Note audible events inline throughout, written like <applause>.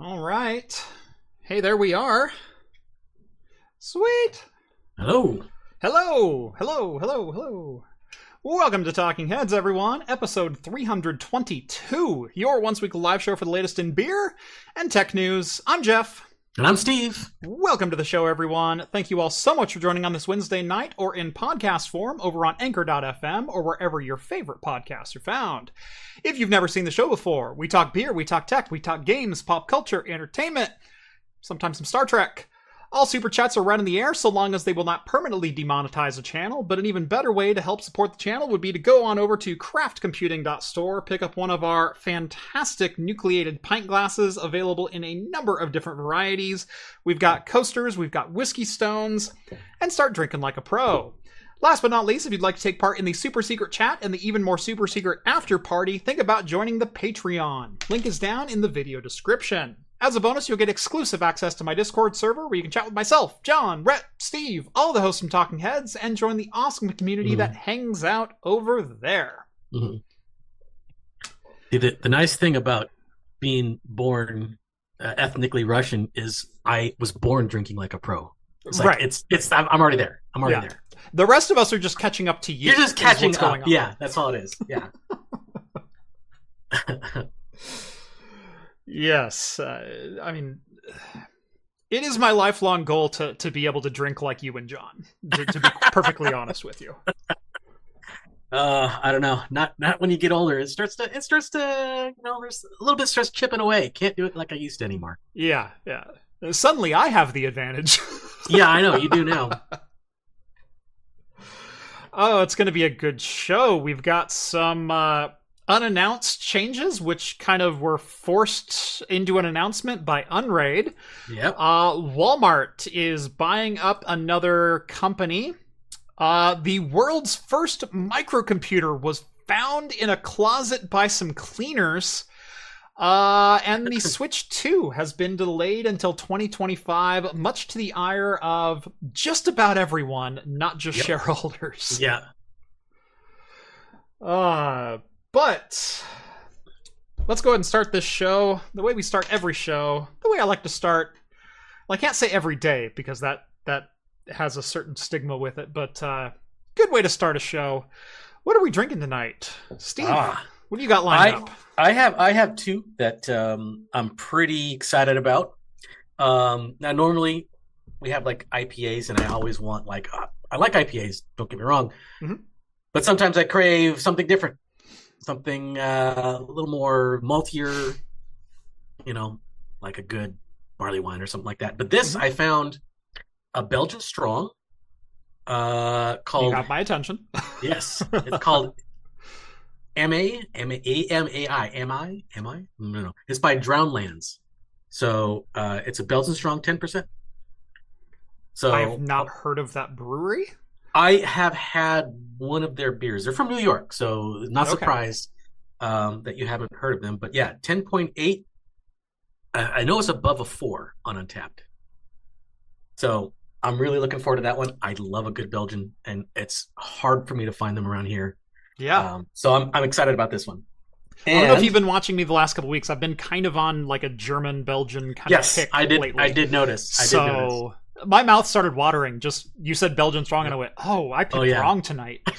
All right. Hey, there we are. Sweet. Hello. Hello. Hello. Hello. Hello. Welcome to Talking Heads, everyone. Episode 322, your once weekly live show for the latest in beer and tech news. I'm Jeff. And I'm Steve. Welcome to the show, everyone. Thank you all so much for joining on this Wednesday night or in podcast form over on Anchor.fm or wherever your favorite podcasts are found. If you've never seen the show before, we talk beer, we talk tech, we talk games, pop culture, entertainment, sometimes some Star Trek. All super chats are run in the air so long as they will not permanently demonetize the channel, but an even better way to help support the channel would be to go on over to craftcomputing.store, pick up one of our fantastic nucleated pint glasses available in a number of different varieties. We've got coasters, we've got whiskey stones, and start drinking like a pro. Last but not least, if you'd like to take part in the super secret chat and the even more super secret after party, think about joining the Patreon. Link is down in the video description. As a bonus, you'll get exclusive access to my Discord server where you can chat with myself, John, Rhett, Steve, all the hosts from Talking Heads, and join the awesome community Mhm. that hangs out over there. Mhm. See, the, the nice thing about being born uh, ethnically Russian is I was born drinking like a pro. It's like, Right. It's it's I'm, I'm already there. I'm already Yeah. there. The rest of us are just catching up to you. You're just catching up. Yeah, that's all it is. Yeah. <laughs> <laughs> Yes. Uh, I mean, it is my lifelong goal to, to be able to drink like you and John, to, to be perfectly <laughs> honest with you. uh, I don't know. Not not when you get older. It starts to it starts to you know there's a little bit starts chipping away. Can't do it like I used to anymore. Yeah, yeah. Suddenly I have the advantage. <laughs> Yeah, I know you do now. <laughs> oh, it's going to be a good show. We've got some uh, unannounced changes, which kind of were forced into an announcement by Unraid. Yep. Uh, Walmart is buying up another company. Uh, the world's first microcomputer was found in a closet by some cleaners. Uh, and the <laughs> Switch 2 has been delayed until 2025, much to the ire of just about everyone, not just Yep. shareholders. Yeah. <laughs> Uh, but let's go ahead and start this show the way we start every show. The way I like to start. Well, I can't say every day because that that has a certain stigma with it. But uh, good way to start a show. What are we drinking tonight, Steve? Ah. What do you got lined I- up? I have I have two that um, I'm pretty excited about. Um, now, normally we have like IPAs, and I always want like uh, I like IPAs. Don't get me wrong, Mhm. but sometimes I crave something different, something uh, a little more maltier. You know, like a good barley wine or something like that. But this Mhm. I found a Belgian strong uh, You called got my attention. <laughs> Yes, it's called M A M A M A I M I M I no no it's by Drowned Lands, so uh, it's a Belgian strong ten percent. So I have not heard of that brewery. I have had one of their beers. They're from New York, so not Okay. surprised um, that you haven't heard of them. But yeah, ten point eight. I, I know it's above a four on Untappd, so I'm really looking forward to that one. I love a good Belgian, and it's hard for me to find them around here. Yeah. Um, so I'm I'm excited about this one. I don't know if you've been watching me the last couple weeks. I've been kind of on like a German Belgian kind yes, of kick I did. lately. I did notice. I so did notice. My mouth started watering. Just you said Belgian strong, and I went, "Oh, I picked Oh, yeah. wrong tonight." <laughs>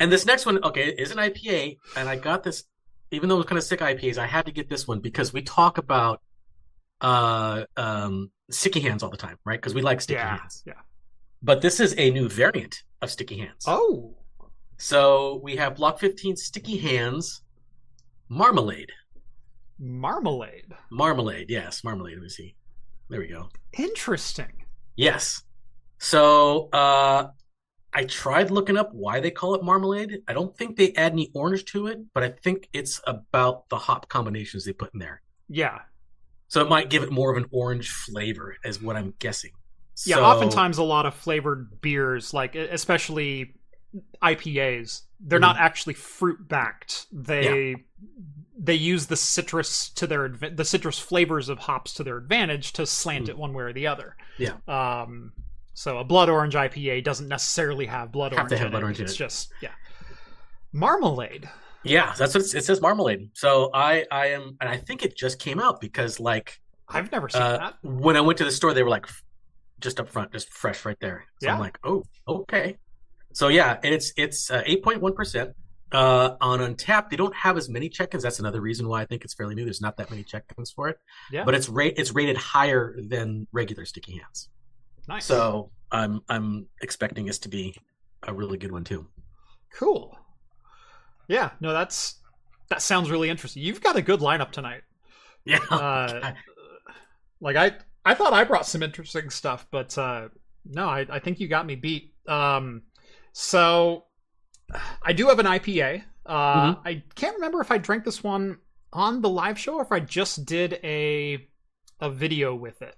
and this next one, okay, is an IPA, and I got this. Even though it was kind of sick IPAs, I had to get this one because we talk about uh um sticky hands all the time, right? Because we like sticky yeah, hands. yeah. But this is a new variant of sticky hands. Oh, So we have Block 15 sticky hands marmalade. marmalade. Marmalade, yes, marmalade. Let me see. There we go. Interesting. Yes. So uh I tried looking up why they call it marmalade. I don't think they add any orange to it, but I think it's about the hop combinations they put in there. Yeah, So it might give it more of an orange flavor, is what I'm guessing. yeah. So- Oftentimes, a lot of flavored beers, like especially IPAs, they're not actually fruit backed. They they use the citrus to their the citrus flavors of hops to their advantage to slant Mm. it one way or the other. Yeah. Um. So a blood orange IPA doesn't necessarily have blood Have orange. to have blood it. orange It's it. just yeah. Marmalade. Yeah, that's what it says. Marmalade. So I I am, and I think it just came out because like I've never seen uh, that. when I went to the store, they were like just up front, just fresh right there. So Yeah. I'm like, oh, okay. So yeah, and it's it's uh, eight point one percent. Uh, on Untappd, they don't have as many check-ins. That's another reason why I think it's fairly new. There's not that many check-ins for it, Yeah. but it's rate it's rated higher than regular Sticky Hands. Nice. So I'm I'm expecting this to be a really good one too. cool. Yeah. No, that's that sounds really interesting. You've got a good lineup tonight. Yeah. Uh, like I I thought I brought some interesting stuff, but uh no, I, I think you got me beat. Um so I do have an IPA. Uh I can't remember if I drank this one on the live show or if I just did a a video with it.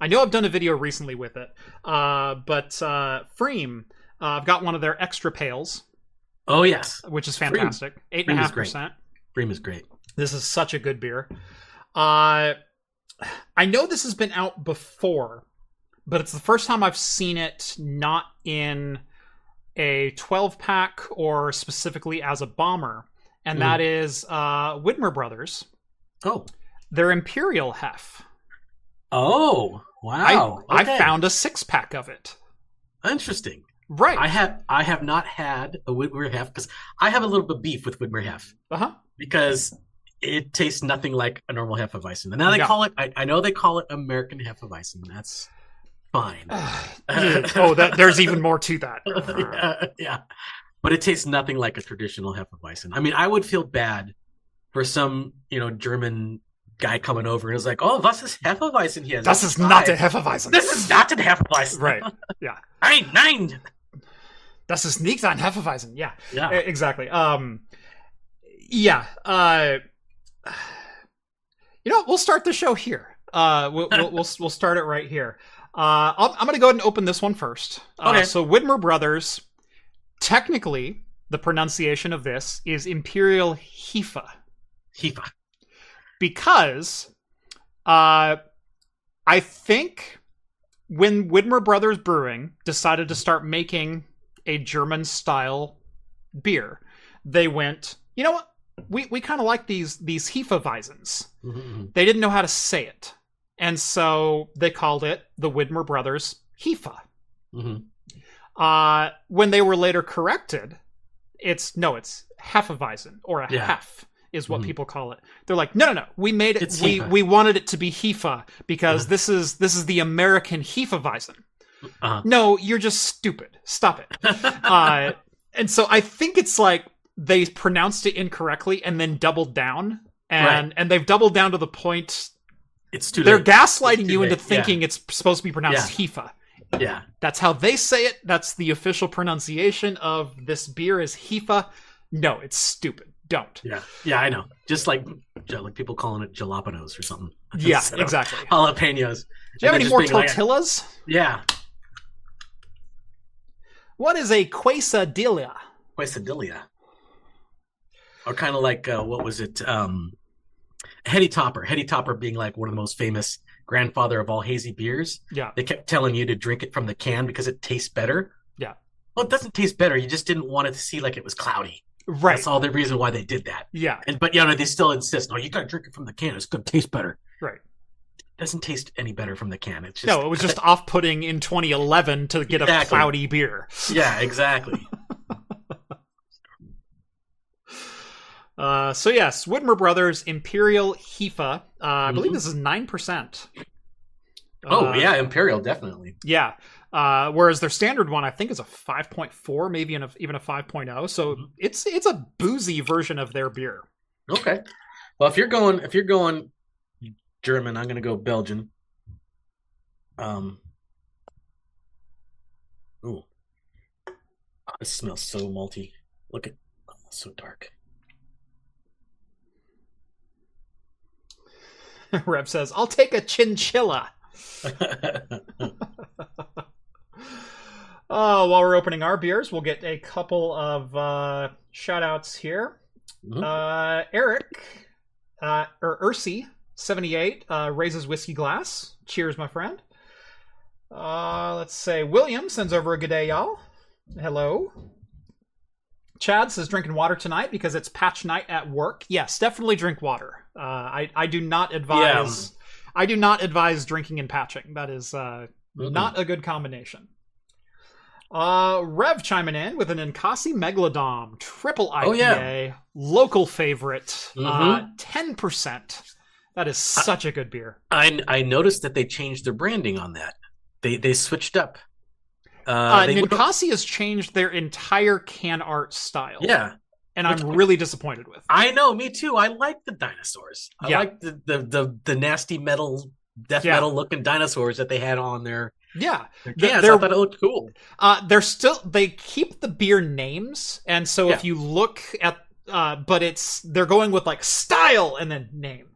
I know I've done a video recently with it. Uh but uh Freem, uh, I've got one of their extra pails, oh yes, which is fantastic. Eight and Freem is half great. percent. Bream is great. This is such a good beer. Uh, I know this has been out before, but it's the first time I've seen it not in a 12 pack or specifically as a bomber, and Mhm. that is uh, Widmer Brothers. Oh, Their Imperial Hef. oh, wow. I, Okay. I found a six pack of it. interesting. Right. I have I have not had a Widmer Hef because I have a little bit of beef with Widmer Hef Uh huh. because it tastes nothing like a normal Hefeweizen. And now they Yeah. call it I, I know they call it American Hefeweizen. That's fine. <sighs> oh, that, there's even more to that. <laughs> yeah, yeah. But it tastes nothing like a traditional Hefeweizen. I mean, I would feel bad for some, you know, German guy coming over and is like, "Oh, was ist Hefeweizen hier?" Das ist not a Hefeweizen. This is not a Hefeweizen. Right. <laughs> Yeah. Nein, nein. Das ist nicht ein Hefeweizen. Yeah. Yeah. Exactly um yeah uh you know we'll start the show here uh we'll we'll, we'll, we'll start it right here uh I'll, i'm gonna go ahead and open this one first uh, Okay. so widmer brothers technically the pronunciation of this is imperial hifa Hefa. because uh i think when widmer brothers brewing decided to start making a german style beer they went you know what we, we kind of like these these hefeweizens Mhm. they didn't know how to say it and so they called it the widmer brothers hefa Mhm. uh when they were later corrected it's no it's hefeweizen or a Yeah. hef is what Mhm. people call it they're like no no no we made it It's we we wanted it to be hefa because Uh-huh. this is this is the american hefeweizen Uh-huh. no you're just stupid stop it <laughs> uh and so i think it's like they pronounced it incorrectly and then doubled down and and they've doubled down to the point it's too they're late. gaslighting too you into late, yeah. thinking it's supposed to be pronounced hefa Yeah. that's how they say it. That's the official pronunciation of this beer is Hifa. No, it's stupid. Don't. Yeah. Yeah, I know. Just like like people calling it jalapenos or something. <laughs> Yeah, exactly. Jalapenos. Do you have any more being like- tortillas? Yeah. What is a quesadilla? quesadilla. Or kind of like uh, what was it? Um, Heady Topper. Heady Topper being like one of the most famous grandfather of all hazy beers. Yeah. They kept telling you to drink it from the can because it tastes better. Yeah. Well, it doesn't taste better. You just didn't want it to see like it was cloudy. Right. That's all the reason why they did that. Yeah. And but you know they still insist. No, you got to drink it from the can. It's going to taste better. Right. It doesn't taste any better from the can. It's just no, it was just off-putting in 2011 to get a cloudy beer. yeah, exactly. <laughs> Uh, so yes, Widmer Brothers Imperial Hefa. Uh, I believe Mhm. this is nine percent. oh Uh, yeah, Imperial definitely. Yeah. Uh, whereas their standard one, I think, is a 5.4, maybe even a, even a 5.0. So Mhm. it's it's a boozy version of their beer. Okay. Well, if you're going, if you're going German, I'm going to go Belgian. Um. Ooh. Oh, this smells so malty. Look at, oh, so dark. <laughs> Rev says, "I'll take a chinchilla." Oh, <laughs> while we're opening our beers, we'll get a couple of uh, shout outs here. Mhm. Uh, Eric, uh, or Ursi, 78, uh, raises whiskey glass. Cheers, my friend. Uh, let's say William sends over a good day, y'all. Hello. Chad says drinking water tonight because it's patch night at work. Yes, definitely drink water. Uh, I I do not advise. I do not advise drinking and patching. That is uh, Mm-mm. not a good combination. Uh, Rev chiming in with an Ninkasi Megalodon triple IPA, Oh, yeah. local favorite, uh, Mhm. ten percent. That is such a good beer. I I noticed that they changed their branding on that. They they switched up. Uh, Uh, Ninkasi has changed their entire can art style. yeah, and which- I'm really disappointed with. I know. Me too. I like the dinosaurs. I Yeah. like the, the the the nasty metal, death Yeah. metal looking dinosaurs that they had on there. Yeah, their The- cans. they're- I thought it looked cool. uh, they're still they keep the beer names, and so if you look at, uh, but it's they're going with like style and then name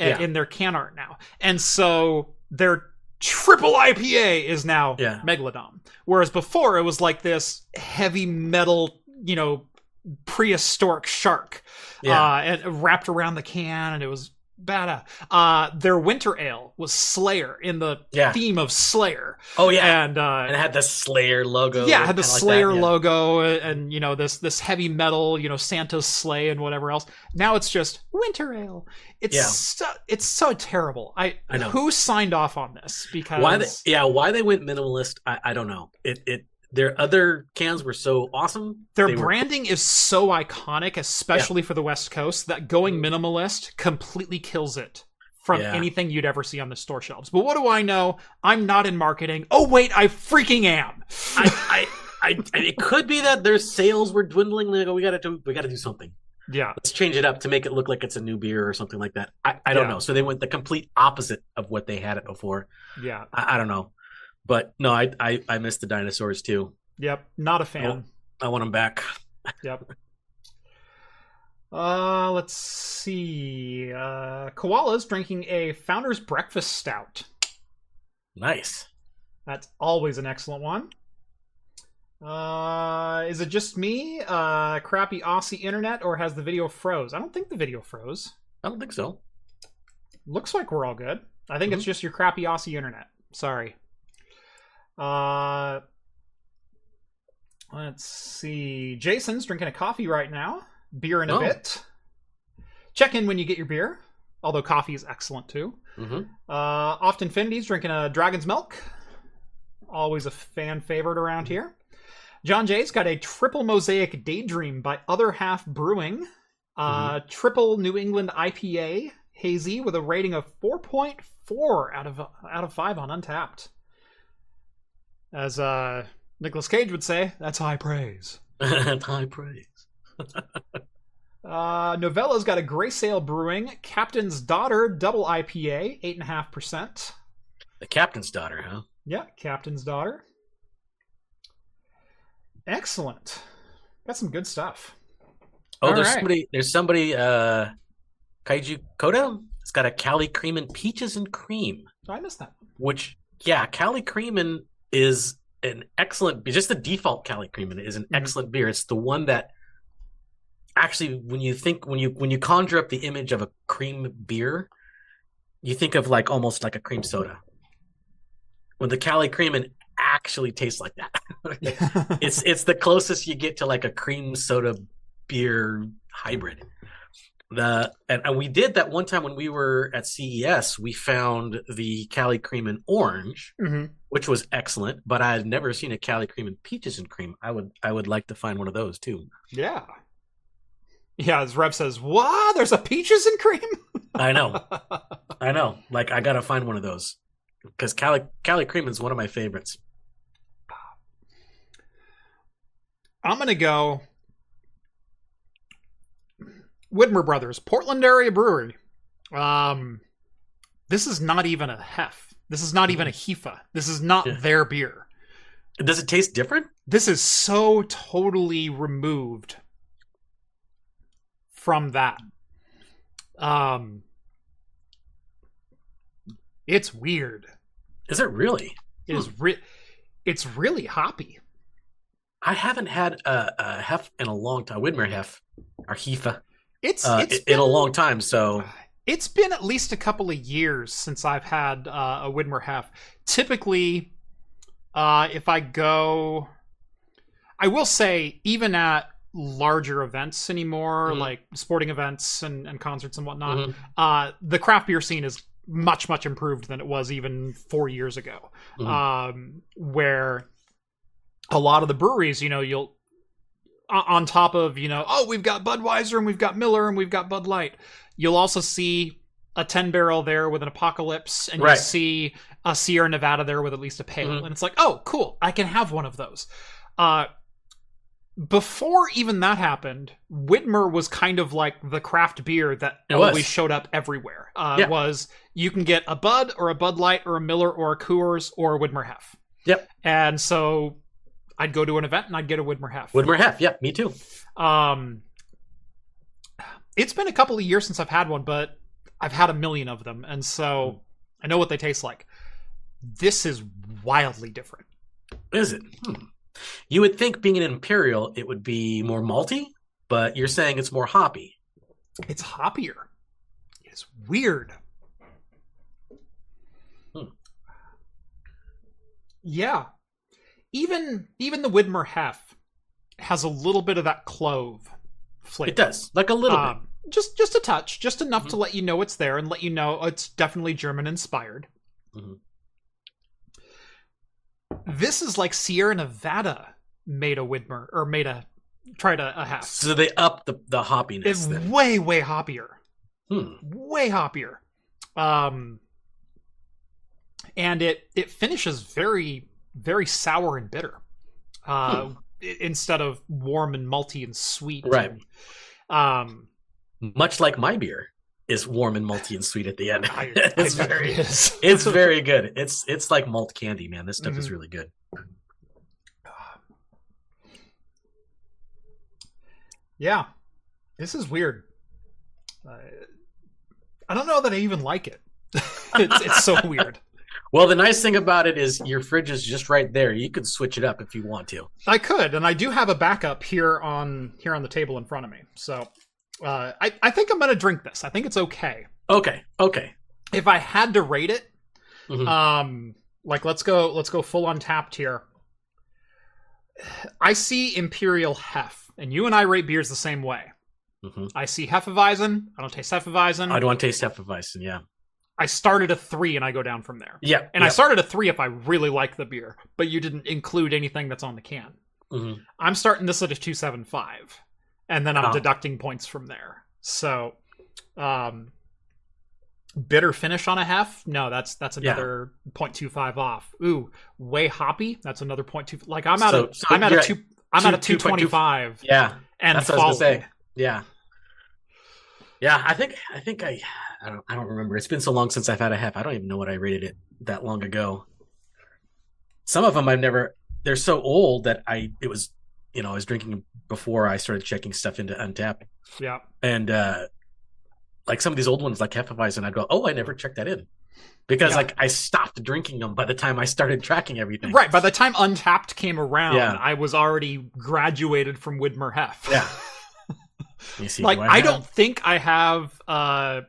uh, Yeah. in their can art now, and so their triple IPA is now Yeah. Megalodon, whereas before it was like this heavy metal, you know, prehistoric shark, Yeah, uh, and wrapped around the can, and it was badass. Uh, their winter ale was Slayer in the yeah. theme of Slayer, Oh yeah. and uh, and it had the Slayer logo. yeah, it had the like Slayer that, yeah. logo and you know this this heavy metal, you know Santa's sleigh and whatever else. Now it's just winter ale. It's Yeah. so, it's so terrible. I, I know. who signed off on this because Why they yeah why they went minimalist? I, I don't know. It it their other cans were so awesome. their They were- branding is so iconic, especially for the West Coast, that going minimalist completely kills it from Yeah. anything you'd ever see on the store shelves. But what do I know? I'm not in marketing. Oh wait, I freaking am. I, <laughs> I, I, it could be that their sales were dwindling. They oh, go, we gotta do, we gotta do something. yeah, Let's change it up to make it look like it's a new beer or something like that. I, I don't Yeah. know. So they went the complete opposite of what they had it before. yeah, I, I don't know, but no, I, I, I miss the dinosaurs too. yep. Not a fan. I want them back. <laughs> Yep. Uh, let's see. Uh, Koala's drinking a Founder's Breakfast Stout. Nice. That's always an excellent one. Uh, is it just me, uh, crappy Aussie internet, or has the video froze? I don't think the video froze. I don't think so. Looks like we're all good. I think it's just your crappy Aussie internet. Sorry. Uh, let's see. Jason's drinking a coffee right now. Beer in a Oh. bit. Check in when you get your beer. Although coffee is excellent too. hmm Uh, Oft Infinity's drinking a Dragon's Milk. Always a fan favorite around here. John Jay's got a triple mosaic daydream by Other Half Brewing. Uh, Triple New England IPA hazy with a rating of 4.4 out of out of 5 on Untappd. As uh, Nicholas Cage would say, that's high praise. <laughs> High praise. <laughs> Uh, Novella's got a Grey Sail Brewing Captain's Daughter double IPA, 8.5%. The captain's daughter, huh? Yeah, Captain's Daughter. Excellent. Got some good stuff. Oh, All there's right. somebody. There's somebody. Uh, Kaiju Koda. It's got a Cali Creamin Peaches and Cream. Oh, I missed that. Which, yeah, Cali Creamin is an excellent. Just the default Cali Creamin is an Mhm. excellent beer. It's the one that actually, when you think when you when you conjure up the image of a cream beer, you think of like almost like a cream soda. When the Cali Creamin actually tastes like that, <laughs> it's it's the closest you get to like a cream soda beer hybrid. The and, and we did that one time when we were at CES. We found the Cali Creamin Orange, hmm which was excellent. But I had never seen a Cali Creamin Peaches and Cream. I would I would like to find one of those too. Yeah. Yeah, as Rev says, "Wow, There's a peaches and cream? I know, <laughs> I know. Like I gotta find one of those because Cali Cali Cream is one of my favorites. I'm going to go Widmer Brothers, Portland area brewery. Um, this is not even a hef. This is not even a Hifa. This is not Yeah. their beer. Does it taste different? This is so totally removed from that. Um, it's weird. Is it really? It is re- it's really hoppy. I haven't had a, a hef in a long time. Widmer hef or Hefa It's uh, it's in a long time. So <sighs> It's been at least a couple of years since I've had uh, a Widmer half. Typically, uh, if I go, I will say, even at larger events anymore, Mhm. like sporting events and, and concerts and whatnot, Mhm. uh, the craft beer scene is much much improved than it was even four years ago. Mhm. Um, where a lot of the breweries, you know, you'll on top of you know, oh, we've got Budweiser and we've got Miller and we've got Bud Light. You'll also see a ten barrel there with an Apocalypse, and you Right. see a Sierra Nevada there with at least a pale, Mhm. and it's like, oh, cool, I can have one of those. Uh, before even that happened, Widmer was kind of like the craft beer that always showed up everywhere. Uh, Yeah. Was you can get a Bud or a Bud Light or a Miller or a Coors or a Widmer Hef. Yep. And so I'd go to an event and I'd get a Widmer Hef. Widmer Hef, yeah, me too. Um, it's been a couple of years since I've had one, but I've had a million of them, and so I know what they taste like. This is wildly different. Is it? Hmm. You would think being an imperial, it would be more malty, but you're saying it's more hoppy. It's hoppier. It's weird. Hmm. Yeah. Even even the Widmer Hef has a little bit of that clove flavor. It does, like a little bit. Um, just just a touch, just enough Mhm. to let you know it's there and let you know it's definitely German inspired. Mhm. This is like Sierra Nevada made a Widmer or made a tried a, a half. So they up the the hoppiness. It's then. way way hoppier, Hmm. way hoppier. Um, and it it finishes very very sour and bitter, uh, i- instead of warm and malty and sweet. Right. and, um, Much like my beer is warm and malty and sweet at the end. <laughs> I, <laughs> it's I very, it is. <laughs> it's very good. It's it's like malt candy, man. This stuff is Mhm. really good. Yeah, this is weird. Uh, I don't know that I even like it. it's, it's so weird. Well, the nice thing about it is your fridge is just right there. You can switch it up if you want to. I could, and I do have a backup here on here on the table in front of me. So uh, I I think I'm gonna drink this. I think it's okay. Okay, okay. If I had to rate it, Mhm. um, like let's go let's go full Untappd here. I see Imperial Hef, and you and I rate beers the same way. Mhm. I see Hefeweizen. I don't taste Hefeweizen. I don't want to taste Hefeweizen. Yeah, I started a three and I go down from there. yeah. And I started a three if I really like the beer, but you didn't include anything that's on the can. hmm I'm starting this at a two seven five, and then I'm Oh. deducting points from there. So, um, bitter finish on a half? No, that's that's Yeah. another 0.25 off. Ooh, way hoppy? That's another 0.2. Like I'm out So- a so you're a at two. I'm at a two- 225 Yeah, and that's what I was falling. Yeah, yeah. I think I think I I don't I don't remember. It's been so long since I've had a half. I don't even know what I rated it that long ago. Some of them I've never. They're so old that I it was you know I was drinking before I started checking stuff into Untappd, Yeah, and uh like some of these old ones like Hefeweizen, I'd go, oh, I never checked that in. Because Yeah. like I stopped drinking them by the time I started tracking everything. right. By the time Untappd came around, Yeah. I was already graduated from Widmer Hef. Yeah. <laughs> Like do I, don't think I have uh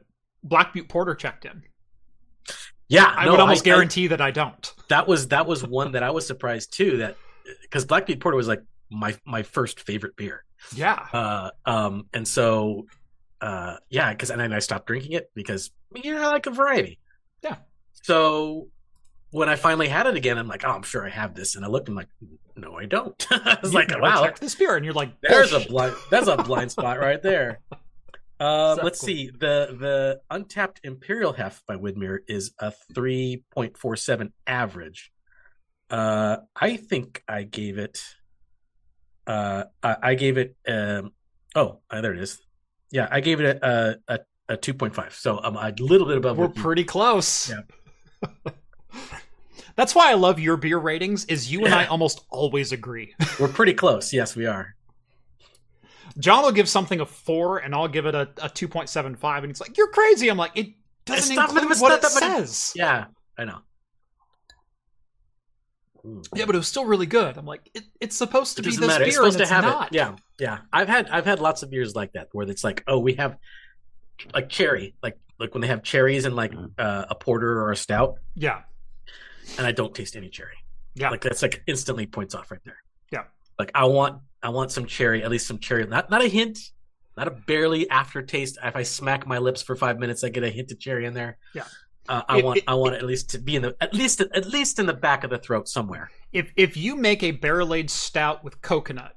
Black Butte Porter checked in. Yeah, I no, would almost I- guarantee that I don't. that was that was one that I was surprised too. That because Black Butte Porter was like my my first favorite beer. Yeah. Uh, um, and so, uh, yeah, because and then I stopped drinking it because you know I like a variety. Yeah. So when I finally had it again, I'm like, oh, I'm sure I have this, and I looked, and I'm like, no, I don't. <laughs> I was You like, wow, checked this beer, and you're like, there's a blind that's a blind spot <laughs> right there. Um, So let's see. The the Untappd Imperial Hef by Widmer is a three point four seven average. Uh, I think I gave it. Uh, I, I gave it. Um, oh, uh, there it is. Yeah, I gave it a a, a two point five. So I'm a little bit above. We're what you- pretty close. Yeah. <laughs> That's why I love your beer ratings. Is you and I <laughs> almost always agree. <laughs> We're pretty close. Yes, we are. John will give something a four, and I'll give it a, a two point seven five, and he's like, "You're crazy." I'm like, "It doesn't It's include what it says." Yeah, I know. Mm. Yeah, but it was still really good. I'm like, it, it's supposed to It be this matter. beer, It's supposed and to it's have not. it. Yeah, yeah. I've had I've had lots of beers like that where it's like, oh, we have like cherry, like like when they have cherries in like uh, a porter or a stout, yeah, and I don't taste any cherry. Yeah. like that's like instantly points off right there. Yeah, like I want I want some cherry, at least some cherry. Not not a hint, not a barely aftertaste. If I smack my lips for five minutes, I get a hint of cherry in there. Yeah. Uh, I want it- I want it at least to be in the at least at least in the back of the throat somewhere. If if you make a barrel aged stout with coconut,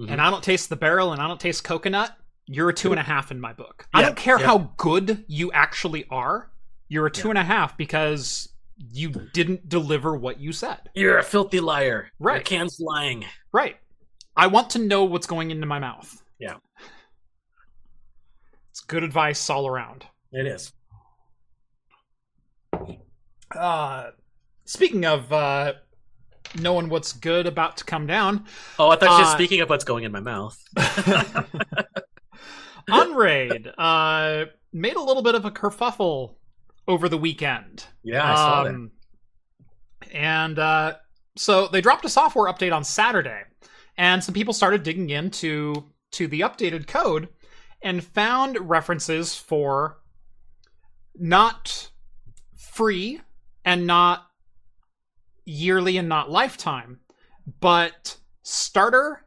Mhm. and I don't taste the barrel and I don't taste coconut, you're a two and a half in my book. I don't care yeah. how good you actually are. You're a two Yeah. and a half because you didn't deliver what you said. You're a filthy liar. Your Right. can's lying. Right. I want to know what's going into my mouth. Yeah. It's good advice all around. It is. Uh, speaking of uh, knowing what's good about to come down, Oh, I thought Uh, speaking of what's going in my mouth. <laughs> <laughs> Unraid uh, made a little bit of a kerfuffle over the weekend. Yeah, I saw that. Um, And uh, so they dropped a software update on Saturday, and some people started digging into to the updated code and found references for not free and not yearly and not lifetime, but starter,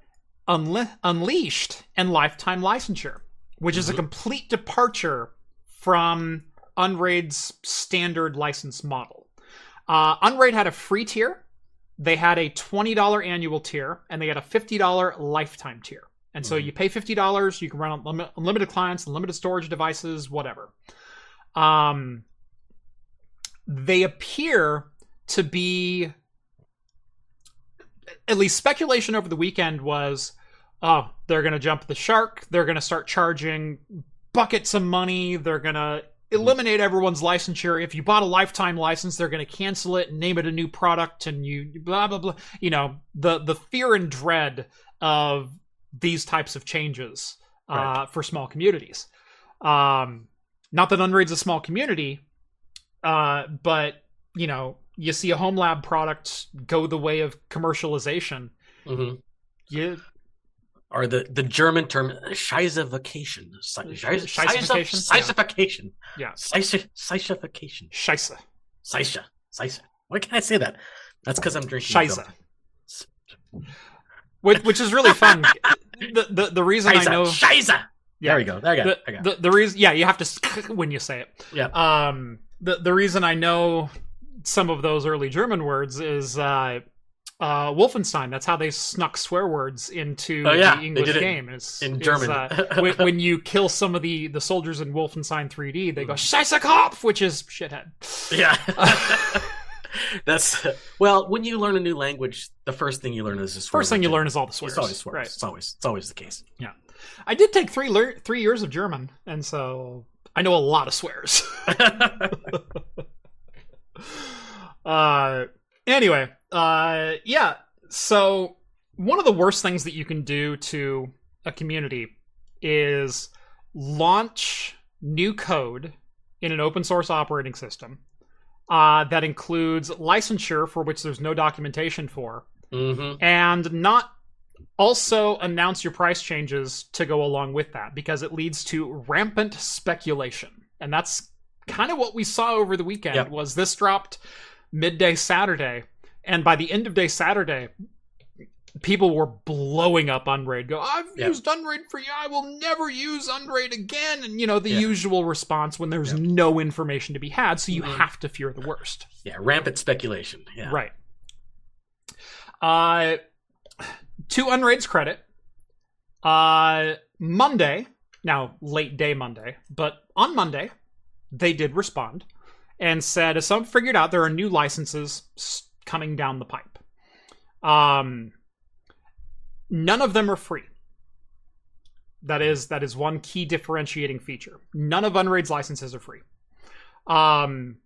unli- unleashed, and lifetime licensure, which is a Mhm. complete departure from Unraid's standard license model. Uh, Unraid had a free tier, they had a $20 annual tier, and they had a $50 lifetime tier. And so Mhm. you pay $50, you can run unlimited clients, unlimited storage devices, whatever. Um, they appear to be, at least speculation over the weekend was, oh, they're going to jump the shark. They're going to start charging buckets of money. They're going to eliminate everyone's licensure. If you bought a lifetime license, they're going to cancel it and name it a new product and you blah blah blah. You know, the the fear and dread of these types of changes uh, Right. for small communities. Um, not that Unraid's a small community, uh, but you know, you see a home lab product go the way of commercialization. hmm You Or the, the German term Scheisification. Scheisification? Scheisification. Yeah. Scheisification. scheisse, Seisha. Seisha. Why can't I say that? That's because I'm drinking. scheisse. Which, which is really fun. the, the the reason I know Scheisse. Yeah. There we go. There I got the, it. I got the the reason yeah you have to <laughs> when you say it Yeah. um the the reason i know some of those early german words is uh uh wolfenstein that's how they snuck swear words into Oh, yeah, the english game is in is, German. uh, <laughs> when, when you kill some of the the soldiers in wolfenstein 3d they go scheisse Kopf, which is shithead Yeah. <laughs> <laughs> That's well. When you learn a new language, the first thing you learn is the swear. first thing you learn is all the swears It's always swears. right It's always it's always the case. Yeah, I did take three three years of german and so i know a lot of swears. <laughs> Uh anyway uh yeah so one of the worst things that you can do to a community is launch new code in an open source operating system uh, that includes licensure for which there's no documentation for hmm and not also announce your price changes to go along with that because it leads to rampant speculation and that's kind of what we saw over the weekend Yep. was this dropped midday saturday and by the end of day saturday people were blowing up unraid go i've Yeah. used unraid for you i will never use unraid again and you know the Yeah. usual response when there's no information to be had so you Mhm. have to fear the worst Yeah. Rampant speculation. Yeah. Right. Uh, to Unraid's credit, uh, Monday, now late day Monday, but on Monday, they did respond and said, as some figured out, there are new licenses coming down the pipe. Um, none of them are free. That is that is one key differentiating feature. None of Unraid's licenses are free. Um,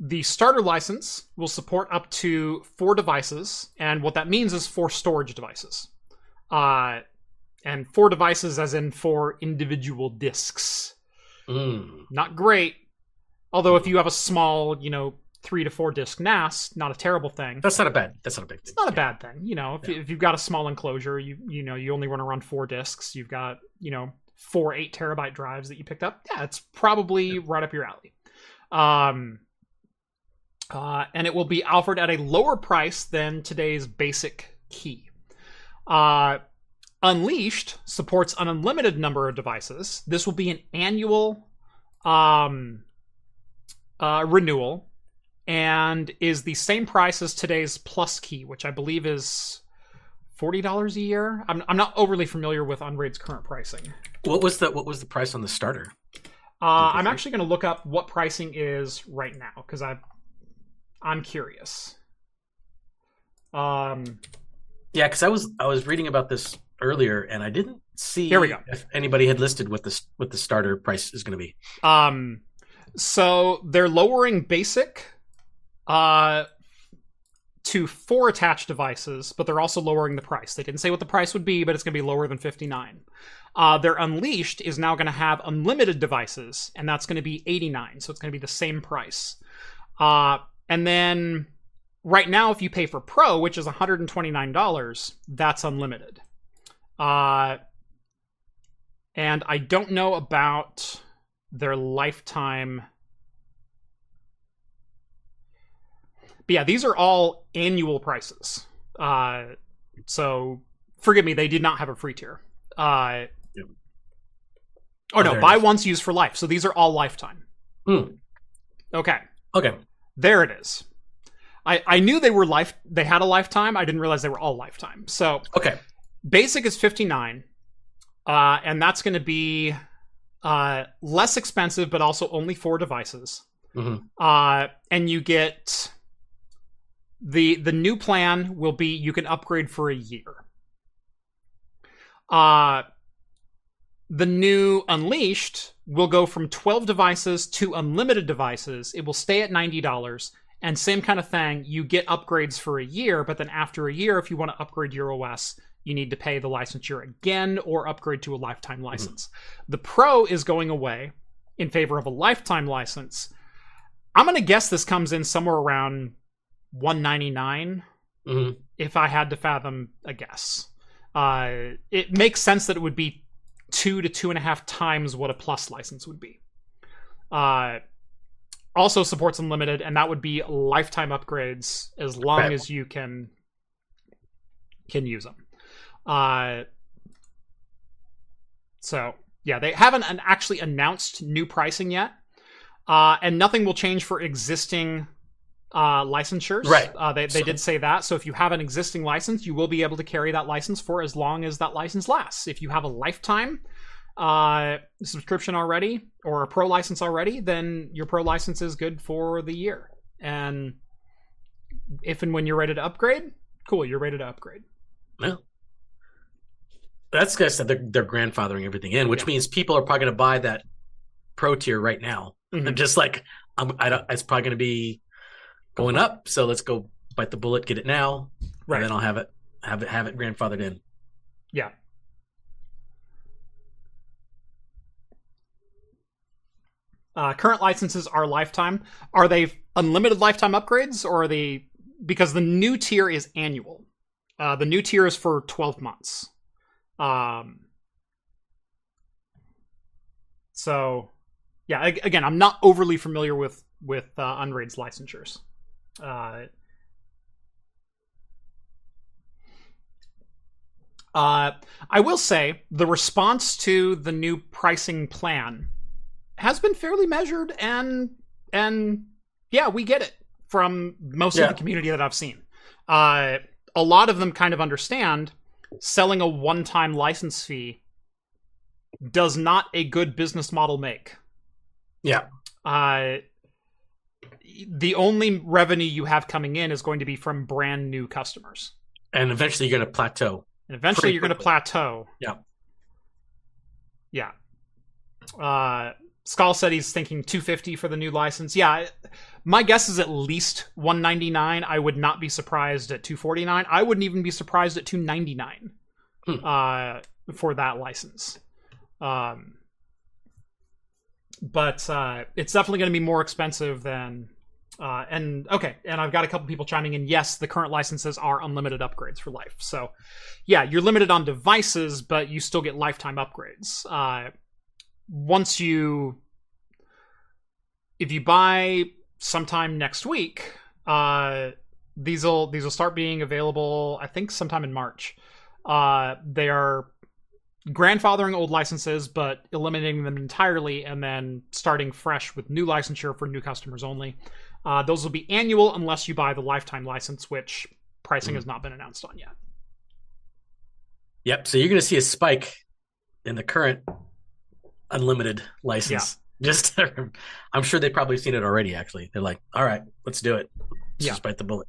the starter license will support up to four devices, and what that means is four storage devices. Uh, and four devices, as in four individual disks. Mm. Not great. Although, if you have a small, you know, three to four disk NAS, not a terrible thing. That's not a bad. That's not a big thing. It's not a bad thing, you know. If, Yeah. if you've got a small enclosure, you you know you only want to run four disks. You've got you know four eight terabyte drives that you picked up. Yeah, it's probably right up your alley. Um, uh, and it will be offered at a lower price than today's basic key. Uh, Unleashed supports an unlimited number of devices. This will be an annual um, uh, renewal and is the same price as today's Plus Key, which I believe is forty dollars a year. I'm I'm not overly familiar with Unraid's current pricing. What was the what was the price on the starter? Uh, I'm actually going to look up what pricing is right now because I I'm curious. Um, Yeah, because I was I was reading about this earlier and I didn't see Here we go. if anybody had listed what this what the starter price is going to be. Um, so they're lowering basic, uh, to four attached devices, but they're also lowering the price. They didn't say what the price would be, but it's going to be lower than fifty nine. Uh, their unleashed is now going to have unlimited devices, and that's going to be eighty nine. So it's going to be the same price. Uh, and then right now, if you pay for Pro, which is one hundred and twenty nine dollars, that's unlimited. Uh, and I don't know about their lifetime. But yeah, these are all annual prices. Uh, so forgive me, they did not have a free tier. Uh, Yep. Oh no, buy once, use for life. So these are all lifetime. Hmm. Okay, Okay. There it is. I I knew they were life. They had a lifetime. I didn't realize they were all lifetime. So Okay. basic is 59 uh, and that's going to be uh, less expensive but also only four devices Mhm. uh, and you get the the new plan will be you can upgrade for a year uh, the new unleashed will go from 12 devices to unlimited devices. It will stay at $90 and same kind of thing you get upgrades for a year but then after a year if you want to upgrade your os you need to pay the licensure again or upgrade to a lifetime license. The pro is going away in favor of a lifetime license. I'm going to guess this comes in somewhere around 199 hmm if I had to fathom a guess. Uh, it makes sense that it would be two to two and a half times what a plus license would be. Uh, also supports unlimited, and that would be lifetime upgrades as long as you can can use them. Uh, so yeah, they haven't an- actually announced new pricing yet, uh, and nothing will change for existing uh, licensures. Right. Uh, they they So- did say that. So if you have an existing license, you will be able to carry that license for as long as that license lasts. If you have a lifetime uh, subscription already or a pro license already, then your pro license is good for the year. And if and when you're ready to upgrade, cool, you're ready to upgrade. Well, that's. So they're they're grandfathering everything in, which Yeah. means people are probably going to buy that pro tier right now. Mhm. And just like I'm, I don't, it's probably going to be going up. So let's go bite the bullet, get it now, Right. and then I'll have it have it have it grandfathered in. Yeah. Uh, current licenses are lifetime. Are they unlimited lifetime upgrades, or are they because the new tier is annual? Uh, the new tier is for twelve months. Um. So, yeah. Again, I'm not overly familiar with with uh, Unraid's licensures. Uh, Uh, I will say the response to the new pricing plan has been fairly measured and and yeah, we get it from most of the community that I've seen. Uh, a lot of them kind of understand selling a one-time license fee does not a good business model make. Yeah. Uh, the only revenue you have coming in is going to be from brand new customers And eventually you're going to plateau. and eventually you're going to plateau. Yeah. Yeah. Uh, Skull said he's thinking 250 for the new license. Yeah, my guess is at least 199. I would not be surprised at 249. I wouldn't even be surprised at 299 Hmm. uh, for that license. Um, but uh, it's definitely going to be more expensive than. Uh, and okay, and I've got a couple people chiming in. Yes, the current licenses are unlimited upgrades for life. So, yeah, you're limited on devices, but you still get lifetime upgrades. Uh, once you, if you buy sometime next week, uh, these will these will start being available. I think sometime in March. Uh, they are grandfathering old licenses, but eliminating them entirely, and then starting fresh with new licensure for new customers only. Uh, those will be annual unless you buy the lifetime license, which pricing Mm. has not been announced on yet. Yep. So you're going to see a spike in the current unlimited license. Yeah. <laughs> Just, <laughs> I'm sure they've probably seen it already. Actually, they're like, "All right, let's do it. Let's Yeah. just bite the bullet."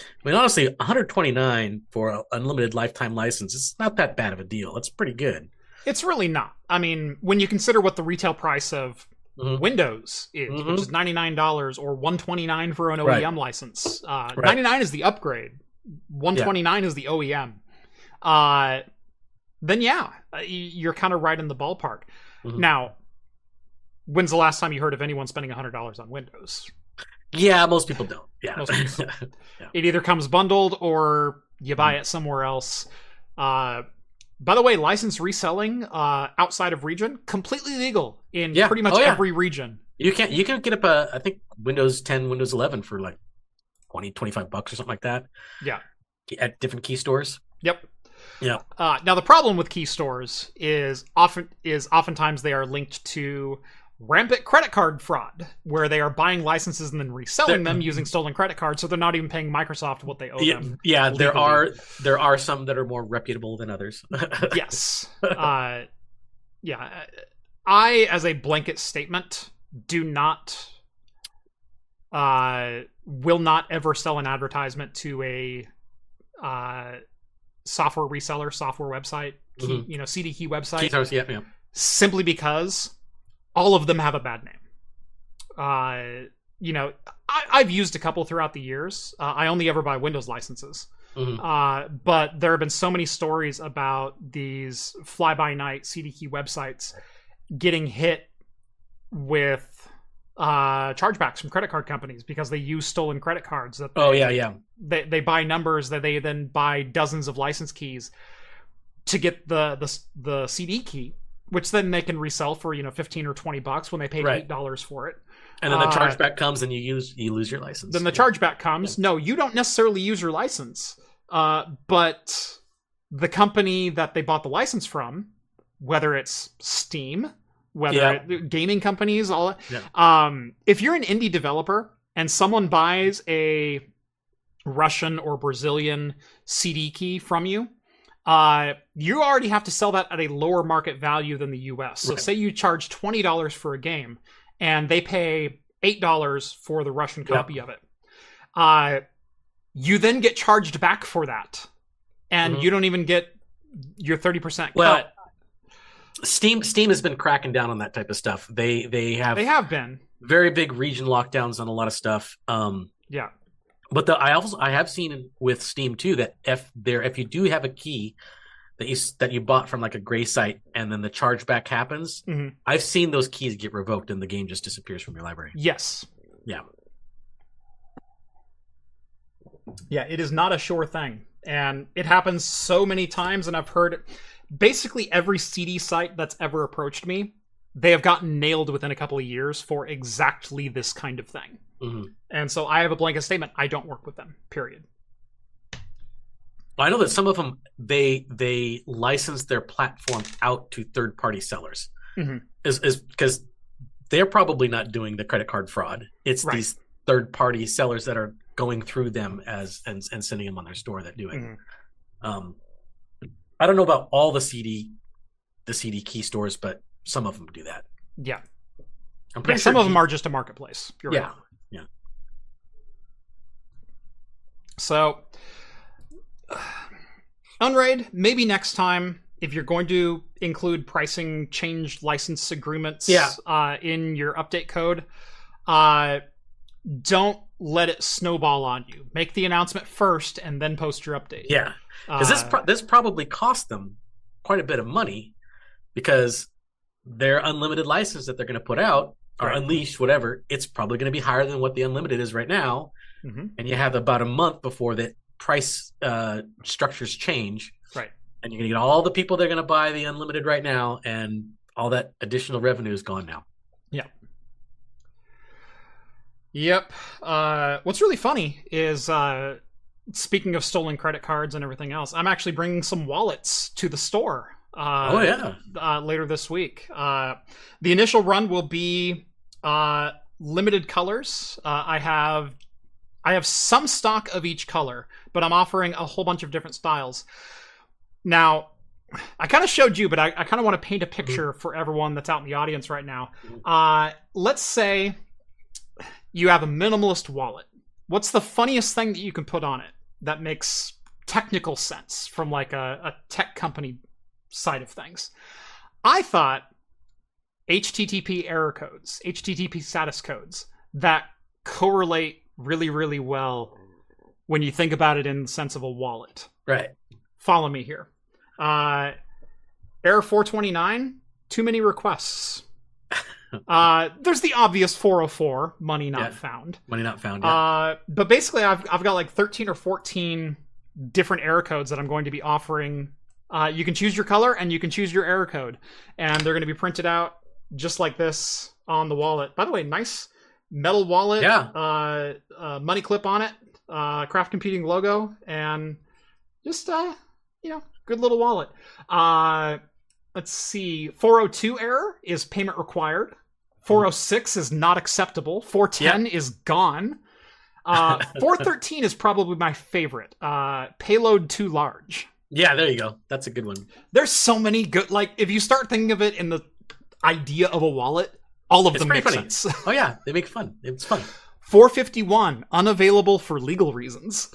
I mean, honestly, 129 for an unlimited lifetime license is not that bad of a deal. It's pretty good. It's really not. I mean, when you consider what the retail price of Mhm. Windows is, Mhm. which is ninety nine dollars or one twenty nine for an Right. OEM license. Uh, Right. Ninety nine is the upgrade. One twenty nine is the OEM. Uh, then yeah, uh, you're kind of right in the ballpark. Mhm. Now, when's the last time you heard of anyone spending hundred dollars on Windows? Yeah, most people don't. Yeah. People <laughs> It either comes bundled or you buy it somewhere else. Uh, by the way, license reselling uh, outside of region completely legal in Yeah. pretty much Oh, yeah. every region. you can you can get up a I think Windows 10, Windows 11 for like 20, 25 bucks or something like that. Yeah. At different key stores. Yep. Yeah. Uh, now the problem with key stores is often is oftentimes they are linked to rampant credit card fraud, where they are buying licenses and then reselling them using stolen credit cards, so they're not even paying Microsoft what they owe yeah, them. yeah there legally. are there are some that are more reputable than others. <laughs> yes. Uh, yeah. I, as a blanket statement, do not, uh, will not ever sell an advertisement to a, uh, software reseller, software website, key, Mhm. you know, CD key website, Key yeah, yeah. simply because all of them have a bad name. Uh, you know, I, I've used a couple throughout the years. Uh, I only ever buy Windows licenses. Mhm. Uh, but there have been so many stories about these fly by night CD key websites getting hit with uh, chargebacks from credit card companies because they use stolen credit cards. That Oh yeah, yeah. they they buy numbers that they then buy dozens of license keys to get the the the CD key, which then they can resell for you know fifteen or twenty bucks when they pay Right. eight dollars for it. And then the Uh, chargeback comes and you use you lose your license. Then the chargeback comes. No, you don't necessarily use your license, uh, but the company that they bought the license from, whether it's Steam, whether Yeah. it, gaming companies, all Yeah. um, if you're an indie developer and someone buys a Russian or Brazilian CD key from you. Uh, you already have to sell that at a lower market value than the US. So, Right. say you charge $20 for a game and they pay $8 for the Russian Yep. copy of it. Uh, you then get charged back for that. And Mhm. you don't even get your 30% cut. Well, Steam Steam has been cracking down on that type of stuff. They they have, they have been. very big region lockdowns on a lot of stuff. Um, Yeah. But the, I also I have seen with Steam too that if there if you do have a key that you that you bought from like a gray site and then the chargeback happens, Mhm. I've seen those keys get revoked and the game just disappears from your library. Yes. Yeah. Yeah, it is not a sure thing. And it happens so many times, and I've heard basically every CD site that's ever approached me, they have gotten nailed within a couple of years for exactly this kind of thing. Mhm. And so I have a blanket statement. I don't work with them, period. I know that some of them they they license their platform out to third party sellers. Mhm. Is is because they're probably not doing the credit card fraud. It's Right. these third party sellers that are going through them as and, and sending them on their store that do it. Mhm. Um, I don't know about all the CD the CD key stores, but some of them do that. Yeah. I'm Yeah, pretty some of them are just a marketplace. You're Yeah. right. So, <sighs> Unraid, maybe next time, if you're going to include pricing change license agreements Yeah. uh, in your update code, uh, don't let it snowball on you. Make the announcement first and then post your update. Yeah. Because this Uh, pro- this probably cost them quite a bit of money because their unlimited license that they're going to put out or Right. unleash whatever it's probably going to be higher than what the unlimited is right now mhm. and you have about a month before the price uh, structures change Right. and you're going to get all the people that are going to buy the unlimited right now and all that additional revenue is gone now Yeah. Yep. Uh, what's really funny is uh, speaking of stolen credit cards and everything else, I'm actually bringing some wallets to the store. Uh, oh yeah. uh, later this week. Uh, the initial run will be uh, limited colors. Uh, I have I have some stock of each color, but I'm offering a whole bunch of different styles. Now, I kind of showed you, but I, I kind of want to paint a picture for everyone that's out in the audience right now. Uh, let's say you have a minimalist wallet. What's the funniest thing that you can put on it that makes technical sense from like a, a tech company side of things? I thought HTTP error codes, HTTP status codes that correlate really, really well when you think about it in the sense of a wallet. Right. Follow me here. Uh, error 429, too many requests. <laughs> uh, there's the obvious 404, money not Yeah. found. Money not found. Yeah. Uh, but basically, I've I've got like 13 or 14 different error codes that I'm going to be offering. Uh, you can choose your color and you can choose your error code, and they're going to be printed out just like this on the wallet. By the way, nice metal wallet. Yeah. Uh, uh, money clip on it. Uh, Craft Computing logo and just uh, you know, good little wallet. Uh, let's see. 402 error is payment required. 406 is not acceptable. 410 is gone. Uh, <laughs> 413 is probably my favorite. Uh, payload too large. yeah. There you go. That's a good one. There's so many good. Like if you start thinking of it in the idea of a wallet, all of It's them make funny. sense. Oh yeah, they make fun. It's fun. 451 unavailable for legal reasons. <laughs>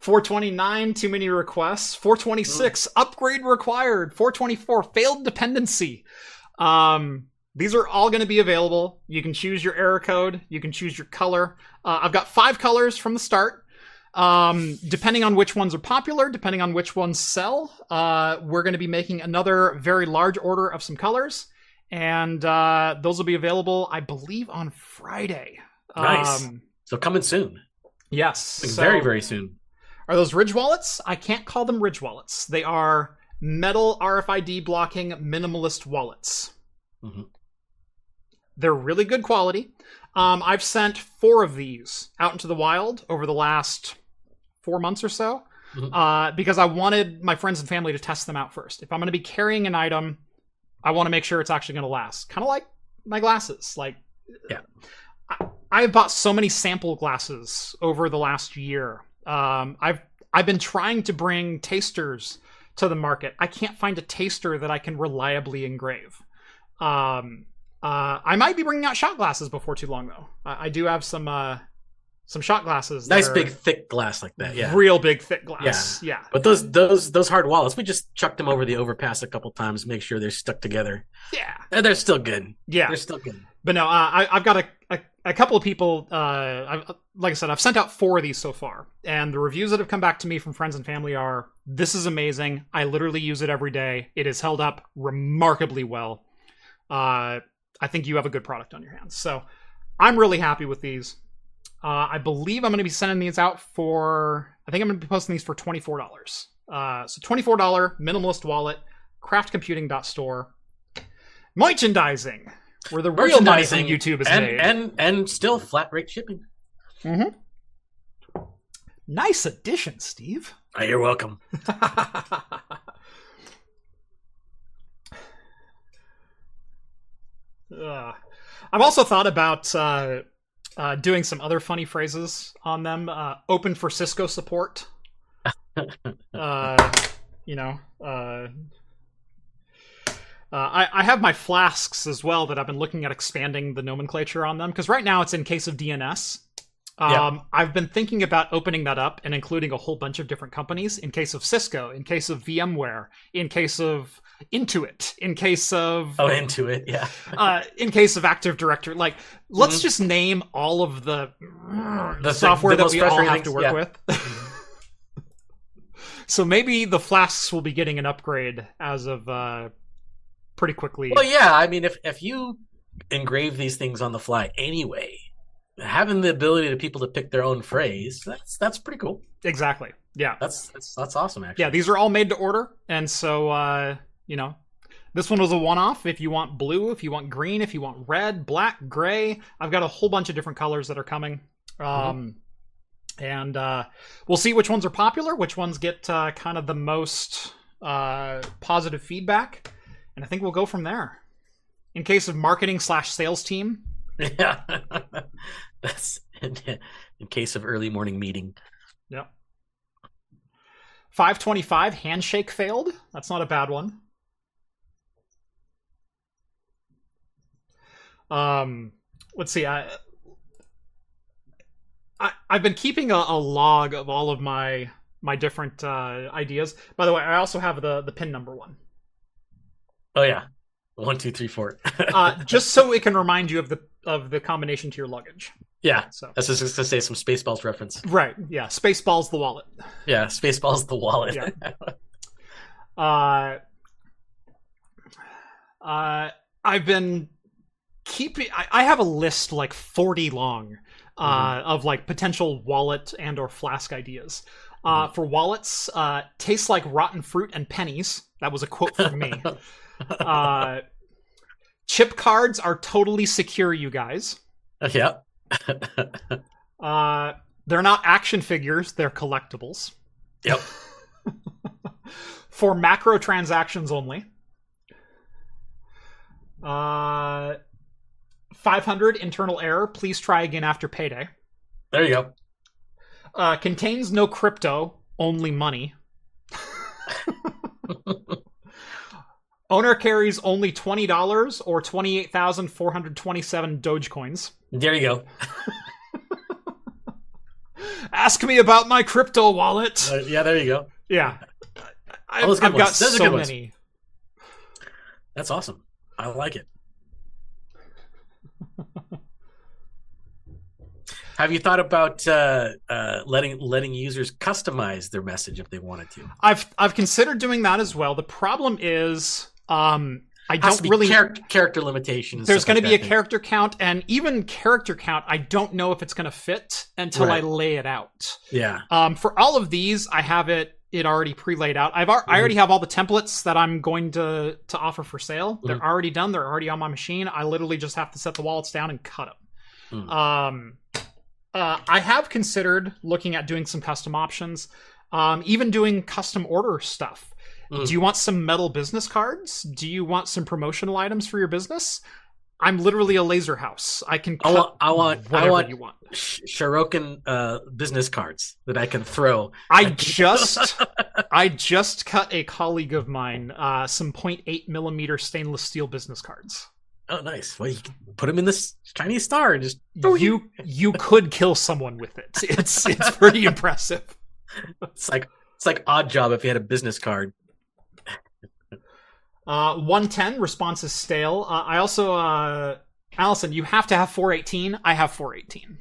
429 too many requests. 426 upgrade required. 424 failed dependency. Um, these are all going to be available. You can choose your error code. You can choose your color. Uh, I've got five colors from the start. Um, depending on which ones are popular, depending on which ones sell, uh, we're going to be making another very large order of some colors, and uh, those will be available, I believe, on Friday. Nice. Um, So coming soon. yes. Like, so- very very soon. are those Ridge wallets? I can't call them Ridge wallets. They are metal RFID blocking minimalist wallets. Mhm. They're really good quality. Um, I've sent four of these out into the wild over the last four months or so Mhm. uh, because I wanted my friends and family to test them out first. If I'm going to be carrying an item, I want to make sure it's actually going to last. Kind of like my glasses. Like, Yeah. I, I have bought so many sample glasses over the last year. Um, I've I've been trying to bring tasters to the market. I can't find a taster that I can reliably engrave. Um, uh, I might be bringing out shot glasses before too long, though. I, I do have some uh, some shot glasses. Nice big thick glass like that. Yeah. real big thick glass. Yeah, But those those those hard wallets, we just chucked them over the overpass a couple times, make sure they're stuck together. yeah, And they're still good. yeah. They're still good. But no, uh, I, I've got a, a, a couple of people. Uh, I've, like I said, I've sent out four of these so far, and the reviews that have come back to me from friends and family are: "This is amazing. I literally use it every day. It has held up remarkably well. Uh, I think you have a good product on your hands." So, I'm really happy with these. Uh, I believe I'm going to be sending these out for. I think I'm going to be posting these for twenty four dollars. Uh, so twenty four dollar minimalist wallet, craftcomputing.store. Merchandising, where the real money from YouTube is and made. and and still flat rate shipping. nice addition, Steve. Oh, you're welcome. Ugh. <laughs> I've also thought about uh, uh, doing some other funny phrases on them. Uh, open for Cisco support. <laughs> uh, you know, uh, uh, I, I have my flasks as well that I've been looking at expanding the nomenclature on them because right now it's in case of DNS. Um, Yeah. I've been thinking about opening that up and including a whole bunch of different companies in case of Cisco, in case of VMware, in case of Intuit, in case of Oh, into it. Yeah. <laughs> uh, in case of Active Directory. Like, let's just name all of the, Mm-hmm. The thing- software the that we all have to work yeah. with. <laughs> so maybe the flasks will be getting an upgrade as of uh, pretty quickly. Well, yeah. I mean, if if you engrave these things on the fly anyway, having the ability to people to pick their own phrase, that's that's pretty cool. Exactly. Yeah. That's that's that's awesome. Actually. Yeah. These are all made to order, and so uh, you know. This one was a one-off. If you want blue, if you want green, if you want red, black, gray, I've got a whole bunch of different colors that are coming. Um, and uh, we'll see which ones are popular, which ones get uh, kind of the most uh, positive feedback, and I think we'll go from there. In case of marketing slash sales team, Yeah. <laughs> That's in, in case of early morning meeting. Yep. 525 handshake failed. That's not a bad one. Um, let's see. I, I I've been keeping a, a log of all of my my different uh, ideas. By the way, I also have the the pin number one, Oh yeah. One, two, three, four. <laughs> uh, just so it can remind you of the of the combination to your luggage. yeah. So That's just to say some Spaceballs reference. right, yeah. Spaceballs the wallet. Yeah, Spaceballs the wallet. Yeah. <laughs> Uh, uh, I've been keeping. I, I have a list like forty long uh, of like potential wallet and or flask ideas. Uh, For wallets, uh, tastes like rotten fruit and pennies. That was a quote from me. <laughs> uh, chip cards are totally secure, you guys. yeah. <laughs> Uh, they're not action figures; they're collectibles. Yep. <laughs> For macro transactions only. Uh, 500 internal error. Please try again after payday. There you go. Uh, contains no crypto, only money. <laughs> Owner carries only $20 or 28,427 Dogecoins. There you go. Ask me about my crypto wallet. Uh, yeah, there you go. Yeah. I've, I've got ones. Those so many. That's awesome. I like it. <laughs> Have you thought about uh, uh, letting letting users customize their message if they wanted to? I've I've considered doing that as well. The problem is um I don't really char- character limitations. there's going to like be a character count and even character count I don't know if it's going to fit until I lay it out. Yeah. Um for all of these I have it it already pre-laid out. I've al- I already have all the templates that I'm going to to offer for sale. They're Mhm. already done. They're already on my machine. I literally just have to set the wallets down and cut them. Mm. Um uh, I have considered looking at doing some custom options, um, even doing custom order stuff. Mm. Do you want some metal business cards? Do you want some promotional items for your business? I'm literally a laser house. I can I cut want- I want- I whatever want- you want. Sh- uh, business cards that I can throw. I just <laughs> I just cut a colleague of mine uh, some 0.8 millimeter stainless steel business cards. Oh, nice. Well, you can put them in this Chinese star and just You you could kill someone with it. It's it's pretty <laughs> impressive. it's like it's like Oddjob if you had a business card. Uh, 110 response is stale. Uh, I also, uh, Allison, you have to have 418. I have 418.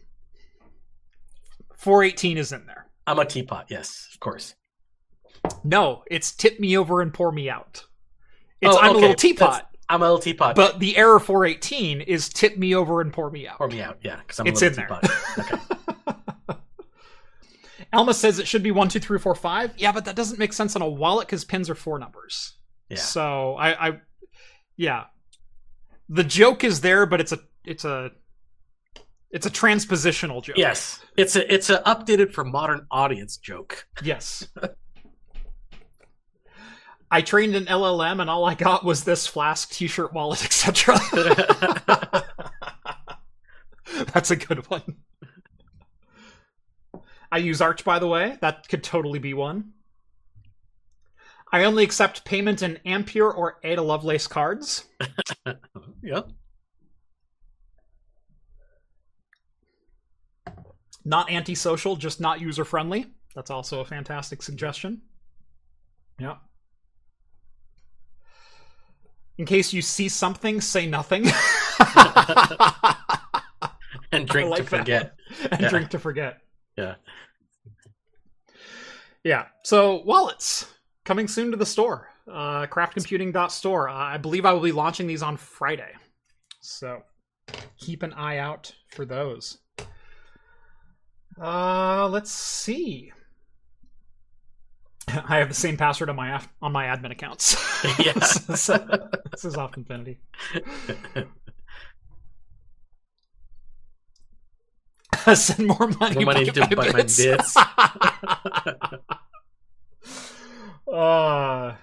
418 is in there. I'm a teapot. Yes, of course. No, it's tip me over and pour me out. It's Oh, I'm a little teapot, That's- I'm a little teapot. but the error 418 is tip me over and pour me out. pour me out. Yeah, because I'm It's a in little there. teapot. Okay. <laughs> Alma says it should be one, two, three, four, five. Yeah, but that doesn't make sense on a wallet because pins are four numbers. Yeah. So I, I, yeah, the joke is there, but it's a, it's a, it's a transpositional joke. Yes, it's a it's a updated for modern audience joke. Yes. I trained in LLM and all I got was this flask, t-shirt, wallet, etc. <laughs> That's a good one. I use Arch, by the way. That could totally be one. I only accept payment in Ampere or Ada Lovelace cards. <laughs> yep. Not antisocial, just not user friendly. That's also a fantastic suggestion. Yeah. In case you see something, say nothing. <laughs> And drink like to that. forget. <laughs> and Yeah. drink to forget. Yeah. Yeah. So wallets coming soon to the store. Uh, craftcomputing.store. Uh, I believe I will be launching these on Friday. So keep an eye out for those. Uh, let's see. <laughs> I have the same password on my af- on my admin accounts. <laughs> Yeah. <laughs> so, this is off infinity. Send more money, More money buy to my buy my bits. Uh,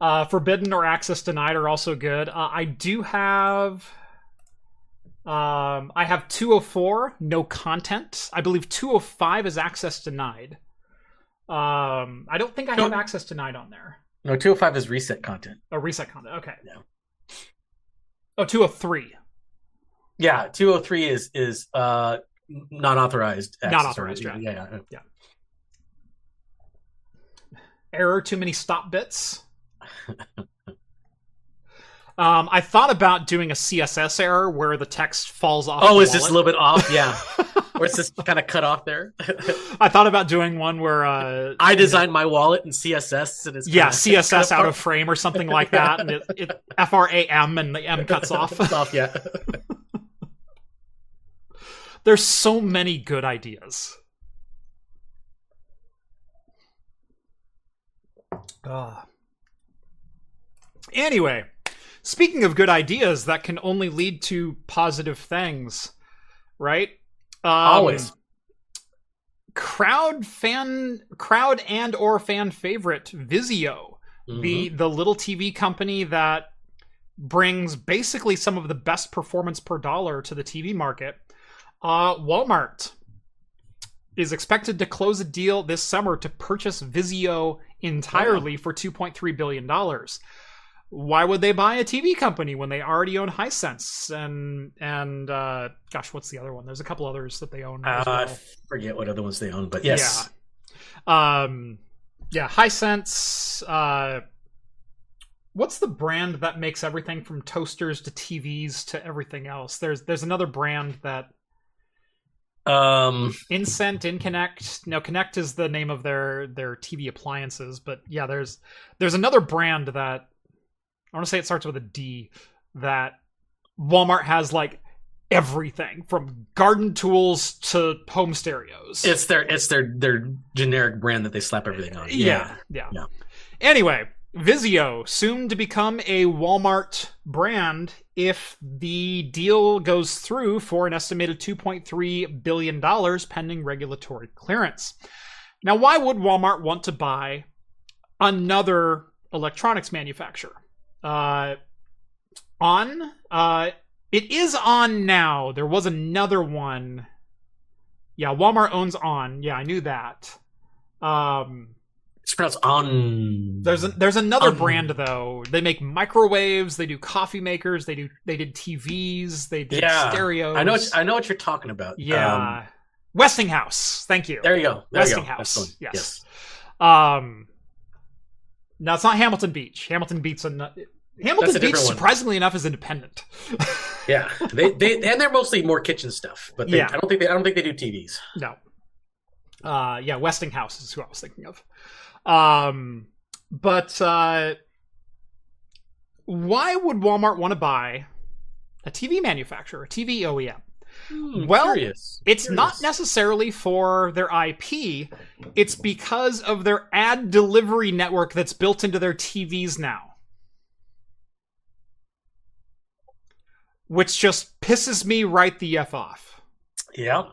uh, Forbidden or Access Denied are also good. Uh, I do have. Um, I have 204, no content. I believe 205 is access denied. Um, I don't think I have No. access denied on there. no, 205 is reset content. Oh, reset content. Okay. Yeah. Oh, 203. Yeah, 203 is is uh not authorized. Not access, authorized, right? yeah. Yeah, yeah. Error too many stop bits um i thought about doing a css error where the text falls off Oh, is this a little bit off? Yeah. or it's just kind of cut off there. <laughs> i thought about doing one where uh I designed my wallet in CSS and it's yeah css out of frame or something like that and it, it f-r-a-m and the m cuts off <laughs> Cuts off, yeah. <laughs> there's so many good ideas Ah. Anyway, speaking of good ideas that can only lead to positive things, right? Um, Always. Crowd fan, crowd and or fan favorite Vizio, the Mhm. the little TV company that brings basically some of the best performance per dollar to the TV market. Uh, Walmart is expected to close a deal this summer to purchase Vizio entirely for 2.3 billion dollars. Why would they buy a TV company when they already own Hisense and and uh, gosh, what's the other one? There's a couple others that they own. Uh, as I forget what other ones they own, but yes. Yeah. Um, yeah, Hisense. Uh, what's the brand that makes everything from toasters to TVs to everything else? There's there's another brand that Um, Incent, Inconnect. No, Connect is the name of their their TV appliances, but yeah, there's there's another brand that I want to say it starts with a D that Walmart has like everything from garden tools to home stereos. it's their it's their their generic brand that they slap everything on. yeah, yeah. Yeah. Anyway, Vizio soon to become a Walmart brand if the deal goes through for an estimated 2.3 billion dollars pending regulatory clearance. Now, why would Walmart want to buy another electronics manufacturer? Uh, on uh, it is on now. There was another one. Yeah, Walmart owns on. Yeah, I knew that. Um, It's pronounced on. there's a, there's another brand though. They make microwaves. They do coffee makers. They do they did TVs. They did Yeah, stereos. I know. What, I know what you're talking about. yeah, Um, Westinghouse. Thank you. there you go. There you go. Westinghouse, That's yes. Um, no, it's not Hamilton Beach. Hamilton Beach. An- Hamilton Beach, surprisingly enough, is independent. <laughs> Yeah. They they and they're mostly more kitchen stuff, but they, Yeah. I don't think they I don't think they do TVs. No. Uh yeah, Westinghouse is who I was thinking of. Um but uh why would Walmart want to buy a TV manufacturer, a TV OEM? Hmm, Well, curious. It's not necessarily for their IP, it's because of their ad delivery network that's built into their TVs now. Which just pisses me right the F off. Yeah.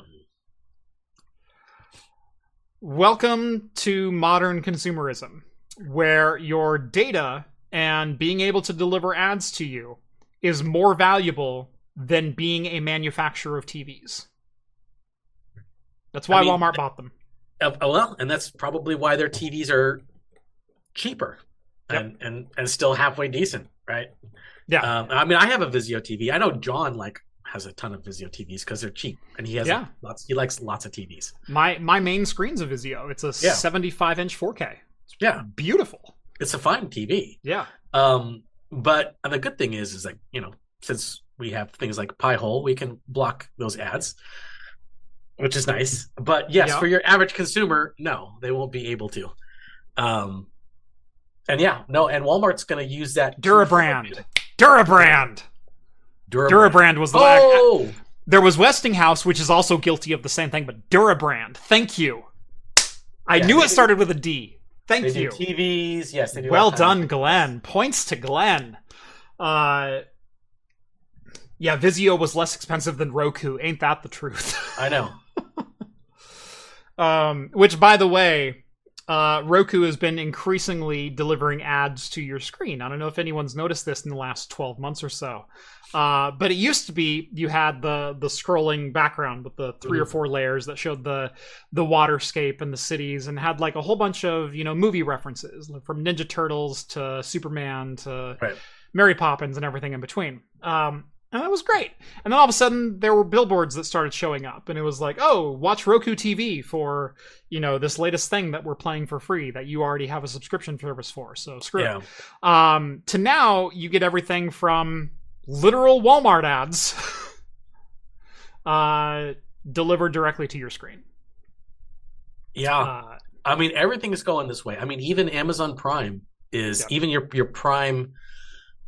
Welcome to modern consumerism, where your data and being able to deliver ads to you is more valuable than being a manufacturer of TVs. That's why I mean, Walmart bought them. Uh, well, and that's probably why their TVs are cheaper Yep. and, and and still halfway decent, right? Yeah. Um, I mean, I have a Vizio TV. I know John like has a ton of Vizio TVs because they're cheap, and he has Yeah. lots. He likes lots of TVs. My my main screen's a Vizio. It's a Yeah. 75 inch 4K. Yeah, Beautiful. it's a fine TV. Yeah. Um, but the good thing is, is like you know, since we have things like Pi-hole, we can block those ads, which is nice. But yes, Yeah. for your average consumer, no, they won't be able to. Um, and yeah, no, and Walmart's going to use that Durabrand. <laughs> Durabrand. Durabrand. Durabrand was the. Oh, There was Westinghouse, which is also guilty of the same thing, but Durabrand. Thank you. I Yeah, knew it do- started with a D. Thank they do you. TVs. Yes, they do. Well all kinds of done. Glenn. Points to Glenn. Uh, Yeah, Vizio was less expensive than Roku. Ain't that the truth? I know. <laughs> um, which, by the way, uh, Roku has been increasingly delivering ads to your screen. I don't know if anyone's noticed this in the last 12 months or so. Uh, but it used to be you had the the scrolling background with the 3 or Mhm. four layers that showed the the waterscape and the cities and had like a whole bunch of you know movie references like from Ninja Turtles to Superman to Right. Mary Poppins and everything in between. Um, and that was great. And then all of a sudden there were billboards that started showing up and it was like, "Oh, watch Roku TV for, you know, this latest thing that we're playing for free that you already have a subscription service for." So screw it um, to now you get everything from literal Walmart ads <laughs> uh, delivered directly to your screen. Yeah. Uh, I mean, everything is going this way. I mean, even Amazon Prime is Yeah. even your your Prime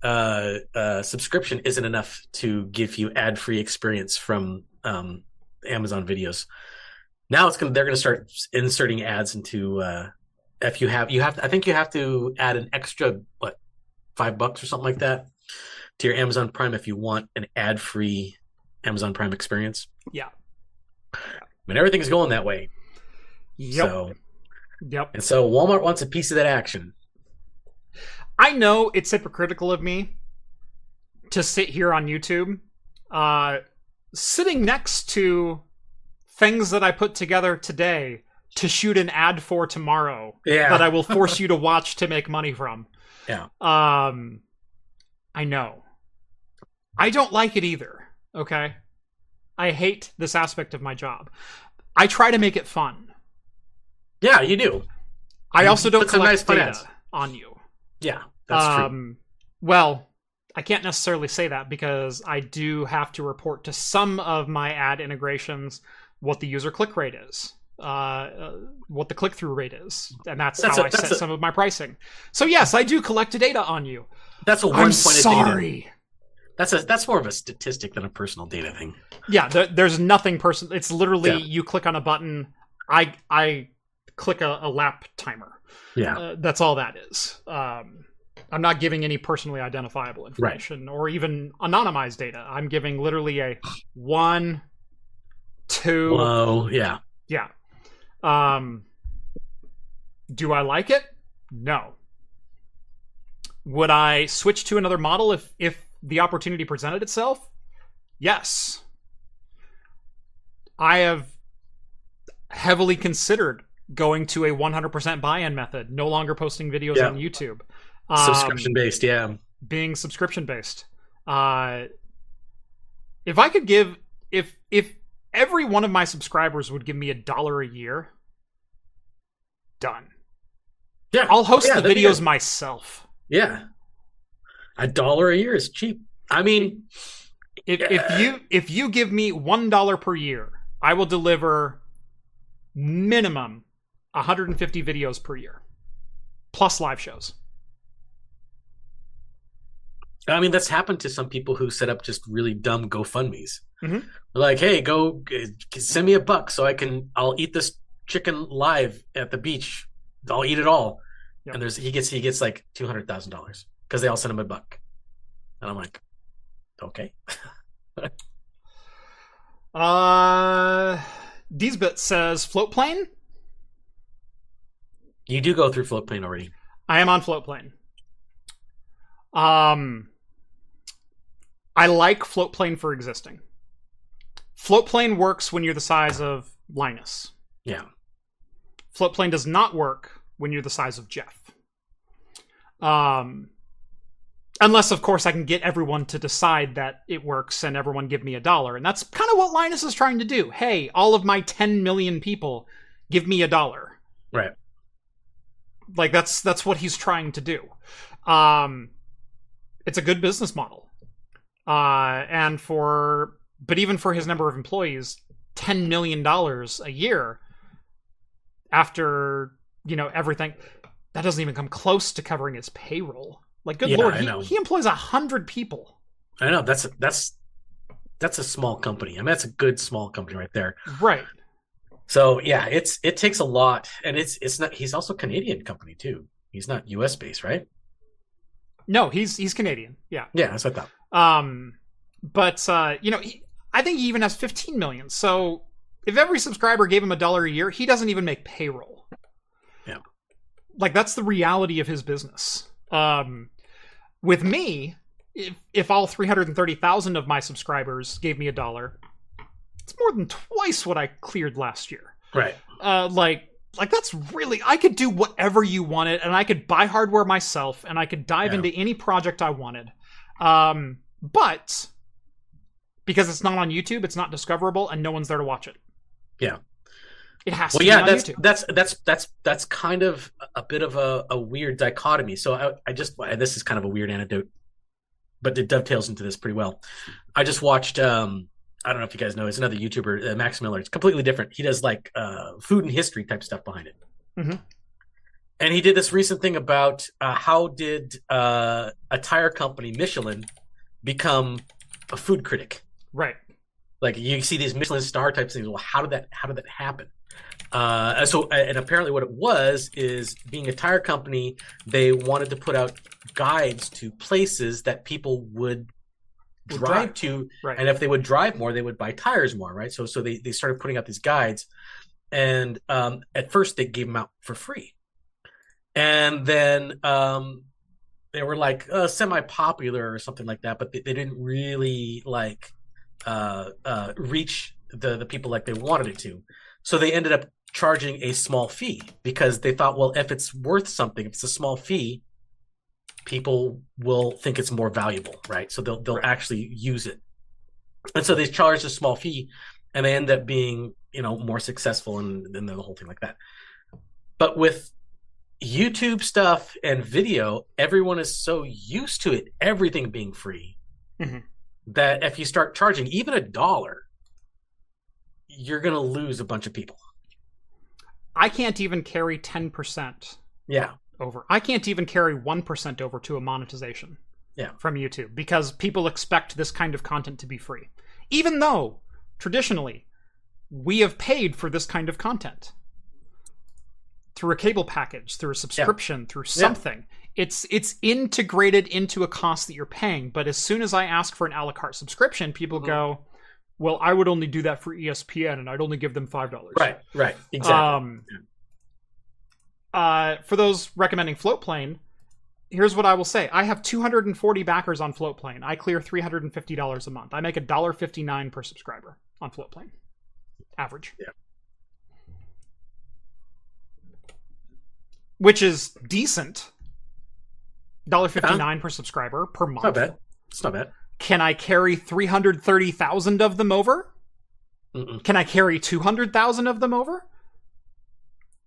uh, uh, subscription isn't enough to give you ad free experience from um, Amazon videos. Now it's gonna they're gonna start inserting ads into uh, if you have you have I think you have to add an extra what five bucks or something like that to your Amazon Prime if you want an ad free Amazon Prime experience. Yeah. I mean, everything is going that way. yep. So Yep. and so Walmart wants a piece of that action. I know it's hypocritical of me to sit here on YouTube, uh, sitting next to things that I put together today to shoot an ad for tomorrow Yeah. that I will force <laughs> you to watch to make money from. Yeah. Um I know. I don't like it either, okay? I hate this aspect of my job. I try to make it fun. Yeah, you do. I also don't some collect nice data ads. on you. Yeah, that's true. um, Well, I can't necessarily say that because I do have to report to some of my ad integrations what the user click rate is, uh, uh, what the click through rate is, and that's, That's how a- I that's set a- some of my pricing. So yes, I do collect data on you. That's a one I'm point of data. That's a that's more of a statistic than a personal data thing. Yeah, there, there's nothing personal. It's literally Yeah. you click on a button. I I click a, a lap timer. Yeah. Uh, that's all that is. Um, I'm not giving any personally identifiable information or even anonymized data. I'm giving literally a one, two. Whoa. Yeah. Yeah. Um, do I like it? No. Would I switch to another model if if the opportunity presented itself? Yes. I have heavily considered going to a 100% buy-in method, no longer posting videos Yeah. on YouTube. Subscription based. Yeah. being subscription based. Uh, if I could give if if every one of my subscribers would give me a dollar a year, done. Yeah. I'll host Yeah, the videos myself. Yeah. A dollar a year is cheap. I mean, If Yeah. if you if you give me one dollar per year, I will deliver minimum 150 videos per year, plus live shows. I mean that's happened to some people who set up just really dumb GoFundmes. Mhm. Like, hey, go uh, send me a buck so I can I'll eat this chicken live at the beach. I'll eat it all. Yep. And there's he gets he gets like two hundred thousand dollars because they all sent him a buck. And I'm like, okay. <laughs> Uh, Deesbit says Floatplane. You do go through Floatplane already. I am on Floatplane. Um, I like Floatplane for existing. Floatplane works when you're the size of Linus. Yeah. Floatplane does not work when you're the size of Jeff. Um, unless, of course, I can get everyone to decide that it works and everyone give me a dollar, and that's kind of what Linus is trying to do. Hey, all of my 10 million people, give me a dollar. Right. like that's that's what he's trying to do. Um it's a good business model. Uh and for but even for his number of employees 10 million dollars a year after you know everything that doesn't even come close to covering his payroll like good Yeah, lord he, he employs a hundred people I know that's that's that's a small company. I mean, that's a good small company right there. right So yeah, it's it takes a lot, and it's it's not. He's also Canadian company too. He's not U.S. based, right? no he's he's canadian yeah Yeah, that's what I thought. That. Um, but uh, you know, he, I think he even has 15 million. So if every subscriber gave him a dollar a year, he doesn't even make payroll. Yeah. Like that's the reality of his business. Um, with me, if if all 330,000 of my subscribers gave me a dollar, it's more than twice what I cleared last year. Right. Uh, like like that's really I could do whatever you wanted, and I could buy hardware myself, and I could dive Yeah. into any project I wanted. Um, but because it's not on YouTube, it's not discoverable, and no one's there to watch it. Yeah. It has Well, to yeah, that's YouTube. that's that's that's that's kind of a bit of a, a weird dichotomy. So I, I just and this is kind of a weird anecdote, but it dovetails into this pretty well. I just watched. um I don't know if you guys know. It's another YouTuber, uh, Max Miller. It's completely different. He does like uh, food and history type stuff behind it. Mhm. And he did this recent thing about uh, how did uh, a tire company, Michelin, become a food critic Right. like you see these Michelin star type things. Well, how did that how did that happen? Uh, so and apparently what it was is being a tire company, they wanted to put out guides to places that people would drive drive. to, Right. and if they would drive more, they would buy tires more, right? So so they they started putting out these guides, and um, at first they gave them out for free, and then um, they were like uh, semi popular or something like that, but they, they didn't really like uh, uh, reach the the people like they wanted it to. So they ended up charging a small fee because they thought, well, if it's worth something, if it's a small fee, people will think it's more valuable, right? So they'll they'll Right. actually use it. And so they charged a small fee, and they end up being you know more successful and then the whole thing like that. But with YouTube stuff and video, everyone is so used to it, everything being free, Mhm. that if you start charging even a dollar, you're gonna lose a bunch of people. I can't even carry 10% Yeah, over. I can't even carry 1% over to a monetization. Yeah. From YouTube because people expect this kind of content to be free. Even though traditionally we have paid for this kind of content through a cable package, through a subscription, through something. It's it's integrated into a cost that you're paying, but as soon as I ask for an a la carte subscription, people Mhm. go, "Well, I would only do that for ESPN and I'd only give them $5." right, right, exactly. Um, uh, for those recommending Floatplane, here's what I will say: I have 240 backers on Floatplane. I clear 350 dollars a month. I make a dollar 59 per subscriber on Floatplane, average. Yeah. Which is decent. Dollar 59 per subscriber per month. Not bad. It's not bad. Can I carry 330,000 of them over? Mm-mm. Can I carry 200,000 of them over?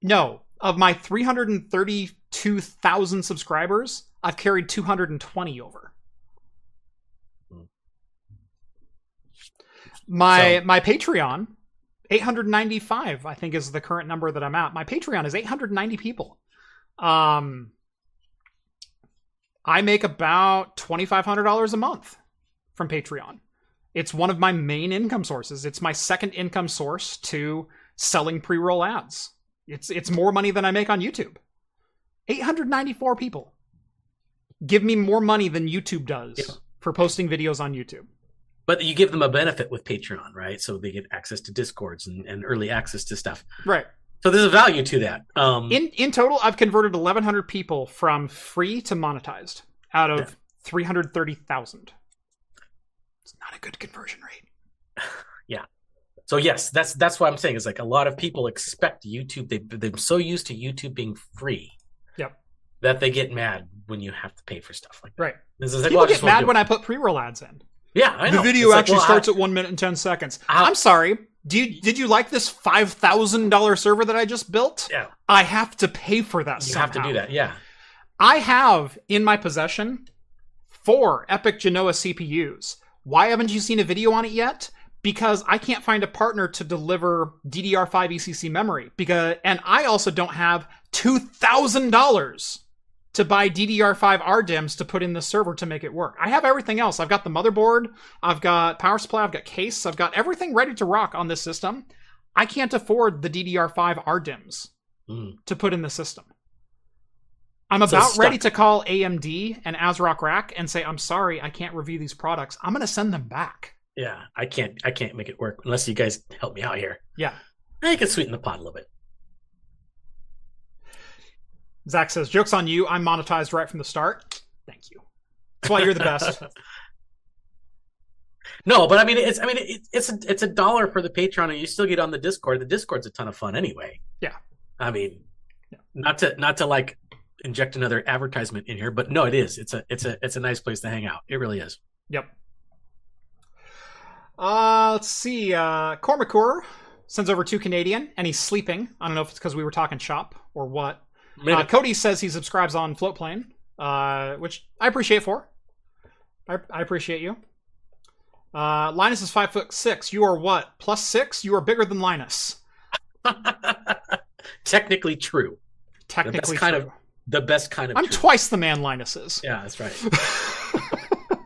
No. Of my 332,000 subscribers, I've carried 220 over. My So- my Patreon 895 I think is the current number that I'm at. My Patreon is 890 people. Um I make about $2500 a month from Patreon. It's one of my main income sources. It's my second income source to selling pre-roll ads. It's it's more money than I make on YouTube. 894 people give me more money than YouTube does Yeah. for posting videos on YouTube. But you give them a benefit with Patreon, right? So they get access to discords and, and early access to stuff. Right. So there's a value to that. Um, In in total, I've converted 1,100 people from free to monetized out of Yeah. 330,000. It's not a good conversion rate. <sighs> Yeah. So yes, that's that's what I'm saying. Is like a lot of people expect YouTube. They they're so used to YouTube being free. Yep. That they get mad when you have to pay for stuff like that. Right. This is like, People well, get mad when it. I put pre-roll ads in. Yeah, I know. The video It's like, actually well, starts I- at one minute and ten seconds. How- I'm sorry. Do you did you like this five thousand dollar server that I just built? Yeah. I have to pay for that. You somehow. have to do that. Yeah. I have in my possession four EPYC Genoa CPUs. Why haven't you seen a video on it yet? Because I can't find a partner to deliver DDR5 ECC memory. Because and I also don't have two thousand dollars to buy DDR5 RDIMMs to put in the server to make it work. I have everything else. I've got the motherboard, I've got power supply, I've got case, I've got everything ready to rock on this system. I can't afford the DDR5 RDIMMs Mm. to put in the system. I'm So about stuck. ready to call AMD and ASRock Rack and say, I'm sorry, I can't review these products. I'm going to send them back. Yeah, I can't. I can't make it work unless you guys help me out here. Yeah. I can sweeten the pot a little bit. Zach says, Joke's on you. I'm monetized right from the start. Thank you. That's why you're the best. <laughs> No, but I mean, it's I mean, it, it's a, it's a dollar for the Patreon, and you still get on the Discord. The Discord's a ton of fun anyway. Yeah. I mean, Yeah. not to not to like inject another advertisement in here, but no, it is. It's a it's a it's a nice place to hang out. It really is. Yep. Uh, let's see. Uh, Cormacor sends over two Canadian, and he's sleeping. I don't know if it's because we were talking shop or what. Uh, Cody says he subscribes on Floatplane, uh, which I appreciate for. I, I appreciate you. Uh, Linus is five foot six. You are what? Plus six? You are bigger than Linus. <laughs> Technically true. Technically, kind true. of- The best kind of. I'm twice the man Linus is. Yeah, that's right. <laughs>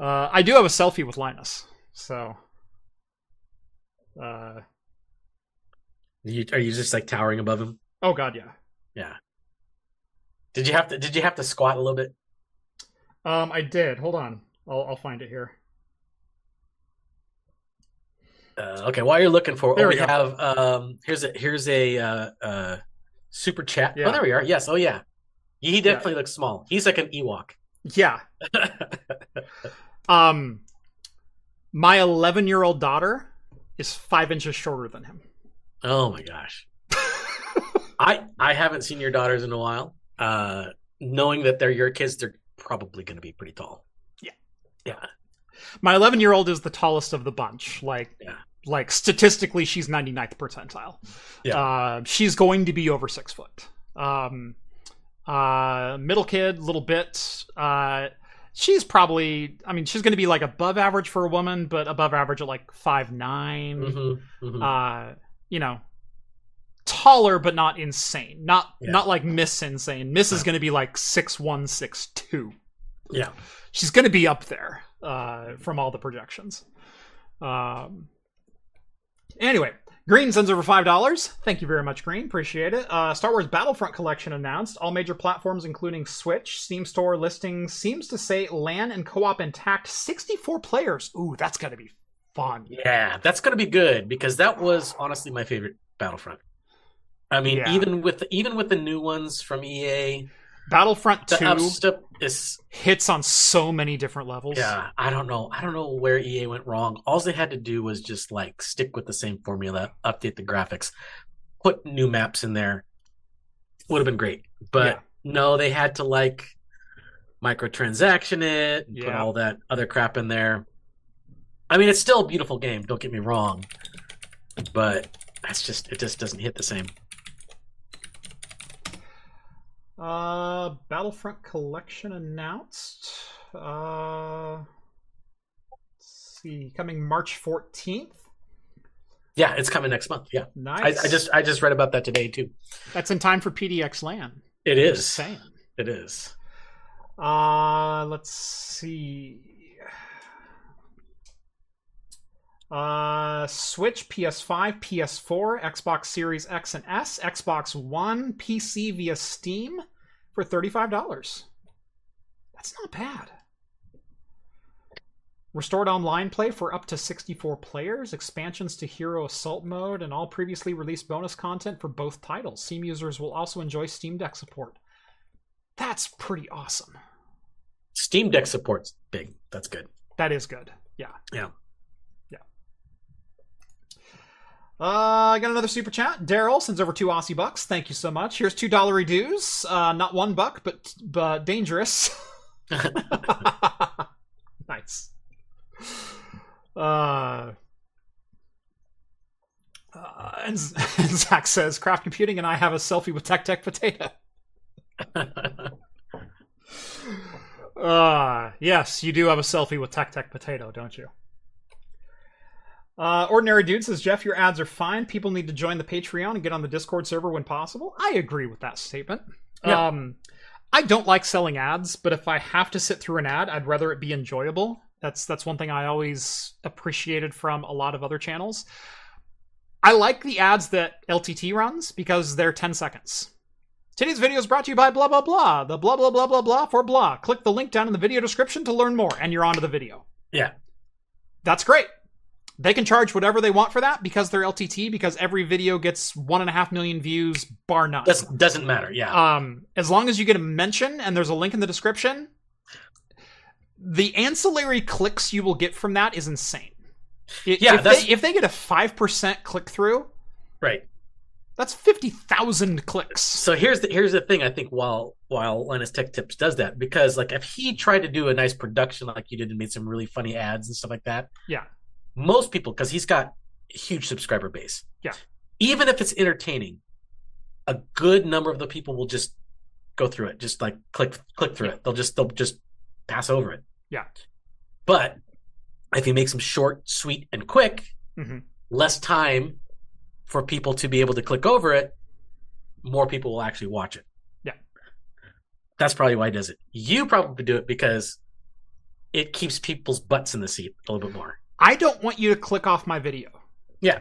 uh, I do have a selfie with Linus, so. Uh, You, are you just like towering above him? oh God, yeah. Yeah. Did you have to? Did you have to squat a little bit? Um, I did. Hold on, I'll I'll find it here. Uh, okay, while you're looking for, There oh, we have um, here's a here's a uh, uh, super chat. Yeah. Oh, there we are. Yes. Oh, yeah. He definitely looks small. He's like an Ewok. Yeah. <laughs> Um, my 11 year old daughter is five inches shorter than him. oh my gosh. <laughs> I I haven't seen your daughters in a while. Uh, knowing that they're your kids, they're probably going to be pretty tall. Yeah. Yeah. My 11 year old is the tallest of the bunch. Like, Yeah. Like statistically, she's 99th percentile. Yeah. Uh, she's going to be over six foot. Um, uh, middle kid, little bit. Uh, she's probably, I mean, she's going to be like above average for a woman, but above average at like five nine. Mm-hmm, mm-hmm. Uh, you know, taller but not insane. Not Yeah. not like Miss insane. Miss is going to be like six one, six two. yeah. She's going to be up there uh, from all the projections. Um. Anyway, Green sends over five dollars. Thank you very much, Green. Appreciate it. Uh, Star Wars Battlefront collection announced. All major platforms, including Switch, Steam Store listing seems to say LAN and co-op intact. Sixty-four players. Ooh, that's got to be fun. Yeah, that's going to be good because that was honestly my favorite Battlefront. I mean, Yeah. even with even with the new ones from EA, Battlefront the Two stuff is hits on so many different levels. yeah. I don't know. I don't know where EA went wrong. All they had to do was just like stick with the same formula, update the graphics, put new maps in there. Would have been great, but Yeah. no, they had to like microtransaction it, and put all that other crap in there. I mean, it's still a beautiful game. Don't get me wrong, but that's just it. Just doesn't hit the same. Uh, Battlefront collection announced. Uh, let's see, coming March fourteenth. Yeah, it's coming next month. Yeah, I, Nice. I just I just read about that today too. that's in time for PDX LAN. It is. Saying. It is. Uh, let's see. Uh, Switch, PS5, PS4, Xbox Series X and S, Xbox One, PC via Steam for $35. That's not bad. Restored online play for up to 64 players, expansions to Hero Assault Mode, and all previously released bonus content for both titles. Steam users will also enjoy Steam Deck support. That's pretty awesome. Steam Deck support's big. That's good. That is good. Yeah. Yeah. Yeah. Uh, I got another super chat. Daryl sends over two Aussie bucks. Thank you so much. Here's two dollar dues. Uh, not one buck, but but dangerous. <laughs> nice. Uh, uh, and, <laughs> and Zach says, "Craft Computing and I have a selfie with Tech Tech Potato." <laughs> Uh, yes, you do have a selfie with Tech Tech Potato, don't you? Uh, Ordinary Dude says, Jeff, your ads are fine. People need to join the Patreon and get on the Discord server when possible. I agree with that statement. Yeah. Um, I don't like selling ads, but if I have to sit through an ad, I'd rather it be enjoyable. That's that's one thing I always appreciated from a lot of other channels. I like the ads that LTT runs because they're 10 seconds. Today's video is brought to you by blah blah blah. The blah blah blah blah blah for blah. Click the link down in the video description to learn more, and you're onto the video. Yeah. That's great. They can charge whatever they want for that because they're LTT. Because every video gets one and a half million views, bar none. Does, doesn't matter. Yeah. Um, as long as you get a mention and there's a link in the description, the ancillary clicks you will get from that is insane. I- Yeah, if they, if they get a five percent click through, right. that's fifty thousand clicks. So here's the here's the thing. I think while while Linus Tech Tips does that because like if he tried to do a nice production like you did and made some really funny ads and stuff like that, Yeah. Most people because he's got a huge subscriber base. Yeah. Even if it's entertaining, a good number of the people will just go through it, just like click click through Yeah. it. They'll just they'll just pass over it. Yeah. But if he makes them short, sweet, and quick, Mhm. less time for people to be able to click over it, more people will actually watch it. Yeah. That's probably why he does it. You probably do it because it keeps people's butts in the seat a little bit more. I don't want you to click off my video. Yeah.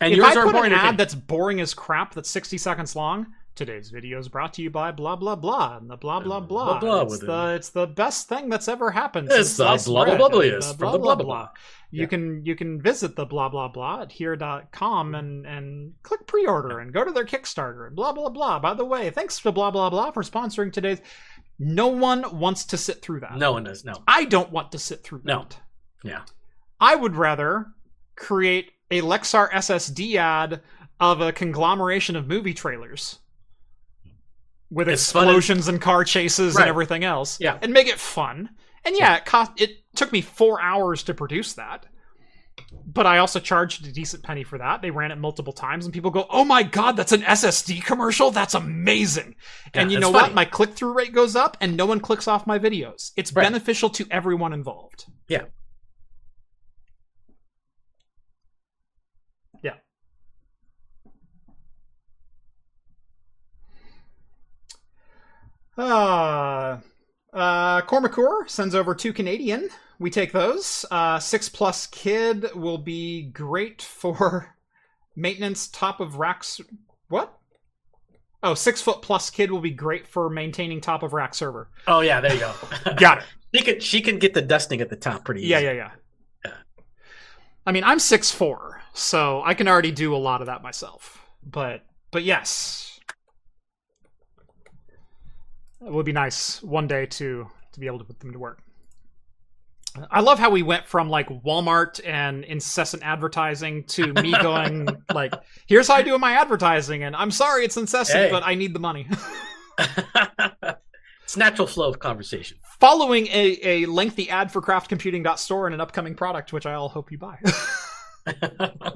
And if yours I put an ad that's boring as crap, that's sixty seconds long, today's video is brought to you by blah blah blah and the blah blah blah. Blah, blah it's the it's the best thing that's ever happened. It's the blah, blah, blah, and yes, the blah, blah, blah. You Yeah. can you can visit the blah blah blah at here.com and and click pre-order and go to their Kickstarter and blah blah blah. By the way, thanks to blah blah blah for sponsoring today's. No one wants to sit through that. No one does. No. I don't want to sit through No. that. Yeah. I would rather create a Lexar SSD ad of a conglomeration of movie trailers with It's and- explosions and car chases Right. and everything else. Yeah. And make it fun. And yeah, it cost it took me 4 hours to produce that. But I also charged a decent penny for that. They ran it multiple times and people go, "Oh my god, that's an SSD commercial? That's amazing." and you know it's what? My click-through rate goes up and no one clicks off my videos. It's Right. beneficial to everyone involved. Yeah. Yeah. Uh, uh, Cormacour sends over two Canadian. We take those. Uh, six plus kid will be great for <laughs> maintenance top of racks. What? Oh, six foot plus kid will be great for maintaining top of rack server. Oh yeah, there you go. <laughs> Got it. she can she can get the dusting at the top pretty easy. Yeah, yeah, yeah. Yeah. I mean, I'm six four, so I can already do a lot of that myself. But but yes, it would be nice one day to to be able to put them to work. I love how we went from like Walmart and incessant advertising to me <laughs> going like, "Here's how I do my advertising," and I'm sorry it's incessant, Hey. but I need the money. <laughs> it's natural flow of conversation. Following a, a lengthy ad for craftcomputing.store and an upcoming product, which I all hope you buy. <laughs>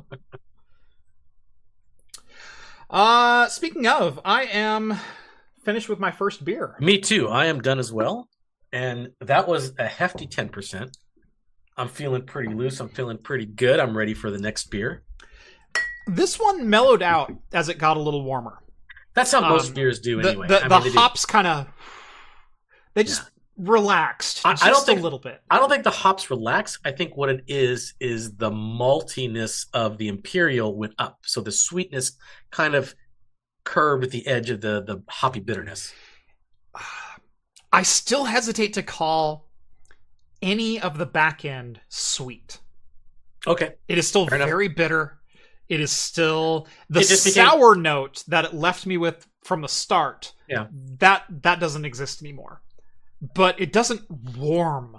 Uh, speaking of, I am finished with my first beer. Me too. I am done as well, and that was a hefty ten percent. I'm feeling pretty loose. I'm feeling pretty good. I'm ready for the next beer. This one mellowed out as it got a little warmer. That's how most Um, beers do The, anyway. the, I mean, they do. hops kind of they just relaxed. I- I don't think- a little bit. I don't think the hops relax. I think what it is is the maltiness of the imperial went up, so the sweetness kind of curbed the edge of the the hoppy bitterness. <sighs> I still hesitate to call any of the back end sweet. Okay, It is still Fair enough. very bitter. It is still the just became- sour note that it left me with from the start. Yeah. That that doesn't exist anymore. But it doesn't warm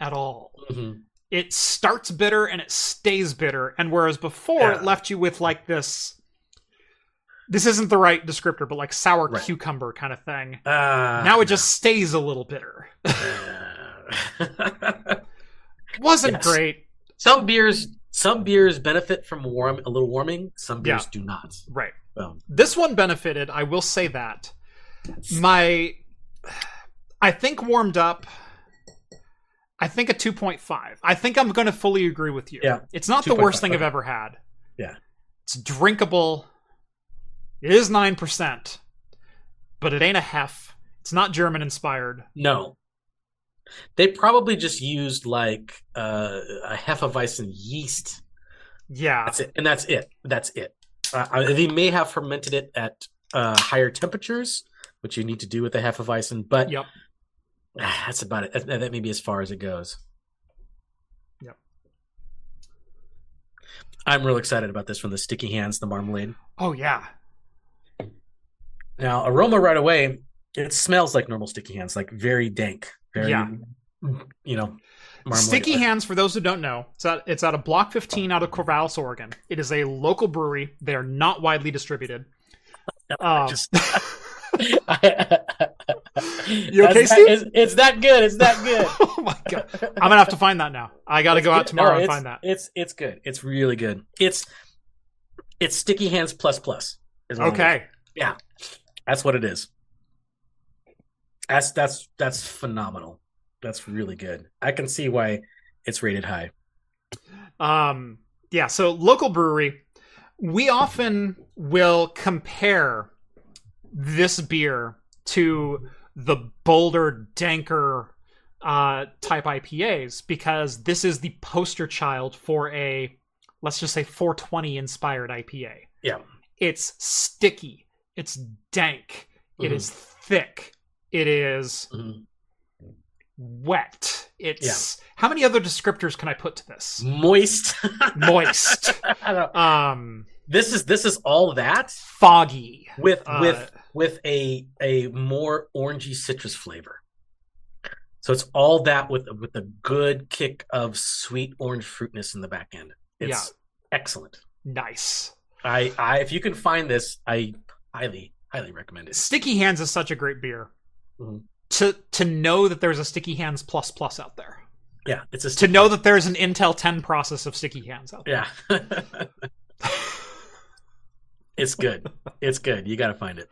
at all. Mhm. It starts bitter and it stays bitter. And whereas before Yeah. it left you with like this this isn't the right descriptor, but like sour Right. cucumber kind of thing. Uh, now it just stays a little bitter. <laughs> Wasn't Yes. great. some beers, some beers benefit from warm, a little warming. Some beers Yeah. do not. Right. Um, This one benefited, I will say that. My I think warmed up I think a 2.5. I think I'm going to fully agree with you. Yeah. It's not the worst 2.5, thing I've ever had. Yeah. It's drinkable. It is 9%, but it ain't a hef. It's not German inspired. no, they probably just used like uh, a Hefeweizen yeast. Yeah. That's it, and that's it. That's it. Uh, uh, they may have fermented it at uh, higher temperatures, which you need to do with the Hefeweizen, but Yep. <sighs> that's about it. That, that may be as far as it goes. Yep. I'm real excited about this one, the sticky hands, the marmalade. Oh yeah. Now, aroma right away, it smells like normal sticky hands, like very dank, very, Yeah. you know. Sticky Hands, for those who don't know, it's at, it's at a Block 15 out of Corvallis, Oregon. It is a local brewery. They are not widely distributed. <laughs> Um, Just- <laughs> You okay, Steve? It's, it's that good. It's that good. <laughs> oh my god, I'm gonna have to find that now. I got to go out good. No, tomorrow and find that. It's it's good. It's really good. It's it's sticky hands plus plus. is what it is. Okay, That's what it is. That's that's that's phenomenal. That's really good. I can see why it's rated high. um, yeah. So local brewery, we often will compare this beer to the bolder, danker uh, type IPAs because this is the poster child for a, let's just say, 420 inspired IPA. Yeah. It's sticky. It's dank. It Mhm. is thick. It is Mhm. wet. It's how many other descriptors can I put to this? Moist. Moist. <laughs> Um, this is this is all that foggy. with Uh, with with a a more orangey citrus flavor. So it's all that with with a good kick of sweet orange fruitness in the back end. It's excellent. Nice. I I if you can find this, I highly highly recommend it. Sticky Hands is such a great beer. Mhm. To to know that there's a Sticky Hands plus plus out there. Yeah, it's a To know that there's an Intel 10 process of Sticky Hands out there. Yeah. <laughs> it's good. It's good. You got to find it.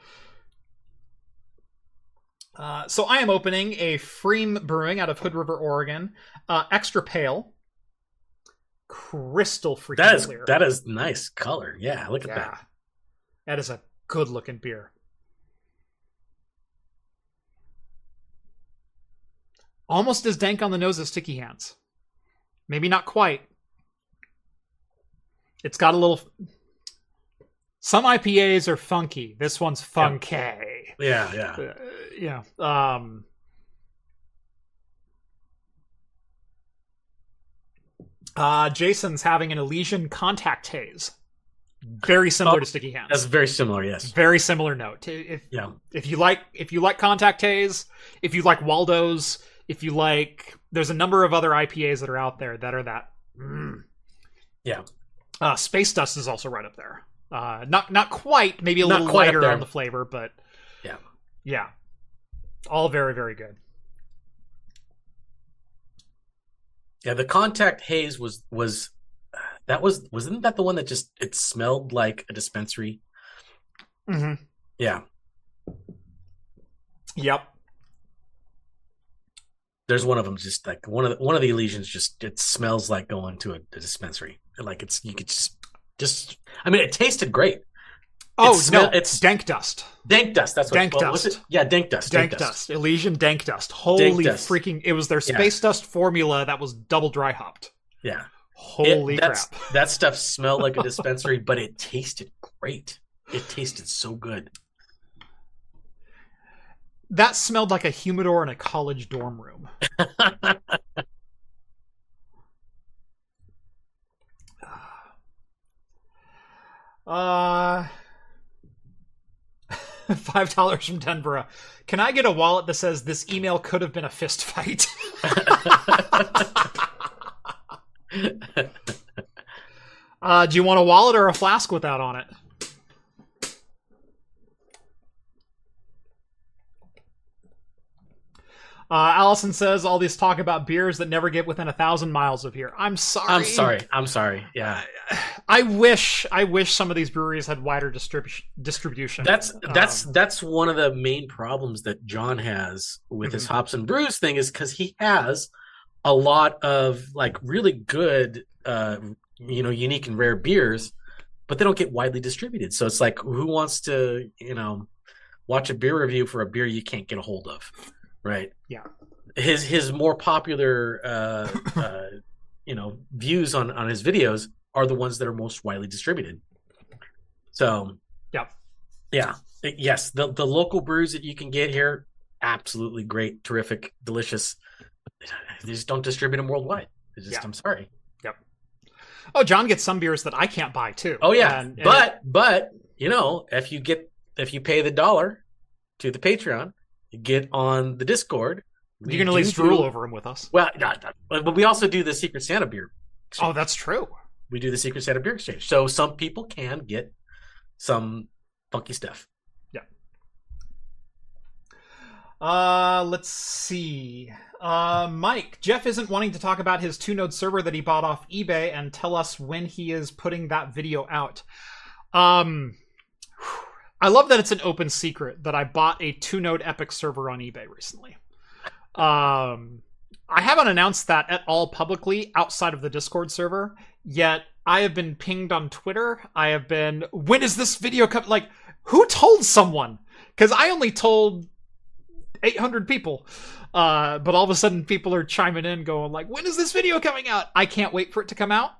Uh, so I am opening a pFriem Brewing out of Hood River, Oregon. Uh, extra pale. Crystal freaking That is clear. that is nice color. Yeah, look at yeah. that. That is a good looking beer. Almost as dank on the nose as Sticky Hands. Maybe not quite. It's got a little. Some IPAs are funky. This one's funky. Yeah, yeah. Uh, yeah. Um. Uh, Jason's having an Elysian contact haze. Very similar Oh, to Sticky Hands. That's very similar. Yes. Very similar note. If Yeah. if you like if you like Contact Haze, if you like Waldo's, if you like there's a number of other IPAs that are out there that are that mm. Yeah. Uh Space Dust is also right up there. Uh not not quite, maybe a Not little lighter on the flavor, but Yeah. Yeah. All very, very good. Yeah. The contact haze was was that was wasn't that the one that just it smelled like a dispensary? Mm-hmm. Yeah. Yep. There's one of them just like one of the, one of the Elysians just it smells like going to a, a dispensary. Like it's you could just just I mean it tasted great. Oh smell- no, it's- it's dank dust. Dank dust. That's what Dank was dust. it? Yeah, dank dust. Dank, dust. Elysian dank dust. Holy dust. freaking it was their Yeah. space dust formula that was double dry hopped. Yeah. Holy It- crap. <laughs> That stuff smelled like a dispensary, but it tasted great. It tasted so good. That smelled like a humidor in a college dorm room. <laughs> Uh <laughs> five dollars from Denver. Can I get a wallet that says this email could have been a fist fight? <laughs> uh, do you want a wallet or a flask with that on it? Uh, Allison says all this talk about beers that never get within a thousand miles of here. I'm sorry. I'm sorry. I'm sorry. Yeah. I wish I wish some of these breweries had wider distribu- distribution. That's that's Um, that's one of the main problems that John has with his Mhm. hops and brews thing is because he has a lot of like really good uh you know unique and rare beers, but they don't get widely distributed. So it's like who wants to, you know, watch a beer review for a beer you can't get a hold of. Right. Yeah. His his more popular uh <coughs> uh you know views on on his videos are the ones that are most widely distributed. So yeah, Yeah. Yes. The the local brews that you can get here, absolutely great, terrific, delicious. They just don't distribute them worldwide. It's just, Yeah. I'm sorry. Yep. Oh, John gets some beers that I can't buy too. Oh yeah, And- and- but but you know, if you get if you pay the dollar to the Patreon, you get on the Discord. we you can at do least do- drool over them with us. Well, not, not- but we also do the Secret Santa beer. Oh, that's true. We do the Secret Santa beer exchange, so some people can get some funky stuff. Uh, let's see. Uh, Mike, Jeff isn't wanting to talk about his two node server that he bought off eBay and tell us when he is putting that video out. Um, I love that it's an open secret that I bought a two node EPYC server on eBay recently. Um, I haven't announced that at all publicly outside of the Discord server, yet I have been pinged on Twitter. I have been, when is this video come? Like, who told someone? Because I only told 800 people. Uh, but all of a sudden, people are chiming in, going like, "When is this video coming out?" I can't wait for it to come out.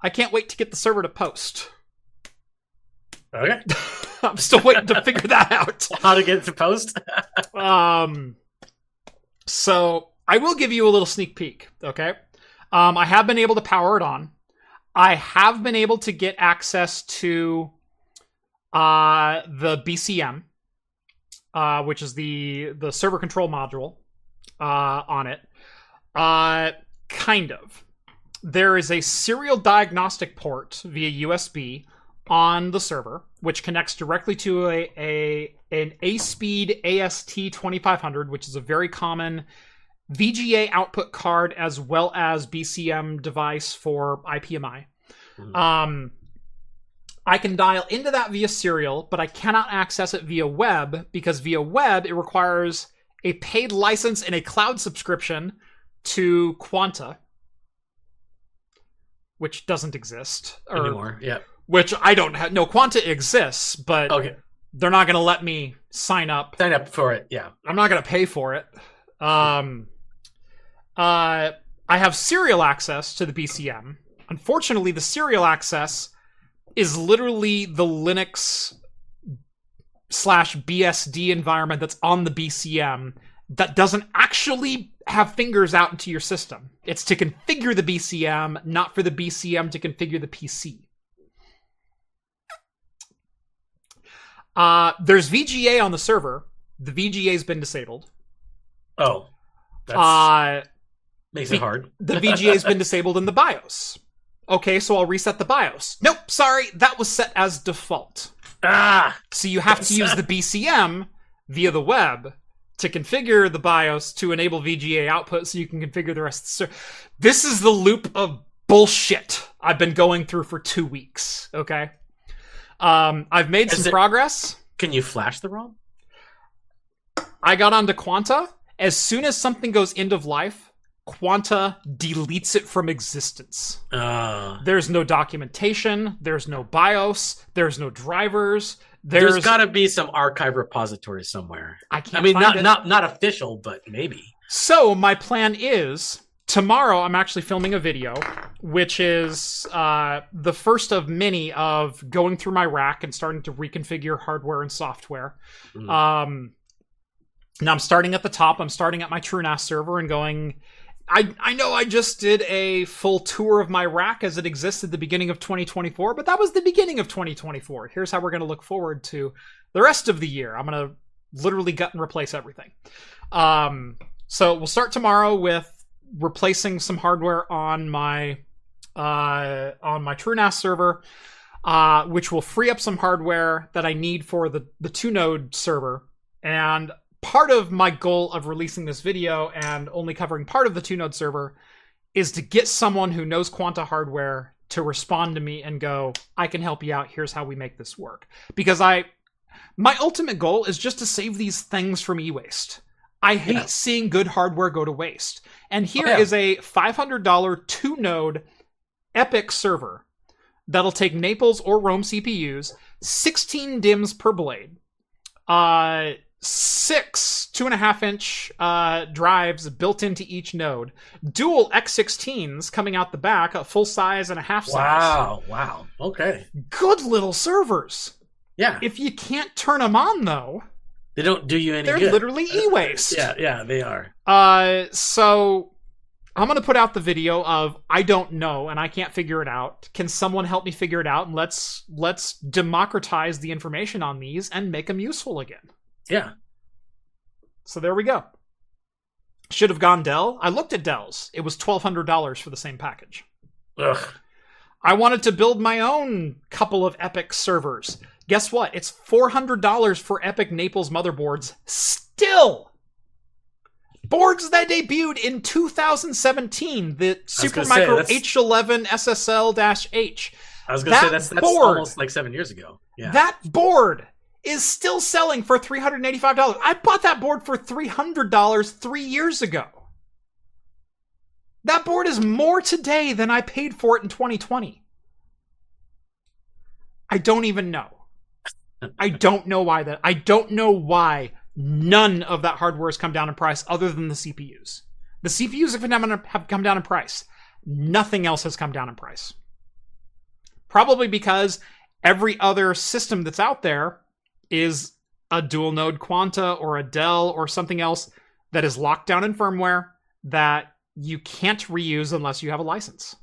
I can't wait to get the server to post. Okay, <laughs> I'm still waiting to figure that out. <laughs> how to get it to post? <laughs> Um, so I will give you a little sneak peek. Okay, um, I have been able to power it on. I have been able to get access to uh, the BCM, uh, which is the the server control module uh, on it. Uh, kind of. There is a serial diagnostic port via USB on the server, which connects directly to a, a an ASPEED AST 2500, which is a very common VGA output card as well as BCM device for IPMI. Mhm. Um, I can dial into that via serial, but I cannot access it via web because via web it requires a paid license and a cloud subscription to Quanta, which doesn't exist or Anymore? Yeah. which I don't have. No, Quanta exists, but Okay. they're not going to let me sign up. Sign up for it. Yeah. I'm not going to pay for it. Um, uh, I have serial access to the BCM. Unfortunately, the serial access is literally the Linux slash BSD environment that's on the BCM that doesn't actually have fingers out into your system. It's to configure the BCM, not for the BCM to configure the PC. Uh, there's VGA on the server. The VGA's been disabled. Oh, that Uh, makes it hard. the VGA's been <laughs> disabled in the BIOS. Okay, so I'll reset the BIOS. Nope, sorry, that was set as default. Ah, So you have to use the <laughs> BCM via the web to configure the BIOS to enable VGA output so you can configure the rest of the server. This is the loop of bullshit I've been going through for two weeks, okay? Um, I've made Is some it- progress. can you flash the ROM? I got onto Quanta. As soon as something goes end of life, Quanta deletes it from existence. Uh, There's no documentation, there's no BIOS, there's no drivers, there's, there's got to be some archive repository somewhere. I can't I mean, not it. not not official, but maybe. So my plan is tomorrow I'm actually filming a video, which is uh, the first of many of going through my rack and starting to reconfigure hardware and software. Mhm. Um, now I'm starting at the top. I'm starting at my TrueNAS server and going. I I know I just did a full tour of my rack as it exists at the beginning of 2024, but that was the beginning of 2024. Here's how we're going to look forward to the rest of the year. I'm going to literally gut and replace everything. Um, so we'll start tomorrow with replacing some hardware on my uh, on my TrueNAS server, uh, which will free up some hardware that I need for the the two node server. And part of my goal of releasing this video and only covering part of the two node server is to get someone who knows Quanta hardware to respond to me and go, "I can help you out. Here's how we make this work." Because I my ultimate goal is just to save these things from e-waste. I hate Yeah. seeing good hardware go to waste. And here Oh, is a $500 two node EPYC server that'll take Naples or Rome CPUs, 16 DIMMs per blade, uh, six two and a half inch uh, drives built into each node, dual X16s coming out the back, a full size and a half size Wow, wow. Okay. good little servers. Yeah, If you can't turn them on, though, they don't do you any they're good. literally <laughs> e-waste. Yeah, yeah, they are. Uh, so I'm gonna put out the video of I don't know and I can't figure it out. Can someone help me figure it out? And let's let's democratize the information on these and make them useful again. Yeah, So there we go. Should have gone Dell. I looked at Dell's. It was twelve hundred dollars for the same package. ugh. I wanted to build my own couple of EPYC servers. Guess what? It's $400 for EPYC Naples motherboards still. Boards that debuted in 2017, the say, Supermicro H11 SSL-H. I was gonna say that's that's board- almost like seven years ago. Yeah, That board is still selling for $385. I bought that board for $300 three years ago. That board is more today than I paid for it in 2020. I don't even know. I don't know why that. I don't know why none of that hardware has come down in price other than the CPUs. The CPUs have come down, have come down in price. Nothing else has come down in price. Probably because every other system that's out there is a dual node Quanta or a Dell or something else that is locked down in firmware that you can't reuse unless you have a license.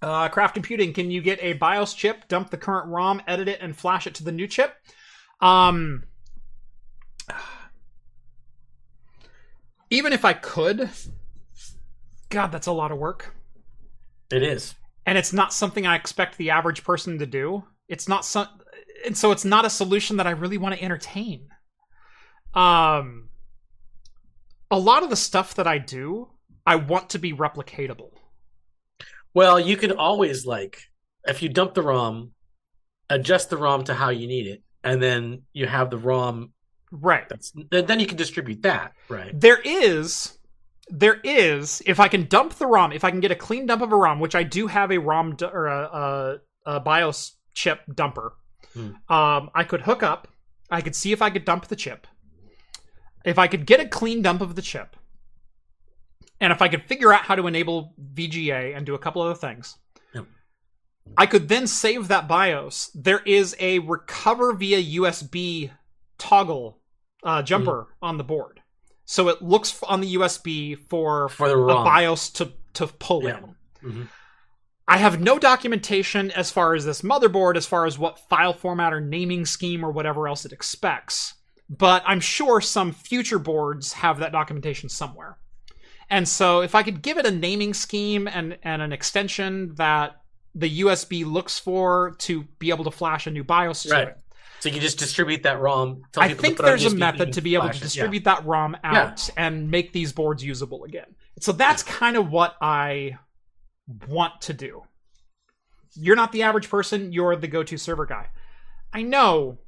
Uh, Craft Computing, can you get a BIOS chip, dump the current ROM, edit it, and flash it to the new chip? Um, even if I could, God, that's a lot of work it is. And it's not something I expect the average person to do. It's not some, and so it's not a solution that I really want to entertain. Um, a lot of the stuff that I do, I want to be replicatable. Well, you can always like if you dump the ROM, adjust the ROM to how you need it, and then you have the ROM. Right. That's then then you can distribute that, right? There is, there is. If I can dump the ROM, if I can get a clean dump of a ROM, which I do have a ROM du- or a, a, a BIOS chip dumper, Hmm. um, I could hook up. I could see if I could dump the chip. If I could get a clean dump of the chip, and if I could figure out how to enable VGA and do a couple other things, Yep. I could then save that BIOS. There is a recover via USB toggle uh, jumper on the board, so it looks on the USB for For the a BIOS to to pull Yeah. in. Mhm. I have no documentation as far as this motherboard, as far as what file format or naming scheme or whatever else it expects. But I'm sure some future boards have that documentation somewhere. And so if I could give it a naming scheme and, and an extension that the USB looks for to be able to flash a new BIOS to it, So you just distribute that ROM. I think put it on there's a method to be able to it, yeah. distribute that ROM out and make these boards usable again. So that's kind of what I want to do. You're not the average person, you're the go to server guy. I know.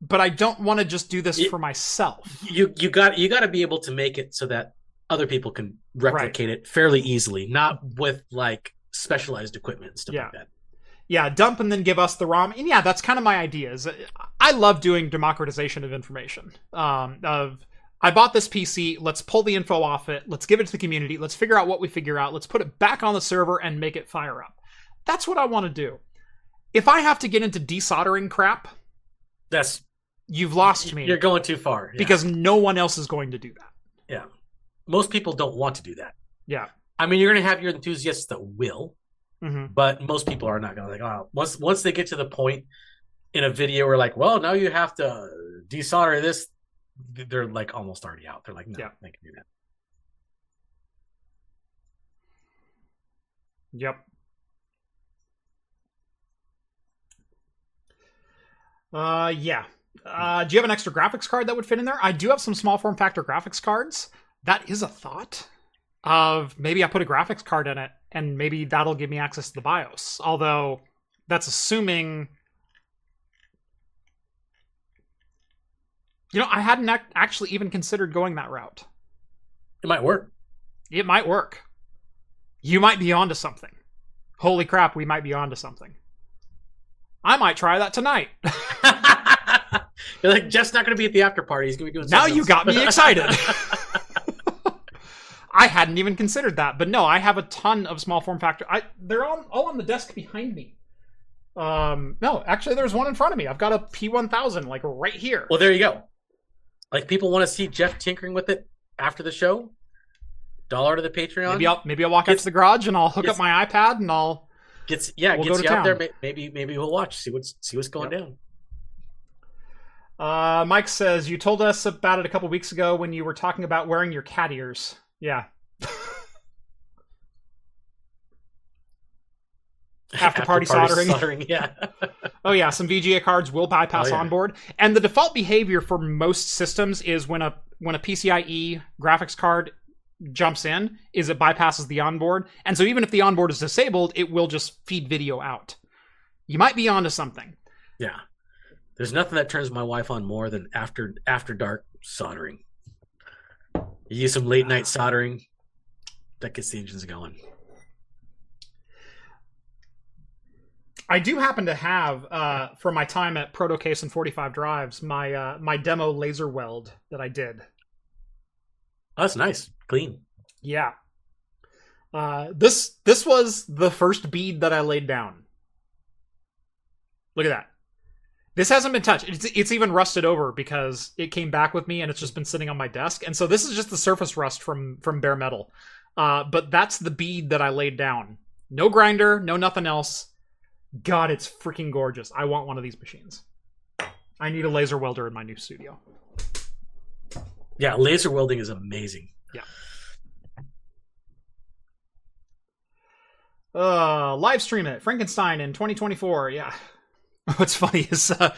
But I don't want to just do this It- for myself. You you got you got to be able to make it so that other people can replicate it fairly easily, not with like specialized equipment and stuff Yeah. like that. Yeah, dump and then give us the ROM. And yeah, that's kind of my idea. Is I love doing democratization of information. Um, of I bought this PC. Let's pull the info off it. Let's give it to the community. Let's figure out what we figure out. Let's put it back on the server and make it fire up. That's what I want to do. If I have to get into desoldering crap, That's you've lost me you're going too far yeah. because no one else is going to do that. yeah, most people don't want to do that. Yeah. I mean, you're going to have your enthusiasts that will, hmm but most people are not going to like. Oh, once once they get to the point in a video where like, well, now you have to desolder this, they're like almost already out. They're like, no, Yeah. they can do that. Yep. Uh, yeah. Uh, do you have an extra graphics card that would fit in there? I do have some small form factor graphics cards. That is a thought of maybe I put a graphics card in it and maybe that'll give me access to the BIOS. Although that's assuming. You know, I hadn't ac- actually even considered going that route. It might work. It might work. You might be onto something. Holy crap, we might be onto something. I might try that tonight. <laughs> <laughs> You're like Jeff's not going to be at the after party. He's going to be doing. now something you got me excited. <laughs> I hadn't even considered that, but no, I have a ton of small form factor. I they're all all on the desk behind me. Um, no, actually, there's one in front of me. I've got a P1000 like right here. Well, there you go. Like people want to see Jeff tinkering with it after the show. Dollar to the Patreon. Maybe I'll maybe I'll walk out to the garage and I'll hook up my iPad and I'll. gets yeah We'll gets go you out there. town. May- Maybe maybe we'll watch see what's see what's going down. Uh, Mike says you told us about it a couple weeks ago when you were talking about wearing your cat ears. Yeah, <laughs> After party soldering. yeah. <laughs> Oh yeah, some VGA cards will bypass Oh, yeah. onboard, and the default behavior for most systems is when a when a PCIe graphics card jumps in, is it bypasses the onboard, and so even if the onboard is disabled, it will just feed video out. You might be onto something. yeah. There's nothing that turns my wife on more than after after dark soldering. You use some late night soldering, that gets the engines going. I do happen to have, uh, from my time at Protocase and 45 Drives, my uh, my demo laser weld that I did. Oh, that's nice, clean. Yeah. Uh, this this was the first bead that I laid down. Look at that. This hasn't been touched. It's, it's even rusted over because it came back with me and it's just been sitting on my desk. And so this is just the surface rust from from bare metal. Uh, but that's the bead that I laid down. No grinder, no nothing else. God, it's freaking gorgeous. I want one of these machines. I need a laser welder in my new studio. Yeah, laser welding is amazing. Yeah. Uh, live stream it. Frankenstein in 2024. Yeah. <laughs> What's funny is uh,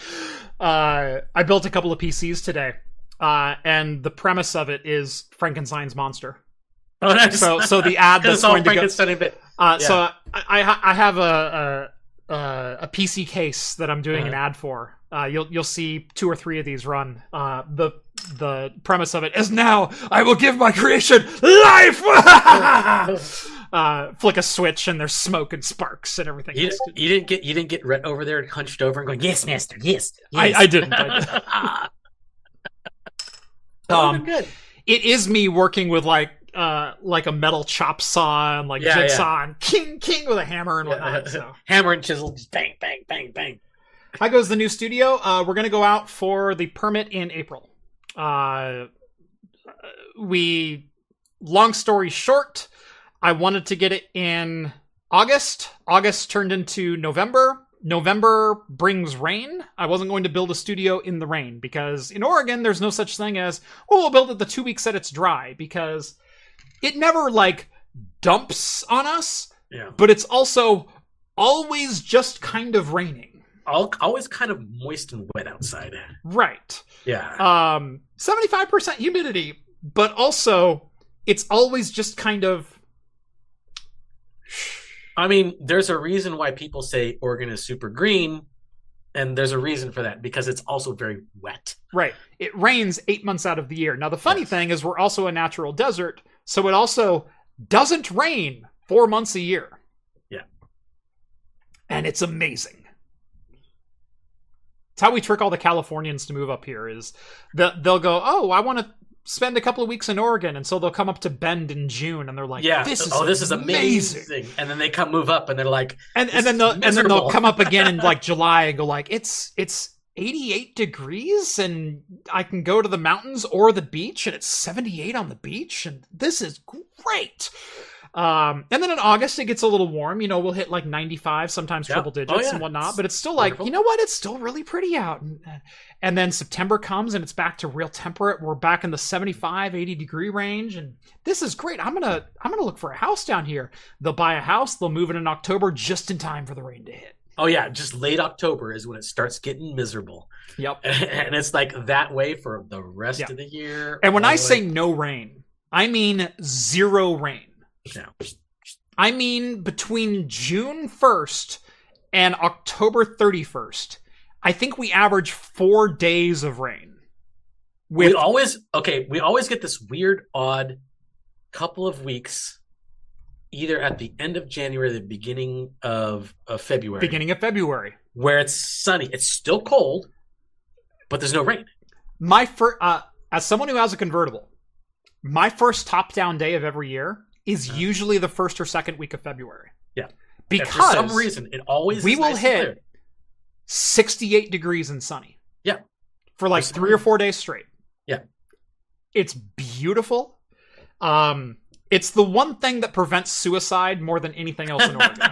uh, I built a couple of PCs today, uh, and the premise of it is Frankenstein's monster. Oh, nice. So, so the ad <laughs> that's going to go. Bit. Uh, yeah. So I, I I have a a, a a PC case that I'm doing an Uh-huh. ad for. Uh, you'll you'll see two or three of these run. Uh, the the premise of it is now I will give my creation life. <laughs> uh, flick a switch and there's smoke and sparks and everything. You, you didn't get you didn't get Rhett over there hunched over and going, "Yes, master, yes." I, yes." I didn't. I didn't. <laughs> Um, good. it is me working with like uh like a metal chop saw and like Yeah, jigsaw and king king with a hammer and whatnot. So <laughs> Hammer and chisel, just bang, bang, bang, bang. how goes the new studio? Uh, we're gonna go out for the permit in April. Uh, we long story short, I wanted to get it in August. August turned into November. November brings rain. I wasn't going to build a studio in the rain because in Oregon there's no such thing as oh we'll build it the two weeks that it's dry because it never like dumps on us, Yeah, but it's also always just kind of raining. Al always kind of moist and wet outside. Right. Yeah, Um 75% humidity, but also it's always just kind of I mean, there's a reason why people say Oregon is super green, and there's a reason for that because it's also very wet. Right. It rains eight months out of the year. Now, the funny Yes. thing is, we're also a natural desert, so it also doesn't rain four months a year. Yeah. And it's amazing. It's how we trick all the Californians to move up here. Is that they'll go, oh, I want to spend a couple of weeks in Oregon, and so they'll come up to Bend in June, and they're like, yeah. this is oh, this is amazing. amazing. And then they come move up, and they're like, and and then they'll and then they'll come up again in <laughs> like July and go like it's it's 88 degrees and I can go to the mountains or the beach and it's 78 on the beach and this is great. Um, and then in August it gets a little warm. You know, we'll hit like 95, sometimes triple Oh, digits yeah. and whatnot. It's But it's still like you know what? It's still really pretty out. And, and then September comes and it's back to real temperate. We're back in the 75, 80 degree range, and this is great. I'm gonna I'm gonna look for a house down here. They'll buy a house. They'll move it in October just in time for the rain to hit. oh yeah, just late October is when it starts getting miserable, Yep. <laughs> and it's like that way for the rest Yeah. of the year. And when I say no rain, I mean zero rain. No, I mean between June 1st and October 31st, I think we average four days of rain. we always okay. We always get this weird, odd couple of weeks, either at the end of January, or the beginning of, of February, beginning of February. where it's sunny. It's still cold, but there's no rain. My first, uh, as someone who has a convertible, my first top down day of every year is Uh-huh. usually the first or second week of February. Yeah. Because And for some reason, it always we will nice hit clear. 68 degrees and sunny. Yeah. For like For some three or four days straight. Yeah. It's beautiful. Um, it's the one thing that prevents suicide more than anything else in Oregon.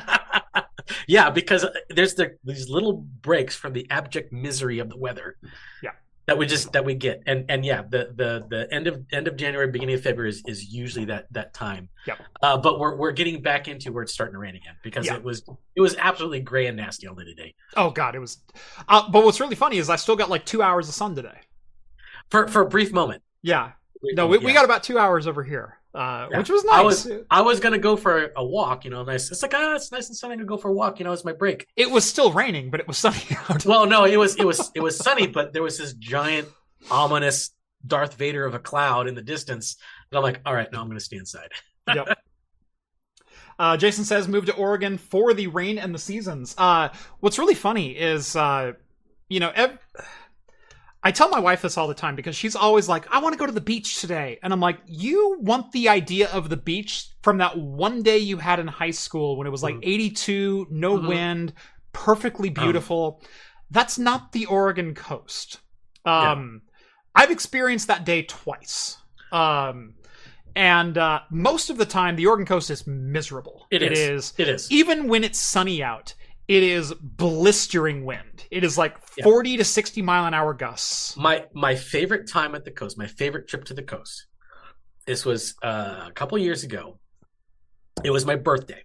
<laughs> yeah, because uh, there's the, these little breaks from the abject misery of the weather. Yeah. That we just that we get, and and yeah, the the the end of end of January, beginning of February is, is usually that that time. Yep. Uh, but we're we're getting back into where it's starting to rain again because Yeah. it was it was absolutely gray and nasty all day today. oh god, it was. Uh, but what's really funny is I still got like two hours of sun today. For for a brief moment. Yeah. No, we, moment, we got about two hours over here, uh, Yeah. which was nice. I was I was gonna go for a walk, you know, nice. It's like ah, it's nice and sunny to go for a walk, you know, it's my break. it was still raining, but it was sunny <laughs> out. Well, no, it was it was it was sunny, but there was this giant, ominous Darth Vader of a cloud in the distance. And I'm like, all right, now I'm going to stay inside. yep. <laughs> Uh, Jason says move to Oregon for the rain and the seasons. Uh, what's really funny is, uh, you know, ev- I tell my wife this all the time because she's always like, I want to go to the beach today. And I'm like, you want the idea of the beach from that one day you had in high school when it was like Mhm. 82, no Mhm. wind, perfectly beautiful. That's not the Oregon coast. Um, I've experienced that day twice. Um, and uh, most of the time, the Oregon coast is miserable. It It is. is It is. even when it's sunny out. It is blistering wind. It is like Yeah. 40 to 60 mile an hour gusts. My my favorite time at the coast, my favorite trip to the coast. This was uh, a couple years ago. It was my birthday.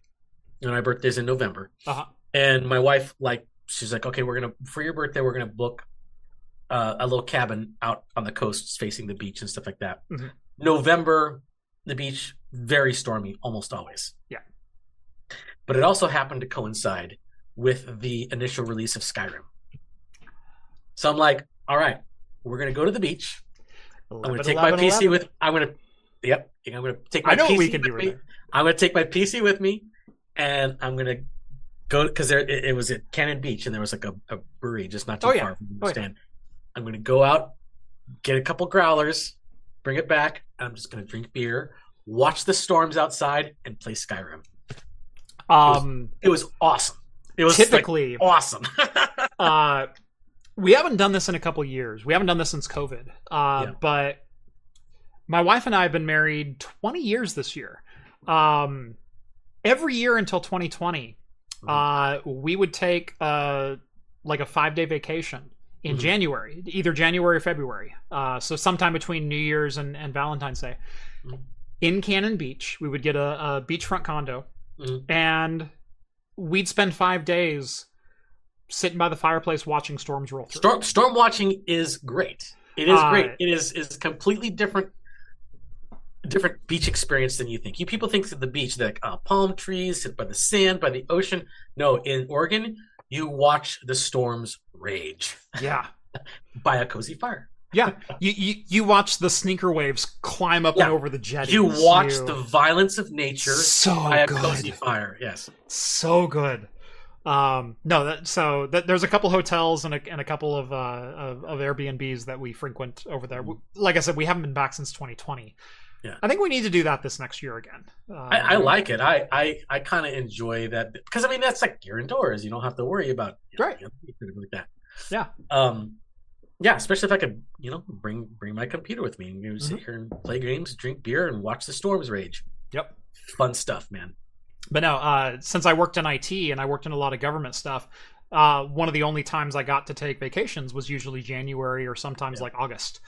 And my birthday's in November. Uh-huh. And my wife, like, she's like, okay, we're gonna for your birthday, we're gonna book uh, a little cabin out on the coast, facing the beach and stuff like that. Mhm. November, the beach very stormy, almost always. Yeah. But it also happened to coincide with the initial release of Skyrim. So I'm like, all right, we're gonna go to the beach. I'm gonna take 11, my PC 11. with. I'm gonna. Yep. I'm gonna take my I know PC we can with do me. with it. I'm gonna take my PC with me, and I'm gonna go because there it, it was at Cannon Beach, and there was like a, a brewery just not too Oh, yeah. far from the Oh, yeah. stand. I'm gonna go out, get a couple growlers, bring it back. And I'm just gonna drink beer, watch the storms outside, and play Skyrim. Um, It was awesome. It was like, typically, awesome. <laughs> uh, we haven't done this in a couple years. We haven't done this since COVID. Uh, Yeah. But my wife and I have been married 20 years this year. Um, every year until 2020, uh, we would take uh, like a five day vacation in Mhm. January, either January or February. Uh, so sometime between New Year's and, and Valentine's Day. Mhm. In Cannon Beach, we would get a, a beachfront condo Mhm. and we'd spend five days sitting by the fireplace watching storms roll through. Storm storm watching is great. It is Uh, great. It is is completely different different beach experience than you think. You people think of the beach like uh, palm trees, sit by the sand, by the ocean. No, in Oregon, you watch the storms rage yeah. <laughs> by a cozy fire. Yeah, you, you you watch the sneaker waves climb up Yeah. and over the jetties. You watch You- the violence of nature so by a good, cozy fire. Yes. so good. Um, no, that so that there's a couple hotels and a, and a couple of, uh, of of Airbnbs that we frequent over there. Like I said, we haven't been back since 2020. Yeah. I think we need to do that this next year again. Uh, I, I like it. I I, I kind of enjoy that because I mean that's like you're indoors. You don't have to worry about you know, Right. like that. Yeah. Um. Yeah, especially if I could, you know, bring bring my computer with me and you know, sit Mhm. here and play games, drink beer, and watch the storms rage. Yep. Fun stuff, man. But no, uh, since I worked in IT and I worked in a lot of government stuff, uh, one of the only times I got to take vacations was usually January or sometimes Yeah. like August,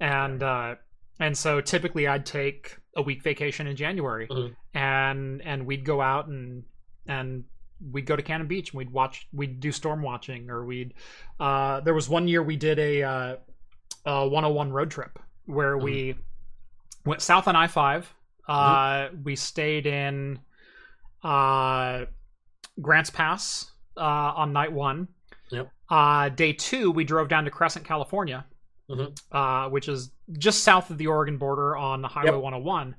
and uh, and so typically I'd take a week vacation in January, Mhm. and and we'd go out and and we'd go to Cannon Beach and we'd watch we'd do storm watching or we'd uh, there was one year we did a, uh, a 101 road trip where we went south on I 5 uh, we stayed in uh, Grants Pass uh, on night one. Yep. Uh, day two, we drove down to Crescent, California, Mhm. uh, which is just south of the Oregon border on the Highway Yep. 101.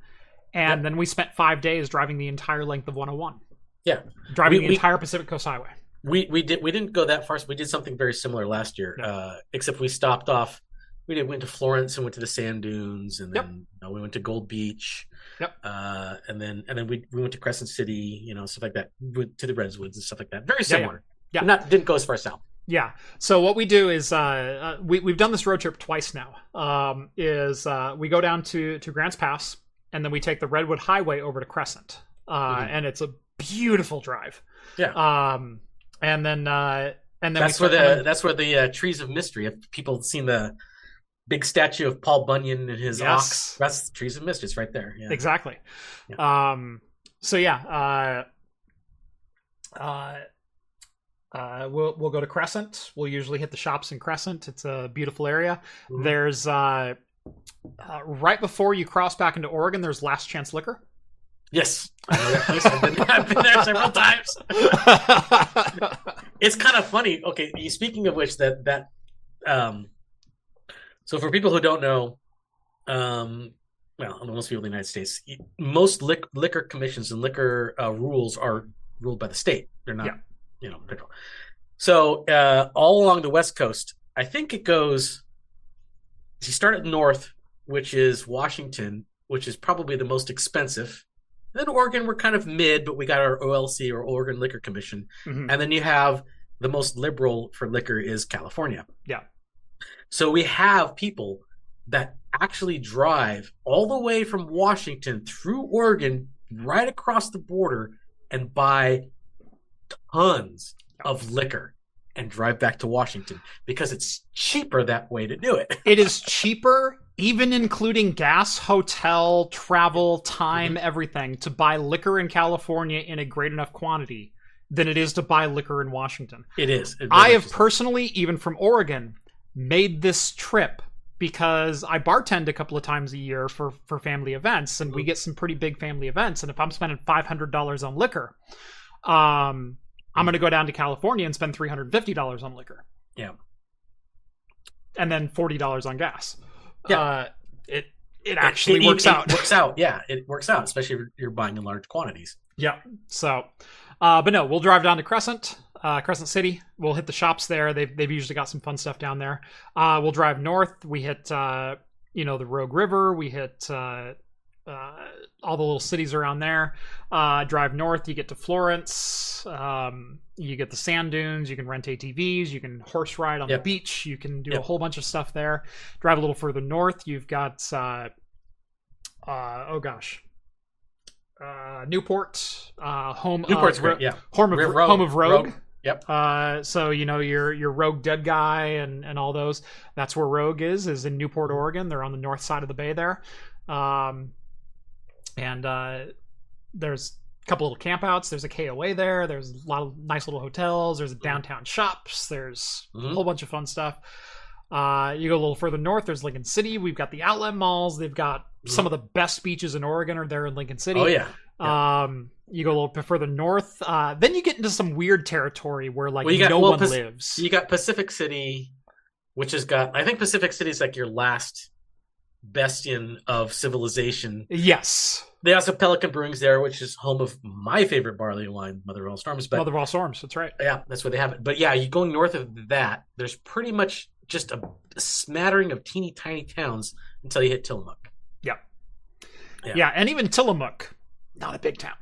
And Yep. then we spent five days driving the entire length of 101. Yeah. Driving We- the we- entire Pacific Coast Highway. We we did we didn't go that far. So we did something very similar last year, Yeah. uh, except we stopped off we did went to Florence and went to the sand dunes, and then you know, we went to Gold Beach. Yep. Uh, and then and then we we went to Crescent City, you know, stuff like that. We to the Redwoods and stuff like that. Very Yeah, yeah. similar. Yeah. Not didn't go as far south. Yeah. So what we do is uh, uh, we we've done this road trip twice now. Um, is uh, we go down to to Grants Pass and then we take the Redwood Highway over to Crescent, uh, Mhm. and it's a beautiful drive. Yeah. Um, and then uh, and then that's we where the coming- that's where the uh, trees of mystery. If people have seen the big statue of Paul Bunyan and his Yes. ox, that's the trees of mystery. It's right there. Yeah. exactly. Um, so yeah. Uh, uh, uh, we'll we'll go to Crescent. We'll usually hit the shops in Crescent. It's a beautiful area. Mhm. There's uh, uh, right before you cross back into Oregon. There's Last Chance Liquor. Yes, I know that place. I've been, <laughs> I've been there several times. <laughs> It's kind of funny. Okay, speaking of which, that that um, so for people who don't know, um, well, most people in the United States, most lic- liquor commissions and liquor uh, rules are ruled by the state. They're not, Yeah. you know. So uh, all along the West Coast, I think it goes. You start at north, which is Washington, which is probably the most expensive. Then Oregon, we're kind of mid, but we got our OLC or Oregon Liquor Commission, Mhm. and then you have the most liberal for liquor is California. Yeah. So we have people that actually drive all the way from Washington through Oregon, right across the border, and buy tons of liquor and drive back to Washington because it's cheaper that way to do it. It is <laughs> cheaper, even including gas, hotel, travel, mm-hmm. time, mm-hmm. everything, to buy liquor in California in a great enough quantity than it is to buy liquor in Washington. It is. It very I have personally, even from Oregon, made this trip because I bartend a couple of times a year for for family events, and we Mhm. get some pretty big family events. And if I'm spending five hundred dollars on liquor, um, I'm going to go down to California and spend three hundred fifty dollars on liquor. Yeah. and then forty dollars on gas. Yeah. uh, it it actually It- it- works it out. works out. Yeah, it works out, especially if you're buying in large quantities. Yeah. So, uh, but no, we'll drive down to Crescent, uh, Crescent City. We'll hit the shops there. They've they've usually got some fun stuff down there. Uh, we'll drive north. We hit uh, you know the Rogue River. We hit uh, uh, all the little cities around there. Uh, drive north. You get to Florence. Um, you get the sand dunes. You can rent ATVs. You can horse ride on Yep. the beach. You can do a whole bunch of stuff there. Drive a little further north. You've got uh, uh, oh gosh. Uh, Newport, uh, home Newport's of great. Yeah, home of Rogue- home of Rogue. Rogue. Yep. Uh, so you know your your Rogue Dead guy and and all those. That's where Rogue is. Is in Newport, Oregon. They're on the north side of the bay there. Um, and uh, there's a couple little campouts. There's a KOA there. There's a lot of nice little hotels. There's a downtown shops. There's a Mhm. whole bunch of fun stuff. Uh, you go a little further north. There's Lincoln City. We've got the outlet malls. They've got some of the best beaches in Oregon are there in Lincoln City. Oh yeah. Um, you go a little bit further north. Uh, then you get into some weird territory where like Well, you got- no well, one Pac- lives. You got Pacific City, which has got. I think Pacific City is like your last bastion of civilization. yes, They also have Pelican Brewing's there, which is home of my favorite barley wine, Mother of All Storms. But Mother of all storms. That's right. yeah, that's where they have it. But yeah, you going north of that, there's pretty much just a, a smattering of teeny tiny towns until you hit Tillamook. Yeah. Yeah. yeah, and even Tillamook, not a big town.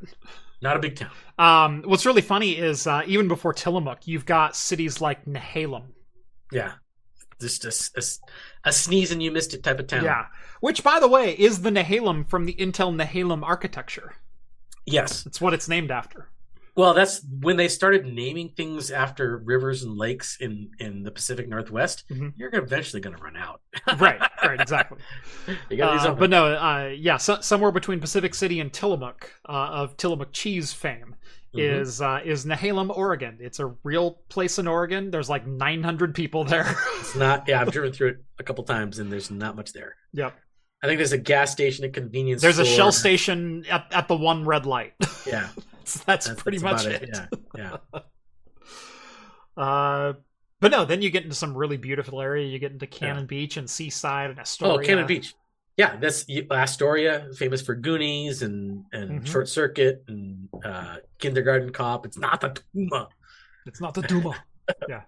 Not a big town. Um, what's really funny is uh, even before Tillamook, you've got cities like Nehalem. Yeah, just a sneeze and you missed it type of town. Yeah, which by the way is the Nehalem from the Intel Nehalem architecture. Yes. It's what it's named after. Well, that's when they started naming things after rivers and lakes in in the Pacific Northwest. Mhm. You're eventually going to run out. <laughs> right, right, exactly. <laughs> You got to do Uh, but no, uh, yeah, so, somewhere between Pacific City and Tillamook uh, of Tillamook cheese fame Mhm. is uh, is Nehalem, Oregon. It's a real place in Oregon. There's like 900 people there. It's not. Yeah, I've driven through it a couple times, and there's not much there. yep. I think there's a gas station, a convenience. There's a shell station at, at the one red light. Yeah, <laughs> <laughs> that's, that's that's, pretty that's much about it. Yeah, yeah. <laughs> Uh, but no, then you get into some really beautiful area. You get into Cannon Beach and Seaside and Astoria. Oh, Cannon Beach. Yeah, that's Astoria, famous for Goonies and and Mhm. Short Circuit and uh, Kindergarten Cop. It's not the Duma. It's not the Duma. yeah.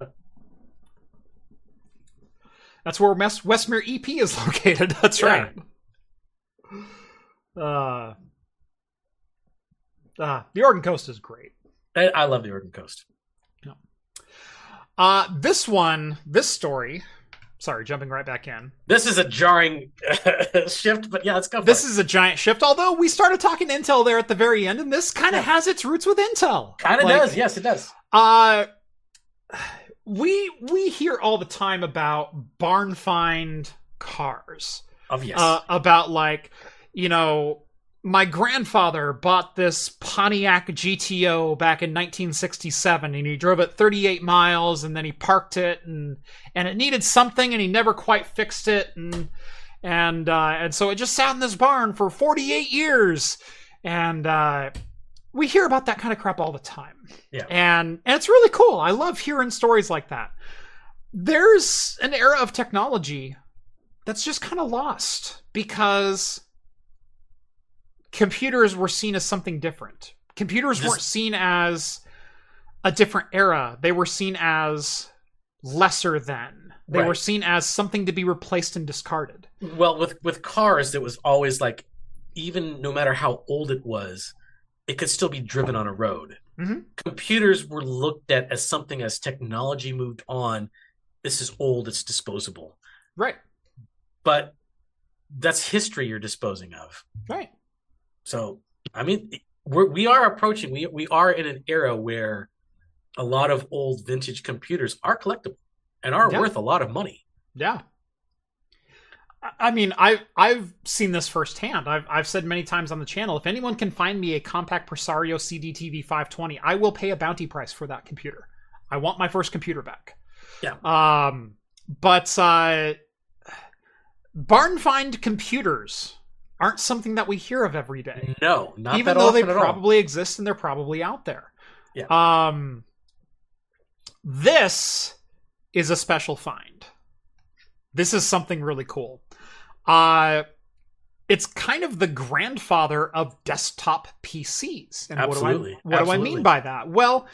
That's where West, Westmere EP is located. <laughs> That's Yeah. right. Uh, uh, the Oregon Coast is great. I, I love the Oregon Coast. Uh, this one, this story. Sorry, jumping right back in. This is a jarring <laughs> shift, but yeah, let's go. This it. is a giant shift. Although we started talking Intel there at the very end, and this kind of Yeah. has its roots with Intel. kind of Like, does. Yes, it does. Uh we we hear all the time about barn find cars. Of yes. Uh, about like, you know, my grandfather bought this Pontiac GTO back in 1967 and he drove it 38 miles and then he parked it and and it needed something and he never quite fixed it and and uh and so it just sat in this barn for 48 years and uh we hear about that kind of crap all the time. Yeah. And and it's really cool. I love hearing stories like that. There's an era of technology that's just kind of lost because computers were seen as something different. Computers Just- weren't seen as a different era. They were seen as lesser than. They were seen as something to be replaced and discarded. Well, with with cars, it was always like, even no matter how old it was, it could still be driven on a road. Mhm. Computers were looked at as something as technology moved on. This is old; it's disposable. Right. But that's history you're disposing of. Right. So, I mean, we're, we are approaching. We we are in an era where a lot of old vintage computers are collectible and are Yeah. worth a lot of money. Yeah. I- mean, I I've seen this firsthand. I've I've said many times on the channel. If anyone can find me a Compaq Presario CDTV 520, I will pay a bounty price for that computer. I want my first computer back. Yeah. Um, but uh, barn find computers aren't something that we hear of every day No, not even though they at all. probably exist and they're probably out there. Yeah. Um this is a special find. This is something really cool. Uh it's kind of the grandfather of desktop PCs. And Absolutely. what do I what do I mean by that? Well,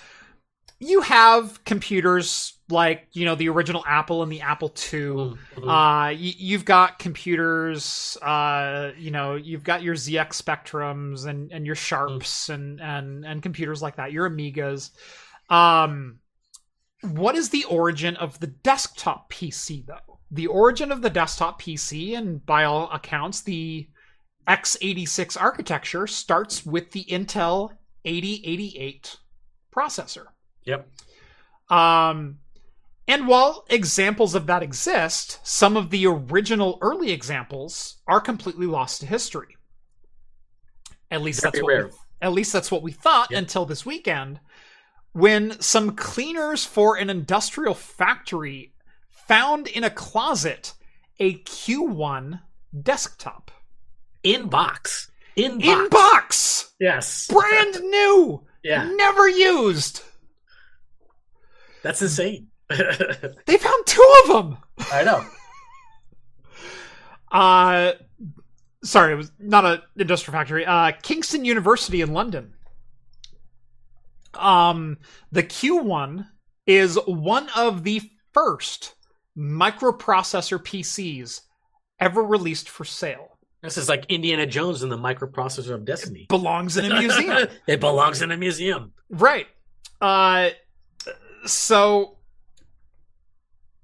you have computers like, you know, the original Apple and the Apple II. Mhm, mhm. Uh, y- you've got computers. Uh, you know, you've got your ZX Spectrums and and your Sharps and and and computers like that. Your Amigas. Um, what is the origin of the desktop PC though? The origin of the desktop PC, and by all accounts, the x86 architecture starts with the Intel 8088 processor. Yep. Um, and while examples of that exist, some of the original early examples are completely lost to history. At least Very that's what we, at least that's what we thought Yep. until this weekend, when some cleaners for an industrial factory found in a closet a Q1 desktop In box. In box. in box, Yes. brand new, Yeah. never used. That's insane. <laughs> They found two of them. I know. <laughs> Uh, sorry, it was not an industrial factory. Uh, Kingston University in London. Um, the Q1 is one of the first microprocessor PCs ever released for sale. This is like Indiana Jones and the microprocessor of destiny. Belongs in a museum. <laughs> it belongs in a museum. Right. Uh, so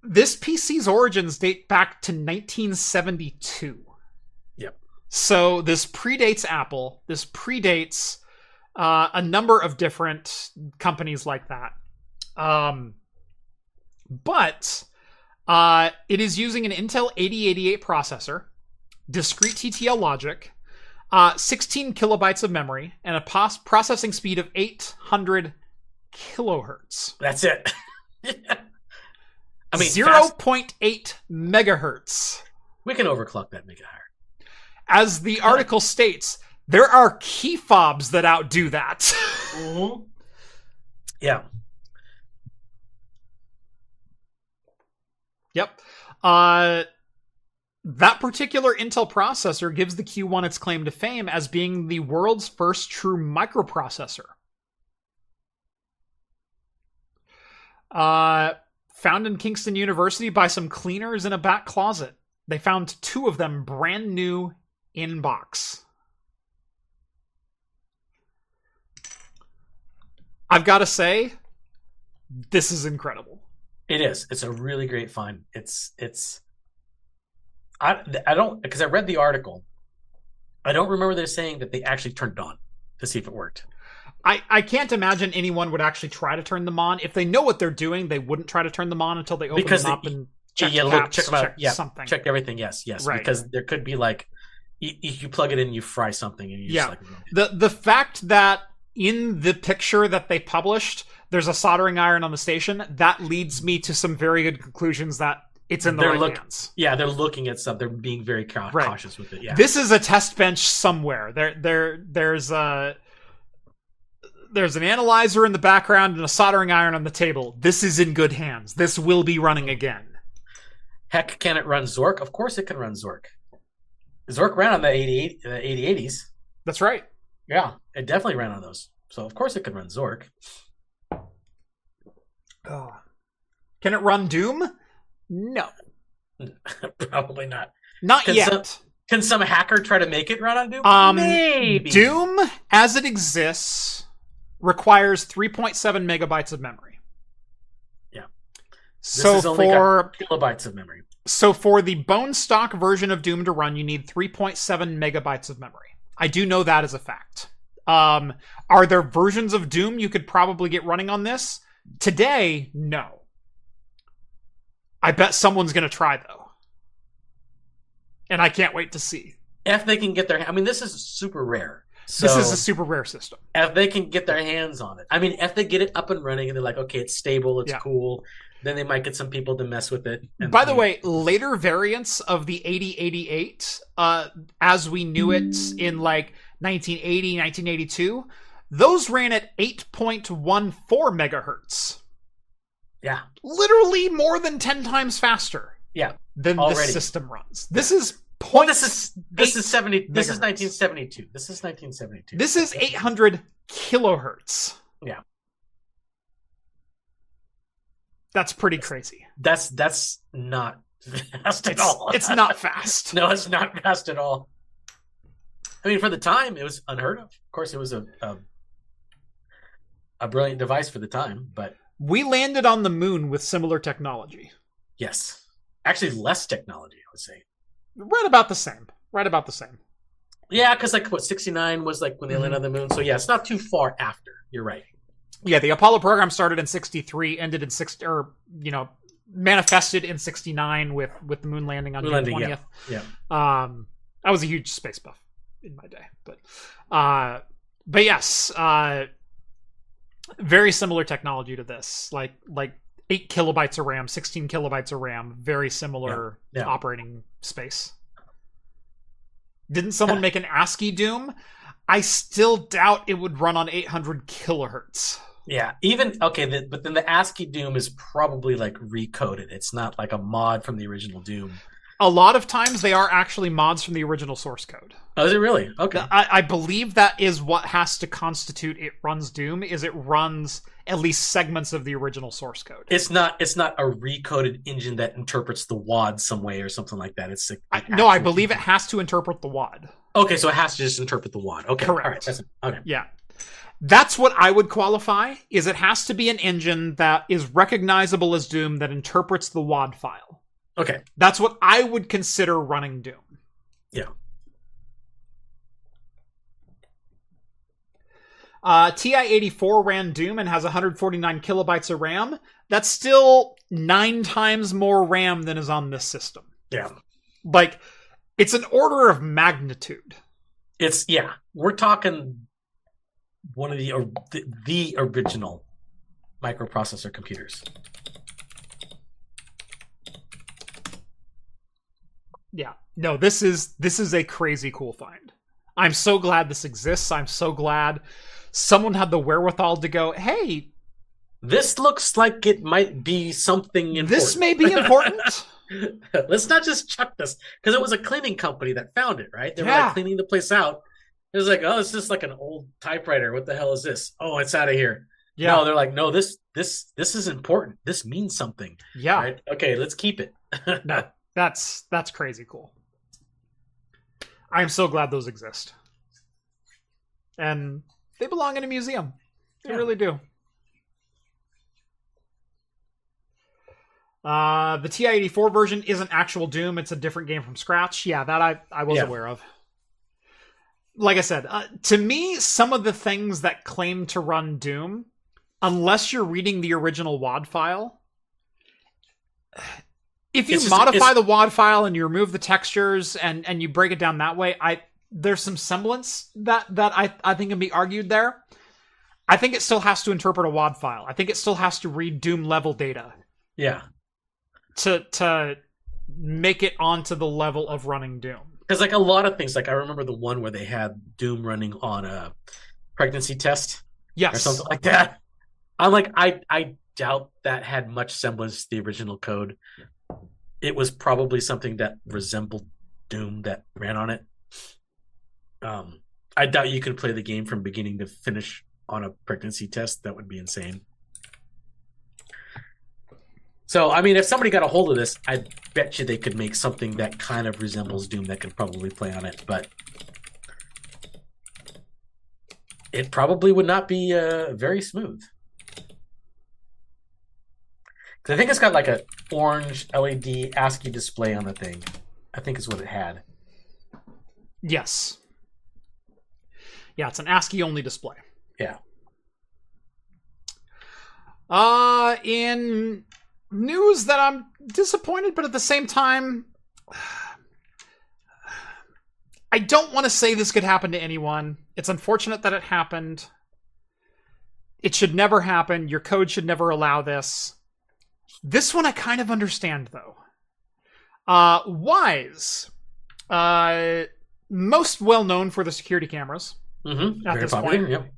this PC's origins date back to 1972. Yep. So this predates Apple. This predates uh, a number of different companies like that. Um, but uh, it is using an Intel 8088 processor, discrete TTL logic, uh, 16 kilobytes of memory, and a pos- processing speed of 800 kilohertz. That's it. <laughs> I mean, zero point eight megahertz. we can overclock that, make it higher. As the article states, there are key fobs that outdo that. Mm-hmm. Yeah. yep. Uh, that particular Intel processor gives the Q1 its claim to fame as being the world's first true microprocessor. Uh, found in Kingston University by some cleaners in a back closet. They found two of them brand new in box. I've got to say, this is incredible. It is. It's a really great find. It's it's. I I don't because I read the article. I don't remember them saying that they actually turned it on to see if it worked. I, I can't imagine anyone would actually try to turn them on. If they know what they're doing, they wouldn't try to turn them on until they open Because them up they- and check yeah, caps, look, check them out. check yeah, something. check everything. Yes, yes. Right. Because there could be like, you, you plug it in, you fry something, and you Yeah. just like. The the fact that in the picture that they published, there's a soldering iron on the station, that leads me to some very good conclusions that it's in the They're right look- hands. Yeah, they're looking at stuff. They're being very cau- Right. cautious with it. Yeah. This is a test bench somewhere. There there there's a there's an analyzer in the background and a soldering iron on the table. This is in good hands. This will be running again. Heck, can it run Zork? Of course, it can run Zork. Zork ran on the 88, uh, 8080s. That's right. Yeah, it definitely ran on those. So of course it could run Zork. Can it run Doom? No. <laughs> Probably not. Not Can yet. some- Can some hacker try to make it run on Doom? Um, Maybe. Doom, as it exists, requires 3.7 megabytes of memory. Yeah. So has only for kilobytes of memory. so for the bone stock version of Doom to run, you need 3.7 megabytes of memory. I do know that as a fact. Um, are there versions of Doom you could probably get running on this? Today, no. I bet someone's going to try though. And I can't wait to see. If they can get their, I mean, this is super rare. So This is a super rare system. if they can get their hands on it, I mean, if they get it up and running and they're like, okay, it's stable, it's Yeah. cool, then they might get some people to mess with it. By the way, later variants of the 8088, uh, as we knew it in like 1980, 1982, those ran at 8.14 megahertz. yeah, Literally more than 10 times faster yeah. than Already. this system runs. This is point. this is this eight is seventy. This is nineteen seventy two. This is nineteen seventy two. This is 800 kilohertz. Yeah. That's pretty crazy. That's that's not <laughs> fast at all. it's not fast. <laughs> no, it's not fast at all. I mean, for the time, it was unheard of. Of course, it was a a, a brilliant device for the time, but We landed on the moon with similar technology. yes, actually, less technology, I would say. Right about the same. Right about the same. Yeah, because like what sixty nine was like when they Mm-hmm. landed on the moon. So yeah, it's not too far after. You're right. Yeah, the Apollo program started in 63, ended in 60 or you know, manifested in 69 with with the moon landing on Moon June landing, 20th. yeah, Um I was a huge space buff in my day, but uh but yes, uh very similar technology to this. Like like 8 kilobytes of RAM, 16 kilobytes of RAM, very similar Yeah, yeah. operating space. Didn't someone make an ASCII Doom? I still doubt it would run on 800 kilohertz. Yeah, even okay, the, but then the ASCII Doom is probably like recoded. It's not like a mod from the original Doom. A lot of times they are actually mods from the original source code. Oh, is it really? Okay. I, I believe that is what has to constitute it runs Doom is it runs at least segments of the original source code. It's not. It's not a recoded engine that interprets the WAD some way or something like that. It's a, I, no, I believe it has to interpret the WAD. Okay, so it has to just interpret the WAD. Okay, Correct. All right, that's, okay. Yeah. That's what I would qualify is it has to be an engine that is recognizable as Doom that interprets the WAD file. Okay. That's what I would consider running Doom. Yeah. Uh, TI-84 ran Doom and has 149 kilobytes of RAM. That's still nine times more RAM than is on this system. Yeah. Like, it's an order of magnitude. It's yeah. We're talking one of the or- the, the original microprocessor computers. Yeah. No, this is this is a crazy cool find. I'm so glad this exists. I'm so glad someone had the wherewithal to go, "Hey, This looks like it might be something important. this may be important." <laughs> Let's not just chuck this because it was a cleaning company that found it, right? They were Yeah. like cleaning the place out. It was like, oh, it's just like an old typewriter. What the hell is this? Oh, it's out of here. Yeah. No, they're like, no, this this this is important. This means something. yeah. Right? Okay, let's keep it. <laughs> No, that's that's crazy cool. I am so glad those exist. And they belong in a museum. They Yeah. really do. Uh, the TI-84 version isn't actual Doom. It's a different game from scratch. Yeah, that I, I was Yeah. aware of. Like I said, uh, to me, some of the things that claim to run Doom, unless you're reading the original WAD file, if you just- modify the WAD file and you remove the textures and, and you break it down that way, I there's some semblance that that I, I think can be argued there. I think it still has to interpret a WAD file. I think it still has to read Doom level data yeah. to to make it onto the level of running Doom. Because like a lot of things, like I remember the one where they had Doom running on a pregnancy test Yes. or something like that. I'm like, I I doubt that had much semblance to the original code. It was probably something that resembled Doom that ran on it. Um, I doubt you could play the game from beginning to finish on a pregnancy test. That would be insane. So, I mean, if somebody got a hold of this, I bet you they could make something that kind of resembles Doom that could probably play on it. But it probably would not be uh, very smooth. 'Cause I think it's got like a orange LED ASCII display on the thing. I think is what it had. Yes. Yeah, it's an ASCII only display. Yeah. Uh in news that I'm disappointed, but at the same time <sighs> I don't want to say this could happen to anyone. It's unfortunate that it happened. It should never happen. Your code should never allow this. This one I kind of understand though. Uh Wyze uh most well known for the security cameras. Mm-hmm. At Very this popular. point. Yep.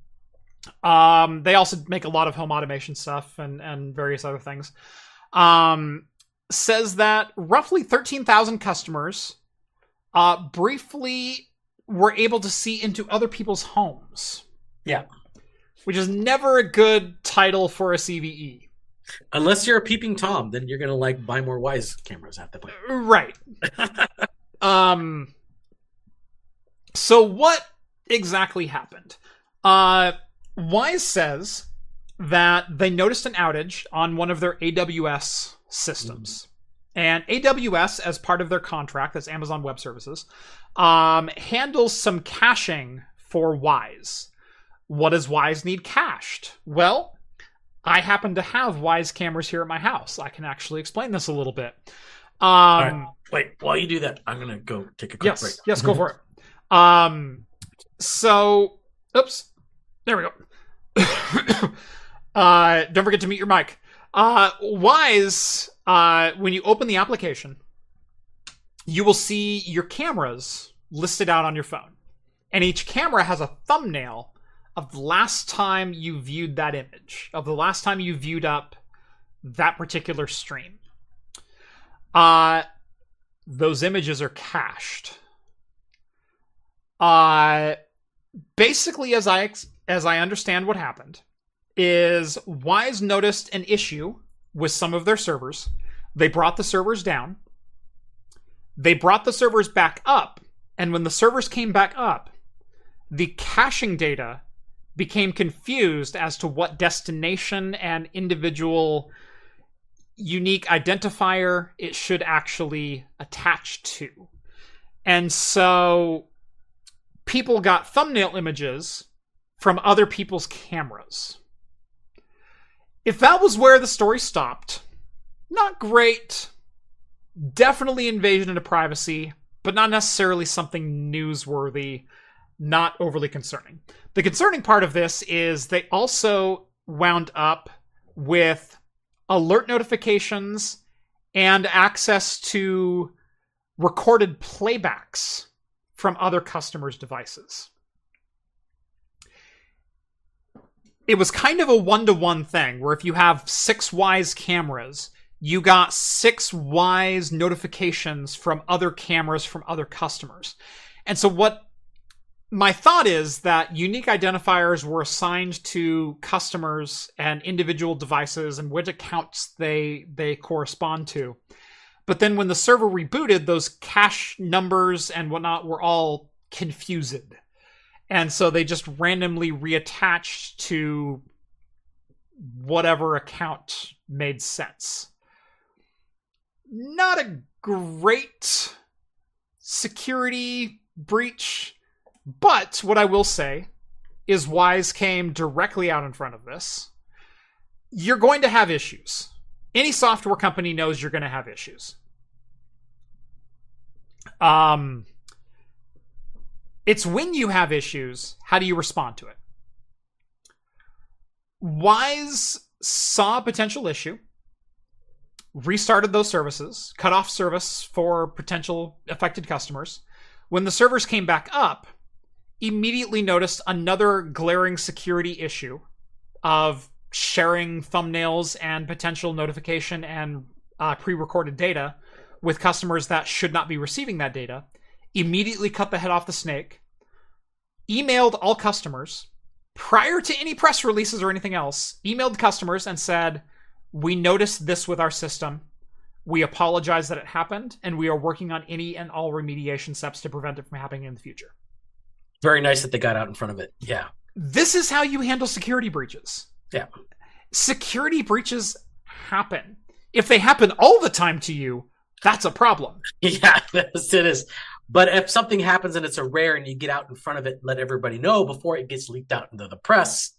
Um, they also make a lot of home automation stuff and and various other things. Um, says that roughly thirteen thousand customers, uh, briefly were able to see into other people's homes. Yeah. which is never a good title for a CVE. Unless you're a peeping tom, then you're gonna like buy more Wyze cameras at the point. Right. <laughs> um. So what exactly happened? Uh, Wyze says that they noticed an outage on one of their AWS systems. And AWS, as part of their contract, that's Amazon Web Services, um, handles some caching for Wyze. What does Wyze need cached? Well, I happen to have Wise cameras here at my house. I can actually explain this a little bit. Um, right. Wait, while you do that, I'm gonna go take a quick yes, break. yes, go for <laughs> it. Um, so, oops, there we go. <coughs> uh, don't forget to mute your mic. Uh, Wyze, uh, when you open the application, you will see your cameras listed out on your phone, and each camera has a thumbnail of the last time you viewed that image, of the last time you viewed up that particular stream. Uh, those images are cached. Uh, basically, as I as I understand what happened, is Wyze noticed an issue with some of their servers. They brought the servers down. They brought the servers back up, and when the servers came back up, the caching data became confused as to what destination and individual unique identifier it should actually attach to. And so people got thumbnail images from other people's cameras. If that was where the story stopped, not great. Definitely invasion into privacy, but not necessarily something newsworthy, not overly concerning. The concerning part of this is they also wound up with alert notifications and access to recorded playbacks from other customers' devices. It was kind of a one to one thing where if you have six Wyze cameras, you got six Wyze notifications from other cameras from other customers. And so, what my thought is that unique identifiers were assigned to customers and individual devices and which accounts they they correspond to. But then when the server rebooted, those cache numbers and whatnot were all confused. And so they just randomly reattached to whatever account made sense. Not a great security breach but what I will say is Wyze came directly out in front of this. You're going to have issues. Any software company knows you're going to have issues. Um, it's when you have issues, how do you respond to it? Wyze saw a potential issue, restarted those services, cut off service for potential affected customers. When the servers came back up, immediately noticed another glaring security issue of sharing thumbnails and potential notification and uh, pre-recorded data with customers that should not be receiving that data immediately cut the head off the snake emailed all customers prior to any press releases or anything else emailed customers and said we noticed this with our system we apologize that it happened and we are working on any and all remediation steps to prevent it from happening in the future very nice that they got out in front of it. Yeah. This is how you handle security breaches. Yeah. Security breaches happen. If they happen all the time to you, that's a problem. <laughs> Yeah, it is. But if something happens and it's a rare and you get out in front of it, let everybody know before it gets leaked out into the press,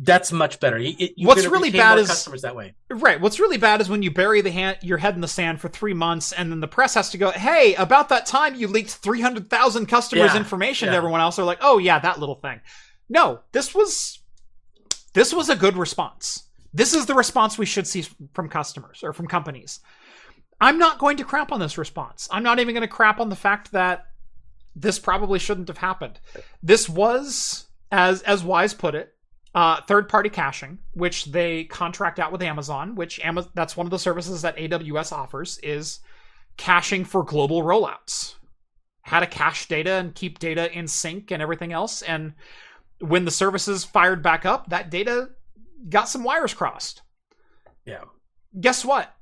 that's much better. What's really bad is customers that way. Right. What's really bad is when you bury the hand, your head in the sand for three months, and then the press has to go, "Hey, about that time you leaked three hundred thousand customers' yeah, information." Yeah. To everyone else They're like, "Oh yeah, that little thing." No, this was this was a good response. This is the response we should see from customers or from companies. I'm not going to crap on this response. I'm not even going to crap on the fact that this probably shouldn't have happened. This was, as as Wyze put it, uh, third party caching, which they contract out with Amazon, which that's one of the services that AWS offers is caching for global rollouts. How to cache data and keep data in sync and everything else. And when the services fired back up, that data got some wires crossed. Yeah. Guess what?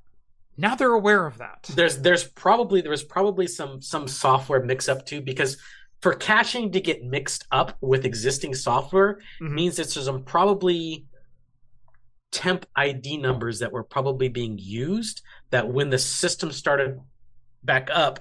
Now they're aware of that. There's there's probably there's probably some some software mix up too because for caching to get mixed up with existing software mm-hmm. means that there's some probably temp ID numbers that were probably being used that when the system started back up,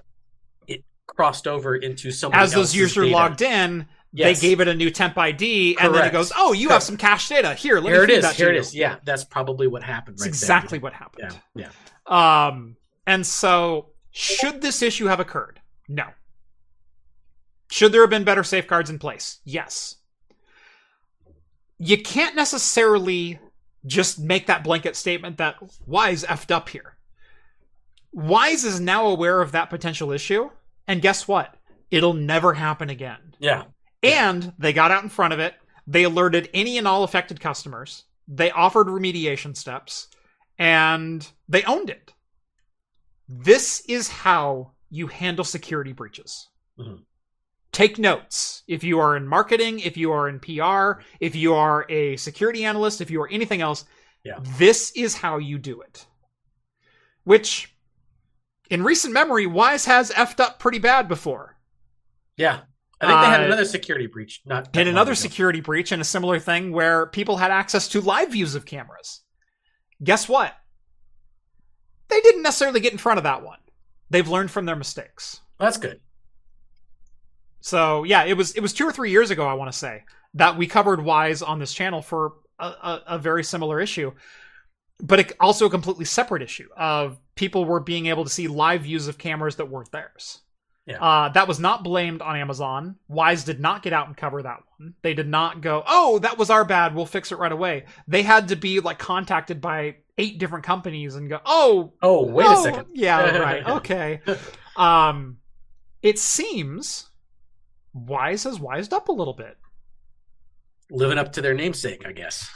it crossed over into some as those users data. logged in. Yes. They gave it a new temp ID, Correct. and then it goes, "Oh, you Correct. have some cache data here. Let here it is. Here it you. is. Yeah, that's probably what happened. Right exactly there. what happened. Yeah, yeah. Um, and so should this issue have occurred? No. Should there have been better safeguards in place? Yes. You can't necessarily just make that blanket statement that Wyze effed up here. Wyze is now aware of that potential issue, and guess what? It'll never happen again. Yeah. And they got out in front of it. They alerted any and all affected customers. They offered remediation steps, and they owned it. This is how you handle security breaches. Mm-hmm take notes. If you are in marketing, if you are in PR, if you are a security analyst, if you are anything else, yeah. this is how you do it. Which, in recent memory, Wyze has effed up pretty bad before. Yeah. I think they had uh, another security breach. Not had another ago. security breach and a similar thing where people had access to live views of cameras. Guess what? They didn't necessarily get in front of that one. They've learned from their mistakes. that's good. So yeah, it was it was two or three years ago, I want to say, that we covered Wyze on this channel for a, a, a very similar issue, but it, also a completely separate issue of people were being able to see live views of cameras that weren't theirs. Yeah. Uh, that was not blamed on Amazon. Wyze did not get out and cover that one. They did not go, "Oh, that was our bad. We'll fix it right away." They had to be like contacted by eight different companies and go, "Oh, oh, wait oh, a second, <laughs> yeah, <laughs> right, okay." um, it seems Wyze has wised up a little bit. Living up to their namesake, I guess.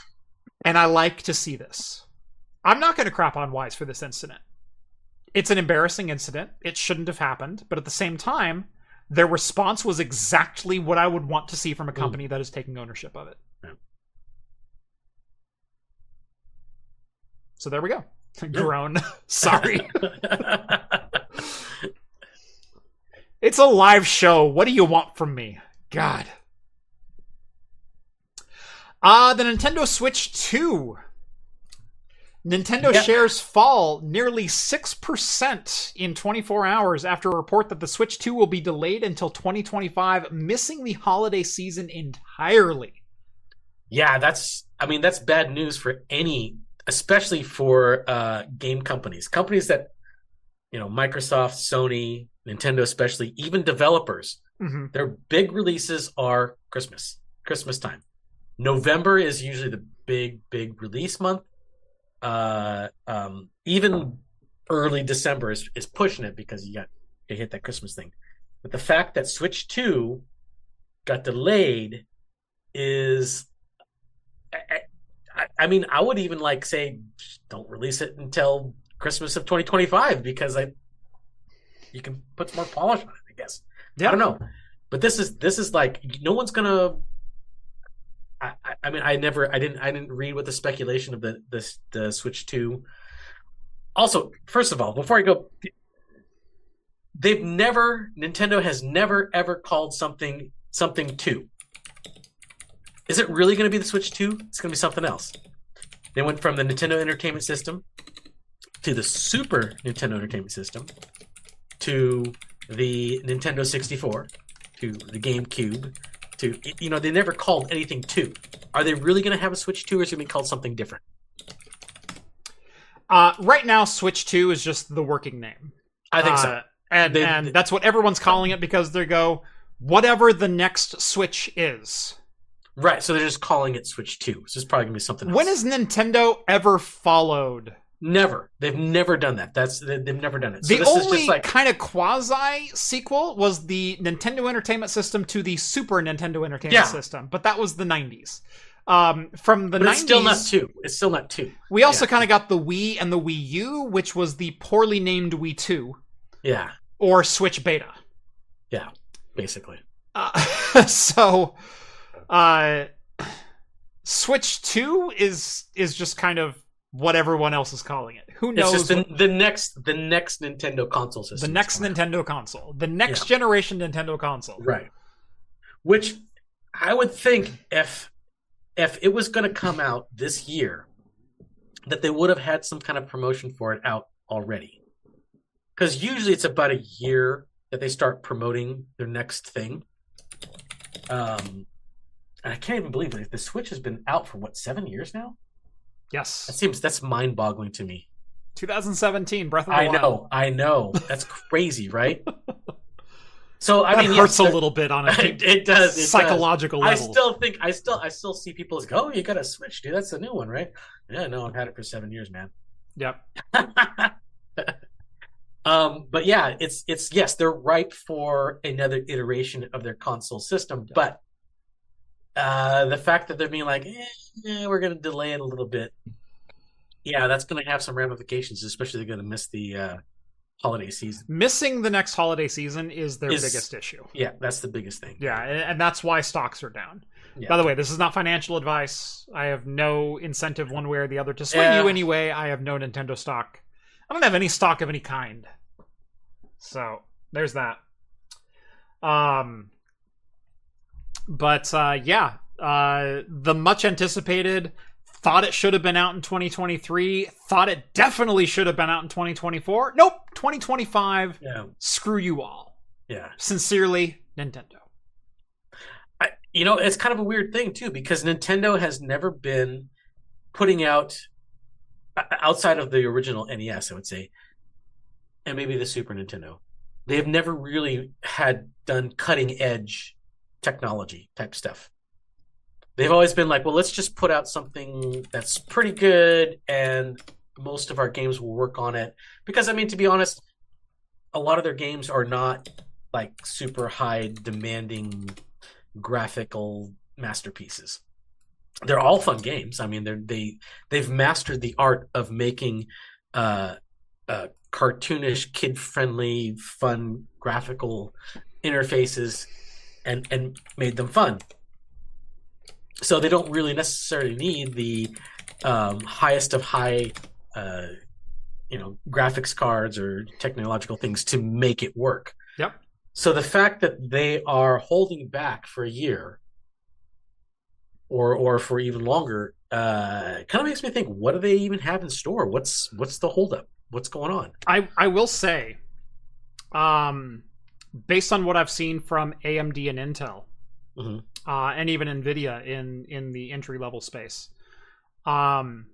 And I like to see this. I'm not going to crap on Wyze for this incident. It's an embarrassing incident. It shouldn't have happened. But at the same time, their response was exactly what I would want to see from a company that is taking ownership of it. Yeah. So there we go. <laughs> Groan. <laughs> Sorry. <laughs> it's a live show. What do you want from me? God. Uh, the Nintendo Switch 2. Nintendo Yeah. shares fall nearly 6% in 24 hours after a report that the Switch 2 will be delayed until 2025, missing the holiday season entirely. yeah, that's I mean that's bad news for any especially for uh game companies. Companies that you know, Microsoft, Sony, Nintendo especially, even developers, hmm their big releases are Christmas, Christmas time. November is usually the big, big release month. Uh, um, even early December is, is pushing it because you got you hit that Christmas thing. But the fact that Switch Two got delayed is, I, I, I mean, I would even like say, don't release it until Christmas of 2025 because I, you can put some more polish on it. I guess. Yeah. I don't know, but this is this is like no one's gonna. I, I- mean, I never, I didn't, I didn't read what the speculation of the the the Switch Two. Also, first of all, before I go, they've never Nintendo has never ever called something something two. Is it really going to be the Switch Two? It's going to be something else. They went from the Nintendo Entertainment System to the Super Nintendo Entertainment System to the Nintendo 64 to the GameCube to you know they never called anything 2. Are they really going to have a Switch 2 or is it going to be called something different? Uh, right now, Switch 2 is just the working name. I think Uh, so. And, They- and that's what everyone's calling it because they go, whatever the next Switch is. Right, so they're just calling it Switch 2. So it's probably going to be something else. When has Nintendo ever followed? Never. They've never done that. That's they, they've never done it. So the this is only just like kind of quasi sequel was the Nintendo Entertainment System to the Super Nintendo Entertainment Yeah. System, but that was the 90s. Um, from the but 90s, it's still not 2. It's still not 2. we also yeah. kind of got the Wii and the Wii U, which was the poorly named Wii 2 Yeah. or Switch Beta. Yeah. Basically. Uh, <laughs> so, uh, Switch Two is is just kind of what everyone else is calling it. Who It's knows? just the, what- the next the next Nintendo console system. the next. Nintendo console, the next Yeah. generation Nintendo console. Right. Which I would think if if it was going to come out this year, that they would have had some kind of promotion for it out already. Because usually it's about a year that they start promoting their next thing. Um, and I can't even believe it. The Switch has been out for what seven years now. That seems that's mind-boggling to me. 2017 Breath of the I Wild. know, I know. That's crazy, right? <laughs> So I That mean, hurts yes, a little bit on a <laughs> it, it does. It does. psychological I still think I still I still see people as go, oh, you got to switch, dude. That's the new one, right? Yeah, no, I've had it for seven years, man. Yep. <laughs> um, but yeah, it's it's yes, they're ripe for another iteration of their console system, but uh, the fact that they're being like, eh, eh, we're going to delay it a little bit, yeah, that's going to have some ramifications, especially they're going to miss the uh, holiday season. Missing the next holiday season is their Is- biggest issue. Yeah, that's the biggest thing. Yeah, and that's why stocks are down. Yeah. By the way, this is not financial advice. I have no incentive one way or the other to swing Yeah. you anyway. I have no Nintendo stock. I don't have any stock of any kind. So there's that. Um, but uh, yeah, uh, the much anticipated. Thought it should have been out in 2023. Thought it definitely should have been out in 2024. Nope, 2025. yeah, Screw you all. yeah. Sincerely, Nintendo. I, you know, it's kind of a weird thing too because Nintendo has never been putting out outside of the original NES, I would say, and maybe the Super Nintendo. They have never really had done cutting edge technology type stuff. They've always been like, well, let's just put out something that's pretty good and most of our games will work on it. Because I mean, to be honest, a lot of their games are not like super high demanding graphical masterpieces. They're all fun games. I mean, they're they they've mastered the art of making uh, uh cartoonish, kid friendly, fun graphical interfaces and and made them fun. So they don't really necessarily need the um, highest of high, uh, you know, graphics cards or technological things to make it work. Yep. So the fact that they are holding back for a year, or or for even longer, uh, kind of makes me think: what do they even have in store? What's what's the holdup? What's going on? I I will say, um, based on what I've seen from AMD and Intel, Mhm. uh, and even Nvidia in in the entry level space, um,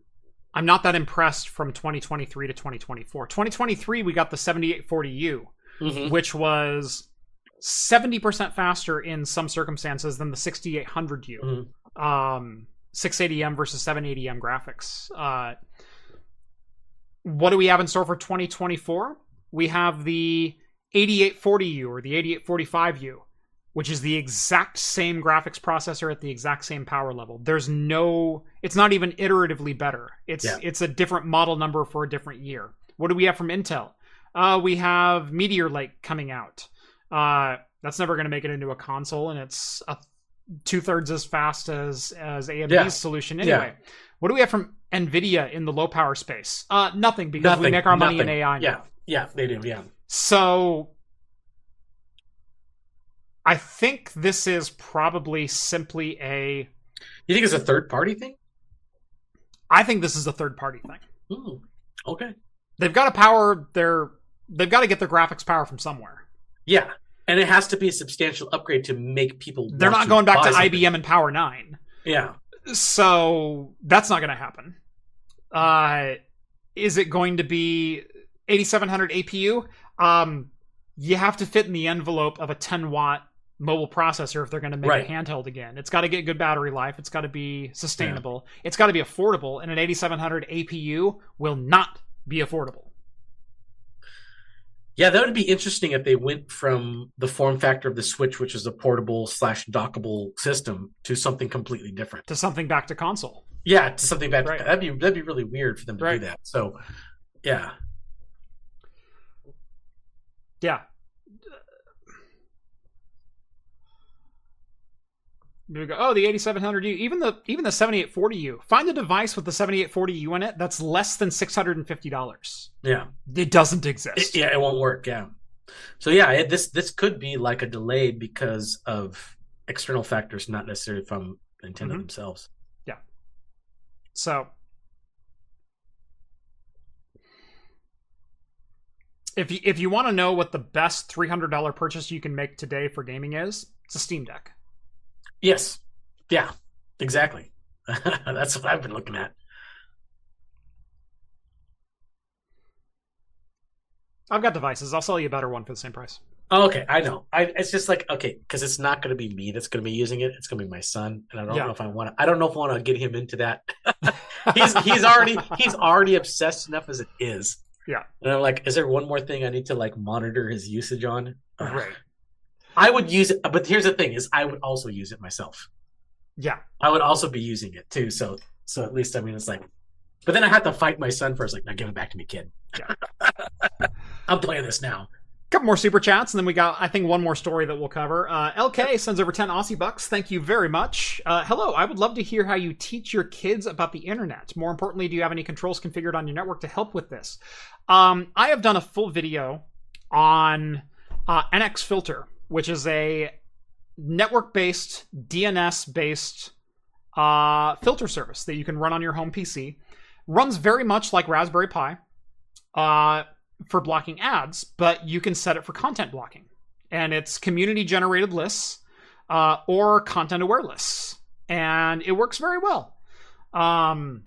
I'm not that impressed from 2023 to 2024. 2023, we got the 7840U, Mhm. which was 70% faster in some circumstances than the 6800U. Mhm. Um, 680M versus 780M graphics. Uh, what do we have in store for 2024? We have the 8840U or the 8845U, which is the exact same graphics processor at the exact same power level. There's no it's not even iteratively better. It's Yeah. it's a different model number for a different year. What do we have from Intel? Uh, we have Meteor Lake coming out. Uh, that's never going to make it into a console, and it's a two thirds as fast as as AMD's Yeah. solution Yeah. anyway. What do we have from Nvidia in the low power space? Uh, nothing because we make our money in nothing. AI. now. Yeah, yeah, they do. Yeah, So I think this is probably simply a. you think it's a third party thing? I think this is a third party thing. Hmm. Okay. They've got to power their. They've got to get their graphics power from somewhere. Yeah, and it has to be a substantial upgrade to make people. They're not going back to something. IBM and Power Nine. Yeah, So that's not going to happen. Uh, is it going to be 8700 APU? Um, you have to fit in the envelope of a 10 watt mobile processor if they're going to make Right. it handheld again. It's got to get good battery life. It's got to be sustainable. It's got to be affordable. And an 8700 APU will not be affordable. yeah, that would be interesting if they went from the form factor of the Switch, which is a portable slash dockable system, to something completely different. To something back to console. Yeah, to something back. Right. That'd be that'd be really weird for them to Right. do that. So, yeah, Yeah. We go, oh, the 8700U, even the even the 7840U. Find a device with the 7840U in it that's less than $650. yeah, It doesn't It- exist. yeah. It won't work. Yeah. So yeah, it, this this could be like a delay because of external factors, not necessarily from Nintendo Mhm. themselves. Yeah. So if you if you want to know what the best $300 purchase you can make today for gaming is, it's a Steam Deck. Yes. Yeah. Exactly. <laughs> That's what I've been looking at. I've got devices. I'll sell you a better one for the same price. Oh, okay, I know. I it's just like okay, because it's not going to be me that's going to be using it. It's going to be my son, and I don't Yeah. know if I want to. I don't know if I want to get him into that. <laughs> he's he's already he's already obsessed enough as it is. Yeah. And I'm like, is there one more thing I need to like monitor his usage on? Right. I would use it, but here's the thing: is I would also use it myself. Yeah. I would also be using it too. So so at least I mean it's like, but then I have to fight my son first. Like, now give it back to me, kid. Yeah. <laughs> I'm playing this now. Couple more super chats, and then we got, I think, one more story that we'll cover. Uh, LK sends over 10 Aussie bucks. Thank you very much. Uh, hello, I would love to hear how you teach your kids about the internet. More importantly, do you have any controls configured on your network to help with this? Um, I have done a full video on uh, NX Filter, which is a network based, DNS based uh, filter service that you can run on your home PC. Runs very much like Raspberry Pi. Uh, for blocking ads, but you can set it for content blocking. And it's community generated lists uh, or content aware lists. And it works very well. Um,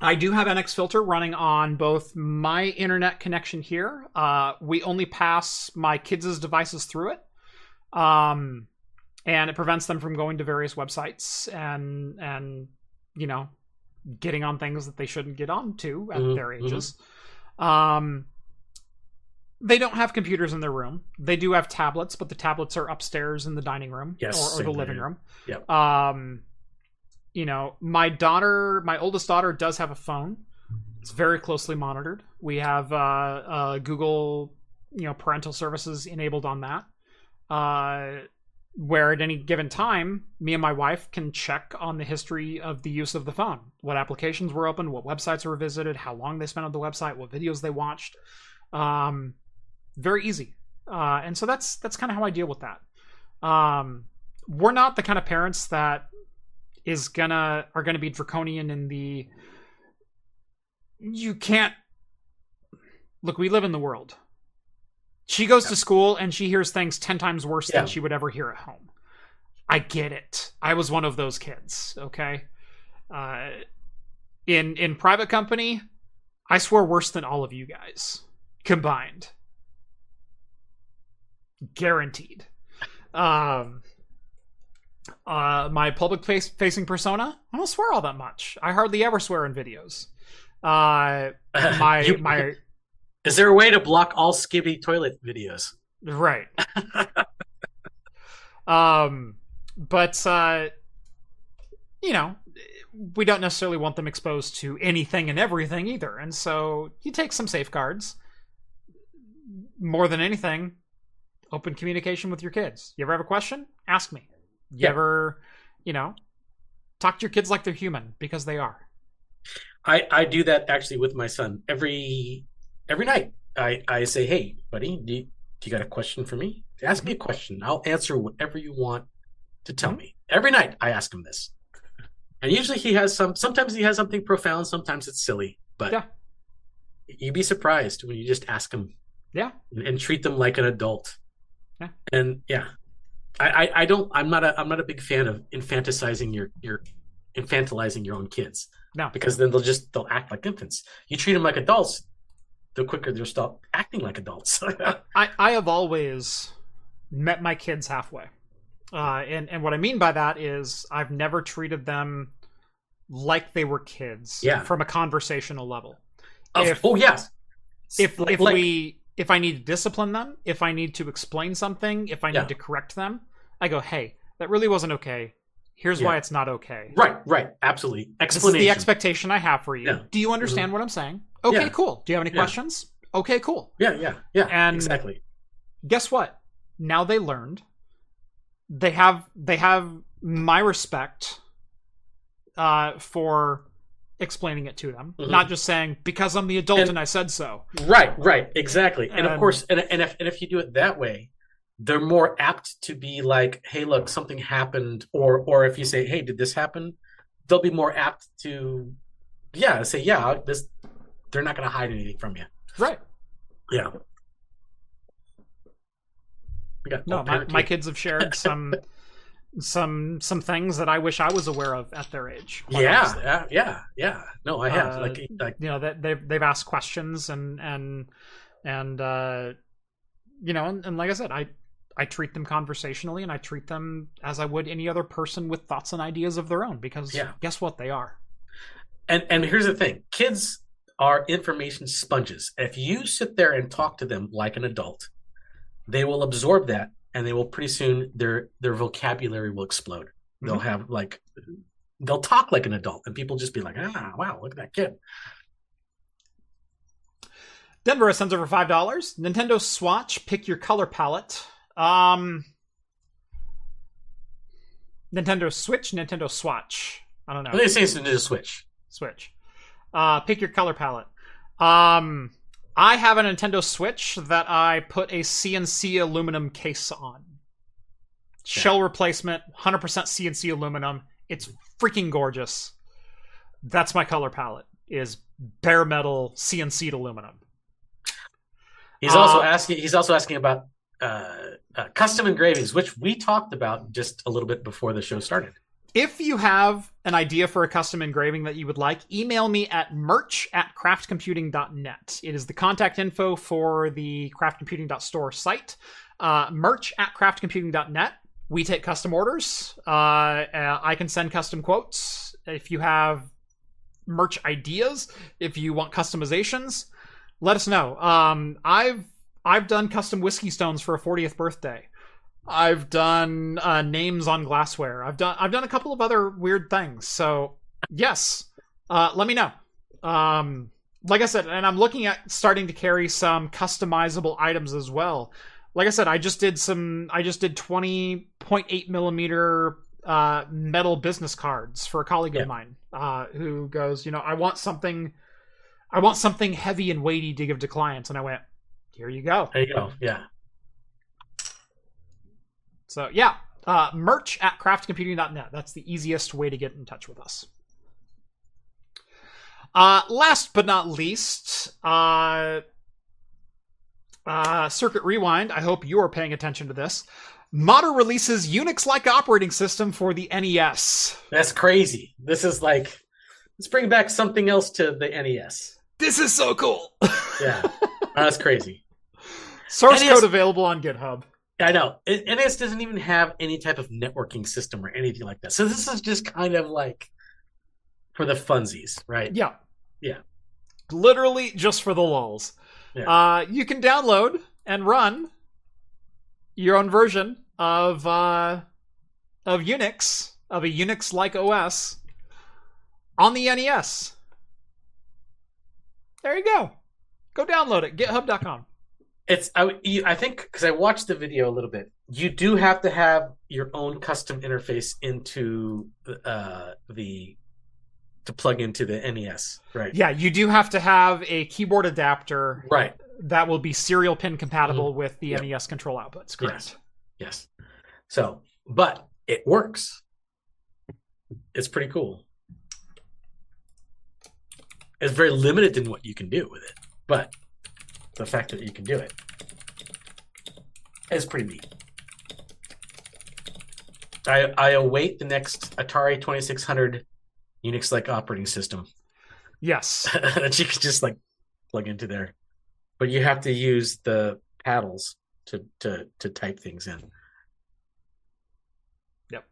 I do have NX Filter running on both my internet connection here. Uh, we only pass my kids' devices through it. Um, and it prevents them from going to various websites and, and, you know, getting on things that they shouldn't get on to at Mhm, their ages. Um, they don't have computers in their room. They do have tablets, but the tablets are upstairs in the dining room Yes, or, or the living room. Yep. Um, you know, my daughter, my oldest daughter, does have a phone. It's very closely monitored. We have uh, uh, Google, you know, parental services enabled on that. uh, where at any given time, me and my wife can check on the history of the use of the phone, what applications were opened, what websites were visited, how long they spent on the website, what videos they watched. Um, very easy, uh, and so that's that's kind of how I deal with that. Um, we're not the kind of parents that is gonna are gonna be draconian in the you can't look we live in the world she goes to school and she hears things 10 times worse Yeah. than she would ever hear at home. I get it. I was one of those kids okay? Uh in in private company i swear worse than all of you guys combined. Guaranteed. Um uh my public face facing persona i don't swear all that much. I hardly ever swear in videos. Uh <laughs> my You- my Is there a way to block all Skibidi Toilet videos? right. <laughs> <laughs> Um but uh you know we don't necessarily want them exposed to anything and everything either. And so you take some safeguards. More than anything open communication with your kids. You ever have a question? Ask me. You Yeah. ever you know talk to your kids like they're human because they are. I I do that actually with my son. Every every night. I I say, hey, buddy, do you, do you got a question for me? Ask me a mm-hmm. question. I'll answer whatever you want to tell mm-hmm. me. Every night I ask him this, and usually he has some. Sometimes he has something profound. Sometimes it's silly, but Yeah. you'd be surprised when you just ask him. Yeah. and, and treat them like an adult. Yeah. and yeah, I, I I don't. I'm not a I'm not a big fan of infantilizing your your infantilizing your own kids no because then they'll just they'll act like infants. You treat them like adults, the quicker they'll stop acting like adults. <laughs> I, I have always met my kids halfway. Uh, and, and what I mean by that is I've never treated them like they were kids Yeah. from a conversational level. Of- If- oh yes, If Like- if like- we if I need to discipline them, if I need to explain something, if I need Yeah. to correct them, I go, "Hey, that really wasn't okay. Here's why it's not okay. right, right, absolutely. Explanation. This is the expectation I have for you. Yeah. Mm-hmm. Do you understand what I'm saying? Okay, Yeah. cool. Do you have any Yeah. questions? Okay, cool. yeah, yeah, yeah. And- exactly. guess what now they learned they have they have my respect uh for explaining it to them Mhm. not just saying because i'm the adult and, And- i said so Right, right, exactly. And of course, and, and if and if you do it that way, they're more apt to be like, "Hey, look, something happened," or or if you say, "Hey, did this happen?" They'll be more apt to, yeah, say, "Yeah, this." They're not going to hide anything from you. right Yeah. We got no my, my kids have shared <laughs> some some some things that i wish i was aware of at their age Yeah, honestly. yeah, yeah, yeah. No, I have. Uh, like, like, you know that they've they've asked questions and and and uh you know and, and like i said i i treat them conversationally and i treat them as i would any other person with thoughts and ideas of their own because Yeah. guess what they are and and here's the thing: kids are information sponges. If you sit there and talk to them like an adult, they will absorb that, and they will pretty soon their their vocabulary will explode. They'll have like they'll talk like an adult, and people just be like, "Ah, wow, look at that kid." denver sends over five dollars nintendo swatch pick your color palette um nintendo switch nintendo swatch i don't know They say it's saying it's a Nintendo Switch. Switch. Uh, pick your color palette. Um, I have a Nintendo Switch that I put a CNC aluminum case on. Shell replacement, 100% CNC aluminum. It's freaking gorgeous. That's my color palette. Is bare metal CNC aluminum. He's also Uh, asking. He's also asking about uh, uh, custom engravings, which we talked about just a little bit before the show started. If you have an idea for a custom engraving that you would like, email me at merch at craftcomputing.net. It is the contact info for the craftcomputing.store site. Uh, merch at craftcomputing.net. We take custom orders. Uh, uh, I can send custom quotes. If you have merch ideas, if you want customizations, let us know. Um, I've I've done custom whiskey stones for a 40th birthday. I've done uh, names on glassware. I've done I've done a couple of other weird things. So yes, uh, let me know. Um, like I said, and I'm looking at starting to carry some customizable items as well. like I said, I just did some. I just did twenty point eight millimeter uh, metal business cards for a colleague Yeah. of mine uh, who goes, you know, I want something, I want something heavy and weighty to give to clients, and I went, here you go. There you go. Yeah. So yeah, uh, merch at craftcomputing.net. That's the easiest way to get in touch with us. Uh, last but not least, uh, uh, Circuit Rewind. I hope you are paying attention to this. Modder releases Unix-like operating system for the NES. That's crazy. This is like let's bring back something else to the NES. This is so cool. <laughs> Yeah. That's crazy. Source NES code available on GitHub. I know. NES doesn't even have any type of networking system or anything like that. So this is just kind of like for the funsies, right? Yeah. Yeah. Literally just for the lulls. Yeah. Uh, you can download and run your own version of uh, of Unix, of a Unix like OS on the NES. There you go. Go download it. GitHub.com. It's I you, I think because I watched the video a little bit. You do have to have your own custom interface into uh, the to plug into the NES, right? Yeah, you do have to have a keyboard adapter Right. that will be serial pin compatible with the Yep. NES control outputs. Correct. Yes. So, but it works. It's pretty cool. It's very limited in what you can do with it, but the fact that you can do it is pretty neat. I I await the next Atari Twenty Six Hundred Unix like operating system Yes. <laughs> that you can just like plug into there, but you have to use the paddles to to to type things in. Yep.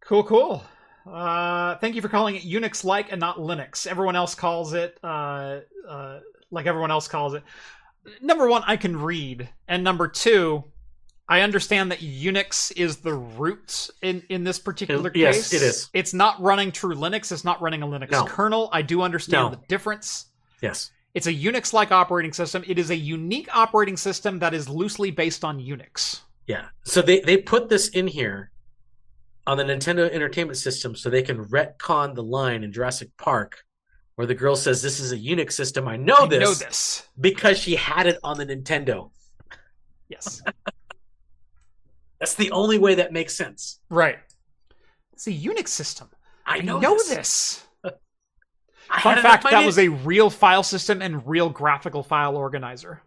Cool, cool. Uh, thank you for calling it Unix like and not Linux. Everyone else calls it uh, uh, like everyone else calls it. Number one, I can read, and number two, I understand that Unix is the root in in this particular It- yes, case. it is. It's not running true Linux. It's not running a Linux No. kernel. I do understand No. the difference. Yes. It's a Unix like operating system. It is a unique operating system that is loosely based on Unix. Yeah. So they they put this in here on the Nintendo Entertainment System so they can retcon the line in Jurassic Park where the girl says this is a Unix system. I know I this know this. because she had it on the Nintendo. Yes. <laughs> That's the only way that makes sense. right. It's a Unix system. I I know, know this. this. <laughs> I Fun fact: that was a real file system and real graphical file organizer.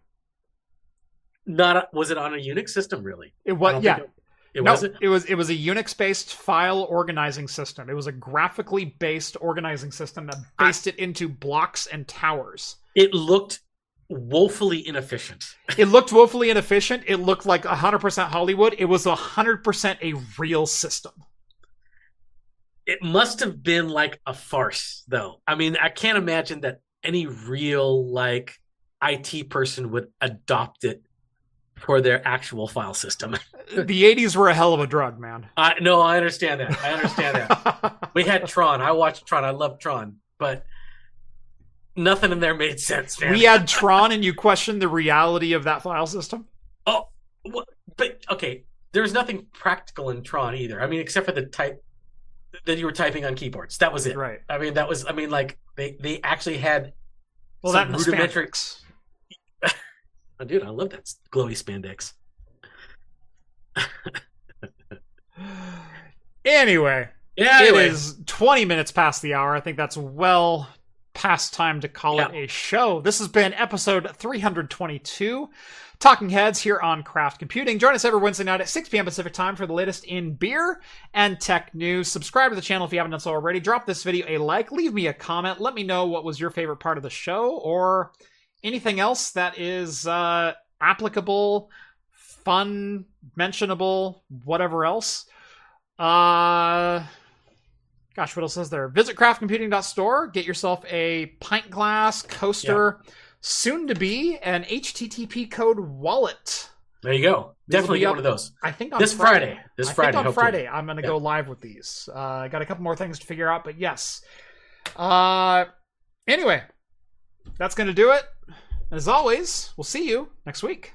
not a, was it on a Unix system really? It was yeah. It, it no, wasn't. it was it was a Unix-based file organizing system. It was a graphically based organizing system that based it into blocks and towers. It looked woefully inefficient. It looked woefully inefficient. It looked like 100% Hollywood. It was 100% a real system. It must have been like a farce, though. I mean, I can't imagine that any real like IT person would adopt it for their actual file system. <laughs> the 80s were a hell of a drug, man. I no, I understand that. I understand that. <laughs> We had Tron. I watched Tron. I love Tron, but nothing in there made sense, man. we had Tron and you questioned the reality of that file system? oh, but okay. There's nothing practical in Tron either. I mean, except for the type that you were typing on keyboards. That was it. Right. I mean, that was. I mean, like they they actually had. Well, some that rudimentary-. Oh, dude, I love that glowy spandex. <sighs> Anyway, Yeah, it anyway. is 20 minutes past the hour. I think that's well past time to call it a show. This has been episode 322. Talking Heads here on Craft Computing. Join us every Wednesday night at 6 p.m. Pacific time for the latest in beer and tech news. Subscribe to the channel if you haven't done so already. Drop this video a like, leave me a comment. Let me know what was your favorite part of the show or anything else that is uh, applicable, fun, mentionable, whatever else. Uh, gosh, what else is there? Visit craftcomputing.store. Get yourself a pint glass coaster, soon to be an HTTP code wallet. there you go. These Definitely get one of those. I think on This Friday. This I Friday, think on hopefully. Friday I'm gonna Yeah. go live with these. Uh, I got a couple more things to figure out, but yes. Uh, anyway, that's gonna do it. As always, we'll see you next week.